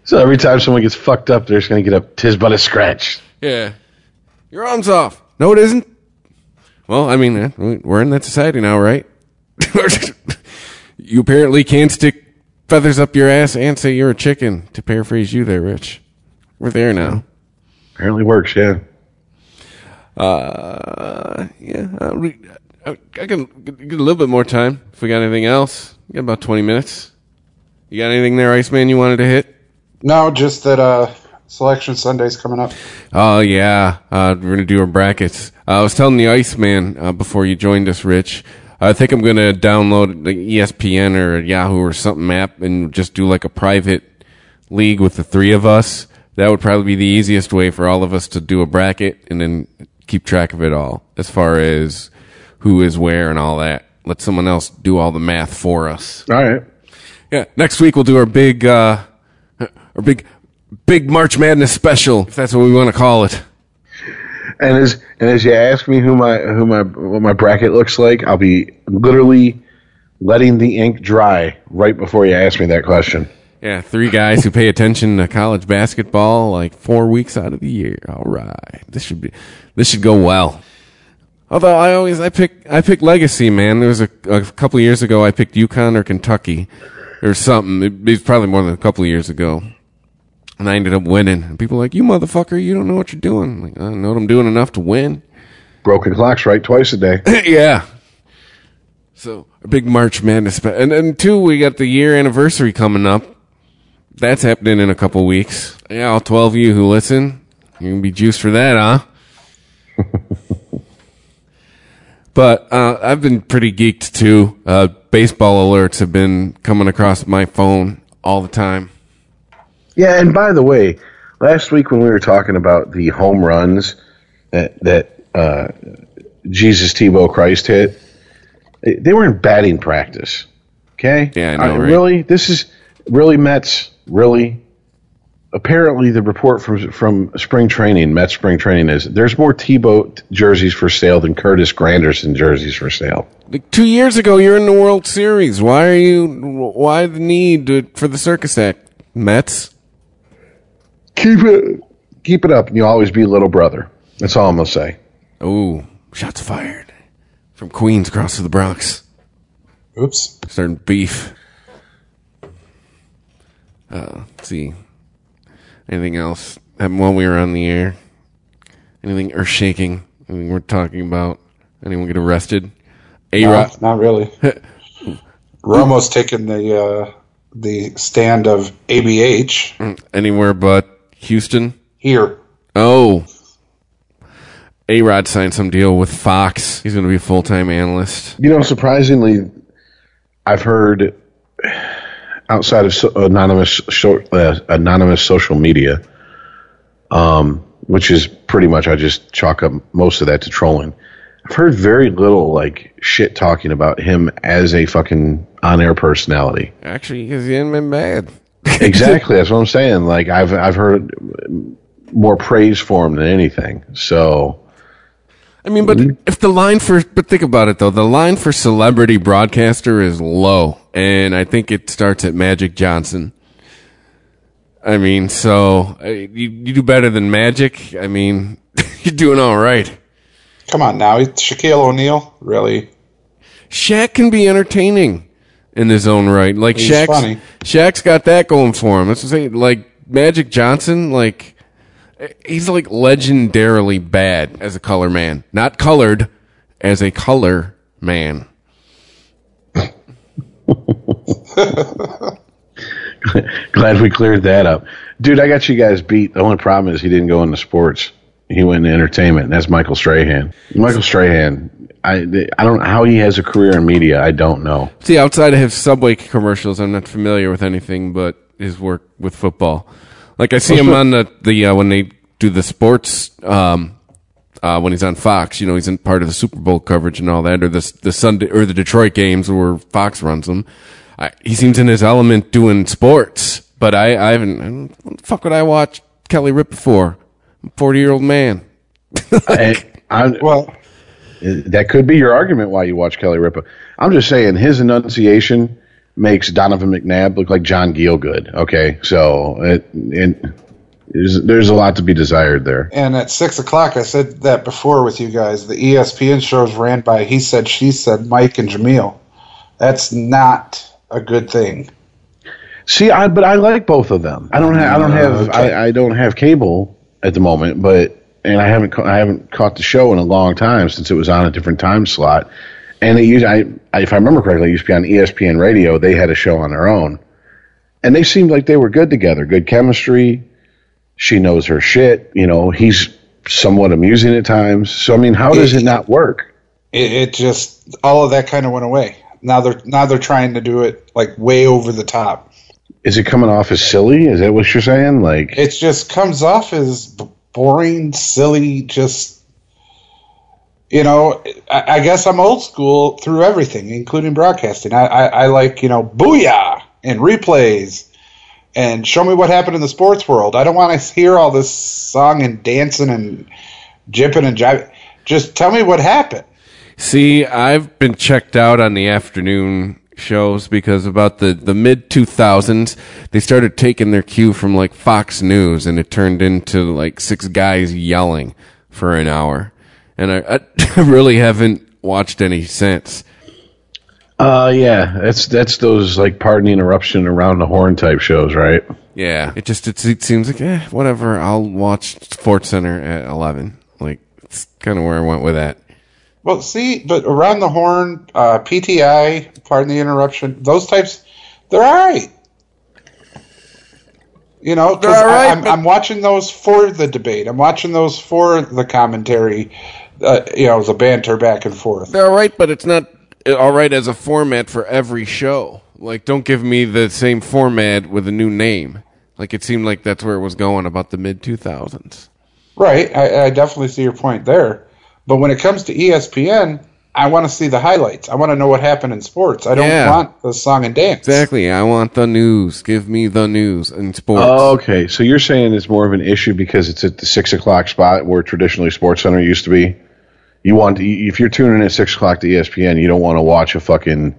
So every time someone gets fucked up, they're just going to get a tis but a scratch. Yeah. Your arm's off. No, it isn't. Well, I mean, we're in that society now, right? you apparently can stick feathers up your ass and say you're a chicken, to paraphrase you there, Rich. We're there now. Apparently works, yeah. Uh, yeah, I'll re- I, I can get a little bit more time if we got anything else. We got about 20 minutes. You got anything there, Iceman, you wanted to hit? No, just that uh, Selection Sunday's coming up. Oh, yeah. Uh, we're going to do our brackets. Uh, I was telling the Iceman uh, before you joined us, Rich. I think I'm going to download the ESPN or Yahoo or something app and just do like a private league with the three of us. That would probably be the easiest way for all of us to do a bracket and then keep track of it all as far as who is where and all that. Let someone else do all the math for us. All right. Yeah, next week we'll do our big, uh, our big, big March Madness special, if that's what we want to call it. And as and as you ask me who my who my what my bracket looks like, I'll be literally letting the ink dry right before you ask me that question. Yeah, three guys who pay attention to college basketball like four weeks out of the year. All right, this should be, this should go well. Although I always I pick I pick legacy, man. There was a, a couple of years ago I picked UConn or Kentucky or something. It, it was probably more than a couple of years ago, and I ended up winning. And people were like, "You motherfucker, you don't know what you're doing." I'm like, I know what I'm doing enough to win. Broken clocks right twice a day. yeah. So a big March Madness, and then two, we got the year anniversary coming up. That's happening in a couple weeks. Yeah, all twelve of you who listen, you can be juiced for that, huh? but uh, I've been pretty geeked too. Uh, baseball alerts have been coming across my phone all the time. Yeah, and by the way, last week when we were talking about the home runs that that uh, Jesus Tebow Christ hit, they- they were in batting practice. Okay. Yeah, I know, Uh, right? Really, this is really Mets. Really, apparently the report from from spring training, Met spring training, is there's more Tebow jerseys for sale than Curtis Granderson jerseys for sale. Like two years ago, you're in the World Series. Why are you? Why the need to, for the circus act, Mets? Keep it, keep it up, and you'll always be little brother. That's all I'm gonna say. Ooh, shots fired from Queens across to the Bronx. Oops. Starting beef. Uh, let's see. Anything else happened while we were on the air? Anything earth shaking? Anything we're talking about? Anyone get arrested? A No, Rod. not really. Romo's taken the uh, the stand of ABH Anywhere but Houston. here. Oh. A Rod signed some deal with Fox. He's going to be a full time analyst. You know, surprisingly, I've heard outside of so, anonymous short, uh, anonymous social media, um, which is pretty much I just chalk up most of that to trolling. I've heard very little like shit talking about him as a fucking on air personality. Actually, because he hasn't been bad. Exactly, that's what I'm saying. Like I've I've heard more praise for him than anything. So I mean, but if the line for, but think about it though, the line for celebrity broadcaster is low, and I think it starts at Magic Johnson. I mean, so uh, you, you do better than Magic. I mean, you're doing all right. Come on now, Shaquille O'Neal, really? Shaq can be entertaining in his own right. Like He's Shaq's, funny. Shaq's got that going for him. That's what I'm saying. Like Magic Johnson, like he's like legendarily bad as a color man, not colored as a color man. glad we cleared that up, dude. I got you guys beat. The only problem is he didn't go into sports. He went into entertainment, and that's Michael Strahan. Michael Strahan. I I don't know how he has a career in media. I don't know. See, outside of his Subway commercials, I'm not familiar with anything but his work with football. Like I see him on the the uh, when they do the sports um, uh, when he's on Fox. You know, he's in part of the Super Bowl coverage and all that, or the the Sunday or the Detroit games where Fox runs them. I, he seems in his element doing sports, but I I haven't. I don't- What the fuck would I watch Kelly Ripa for? I'm a Forty year old man. I, I, Well, that could be your argument why you watch Kelly Ripa. I'm just saying his enunciation makes Donovan McNabb look like John Gielgud. Okay, so it, it there's, there's a lot to be desired there. and at six o'clock, I said that before with you guys. The ESPN shows ran by he said, she said, Mike and Jemele. That's not a good thing. See, I but I like both of them. I don't have I don't have okay. I, I don't have cable at the moment, but and I haven't ca- I haven't caught the show in a long time since it was on a different time slot. And it used I, if I remember correctly, it used to be on ESPN Radio. They had a show on their own, and they seemed like they were good together, good chemistry. She knows her shit. You know, he's somewhat amusing at times. So I mean, how does it not work? It, it just all of that kind of went away. Now they're now they're trying to do it like way over the top. Is it coming off as silly? Is that what you're saying? Like, It just comes off as boring, silly, just you know. I, I guess I'm old school through everything, including broadcasting. I, I, I like you know booyah and replays and show me what happened in the sports world. I don't want to hear all this song and dancing and jipping and jiving. Just tell me what happened. See, I've been checked out on the afternoon shows because about the, the mid 2000s, they started taking their cue from like Fox News and it turned into like six guys yelling for an hour. And I, I really haven't watched any since. Uh, yeah, that's that's those like pardon the interruption around the horn type shows, right? Yeah, it just it, it seems like eh, whatever. I'll watch Sports Center at 11. Like it's kind of where I went with that. Well, see, but around the horn, uh, PTI, pardon the interruption, those types, they're all right. You know, 'cause They're all right, I, I'm, but- I'm watching those for the debate. I'm watching those for the commentary. Uh, you know, the banter back and forth. They're all right, but it's not all right as a format for every show. Like, don't give me the same format with a new name. Like, it seemed like that's where it was going about the mid 2000s. Right. I, I definitely see your point there. But when it comes to ESPN, I want to see the highlights. I want to know what happened in sports. I don't Yeah. want the song and dance. Exactly. I want the news. Give me the news in sports. Oh, okay. So you're saying it's more of an issue because it's at the six o'clock spot where traditionally Sports Center used to be. You want if you're tuning in at six o'clock to ESPN, you don't want to watch a fucking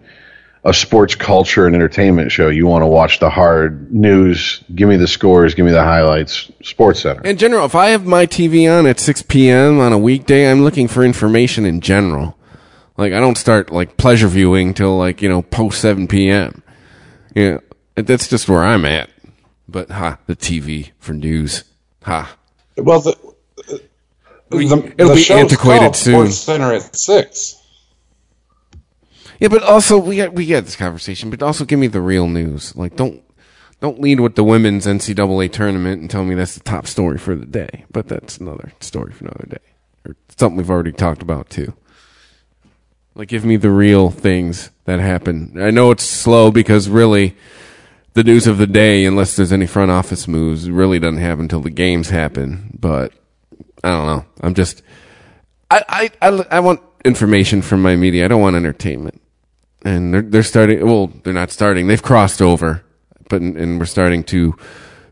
a sports culture and entertainment show. You want to watch the hard news. Give me the scores. Give me the highlights. Sports Center. In general, if I have my TV on at 6 p.m. on a weekday, I'm looking for information in general. Like, I don't start, like, pleasure viewing till, like, you know, post 7 p.m. Yeah, that's just where I'm at. But, ha, the TV for news. Ha. Well, the, We- the, it'll the be antiquated soon. Sports Center at six. Yeah, but also, we got, we get this conversation, but also give me the real news. Like, don't, don't lead with the women's NCAA tournament and tell me that's the top story for the day. But that's another story for another day. Or something we've already talked about, too. Like, give me the real things that happen. I know it's slow because really, the news of the day, unless there's any front office moves, really doesn't happen until the games happen. But I don't know. I'm just, I, I, I, I want information from my media. I don't want entertainment. And they're, they're starting, well, they're not starting. They've crossed over, but, and we're starting to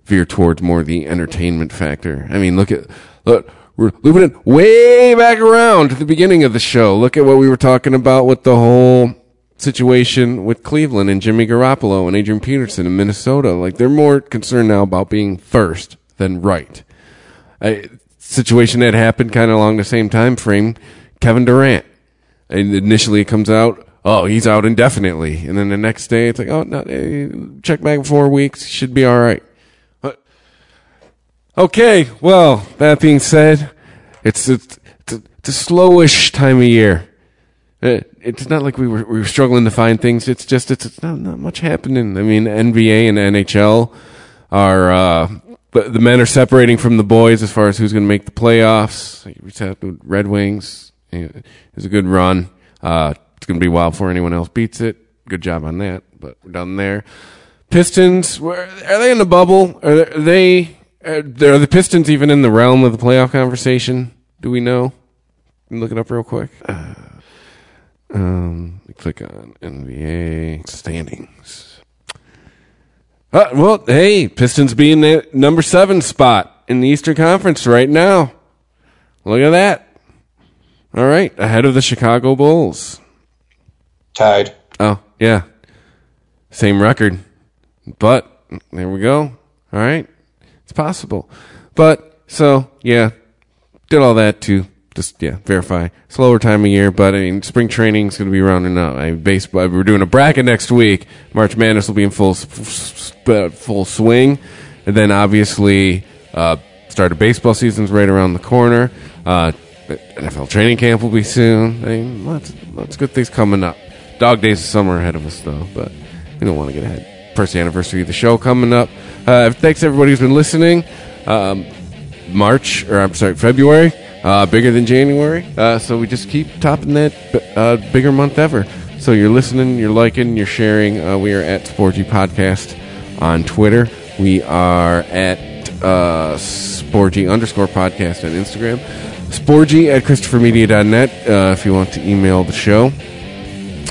veer towards more the entertainment factor. I mean, look at, look, we're looping it way back around to the beginning of the show. Look at what we were talking about with the whole situation with Cleveland and Jimmy Garoppolo and Adrian Peterson in Minnesota. Like they're more concerned now about being first than right. A situation that happened kind of along the same time frame. Kevin Durant. And initially it comes out, oh, he's out indefinitely. And then the next day it's like, oh, no, eh, check back in four weeks. Should be all right. Okay, well, that being said, it's, it's, it's, a, it's a slowish time of year. Uh, It's not like we were we were struggling to find things. It's just it's, it's not not much happening. I mean, NBA and NHL are uh, but the men are separating from the boys as far as who's going to make the playoffs. We said the Red Wings it was a good run. Uh, it's going to be wild before anyone else beats it. Good job on that, but we're done there. Pistons, where are they in the bubble? Are they? Are the Pistons even in the realm of the playoff conversation? Do we know? Look it up real quick. Uh, um, click on NBA standings. Uh, well, hey, Pistons being the number seven spot in the Eastern Conference right now. Look at that. All right, ahead of the Chicago Bulls. Tied. Oh, yeah. Same record. But there we go. All right. It's possible. But so, yeah. Did all that to just yeah, verify. Slower time of year, but I mean spring training is going to be rounding up. I mean, baseball we're doing a bracket next week. March Madness will be in full s- full swing. And then obviously uh start of baseball season's right around the corner. Uh NFL training camp will be soon. I mean, lots, lots of good things coming up. Dog days of summer ahead of us, though, but we don't want to get ahead. First anniversary of the show coming up. Uh, thanks everybody who's been listening. Um, March, or I'm sorry, February, uh, bigger than January. Uh, so we just keep topping that uh, bigger month ever. So you're listening, you're liking, you're sharing. Uh, we are at Sporgy Podcast on Twitter. We are at uh, Sporgy underscore podcast on Instagram. Sporgy at ChristopherMedia.net uh, if you want to email the show.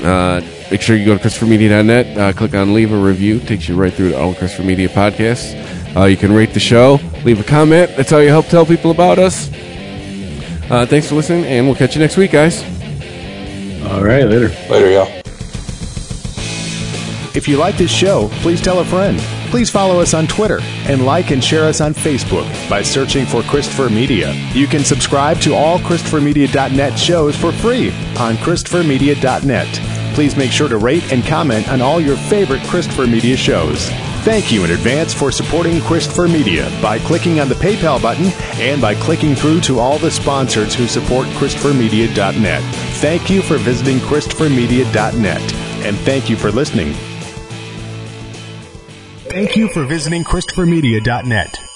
Uh, make sure you go to ChristopherMedia.net, uh, click on leave a review, takes you right through to all Christopher Media podcasts. You can rate the show, leave a comment. That's how you help tell people about us. Uh, thanks for listening, and we'll catch you next week, guys. All right, later. Later, y'all. If you like this show, please tell a friend. Please follow us on Twitter and like and share us on Facebook by searching for Christopher Media. You can subscribe to all ChristopherMedia.net shows for free on ChristopherMedia.net. Please make sure to rate and comment on all your favorite Christopher Media shows. Thank you in advance for supporting Christopher Media by clicking on the PayPal button and by clicking through to all the sponsors who support ChristopherMedia.net. Thank you for visiting ChristopherMedia.net and thank you for listening. Thank you for visiting ChristopherMedia.net.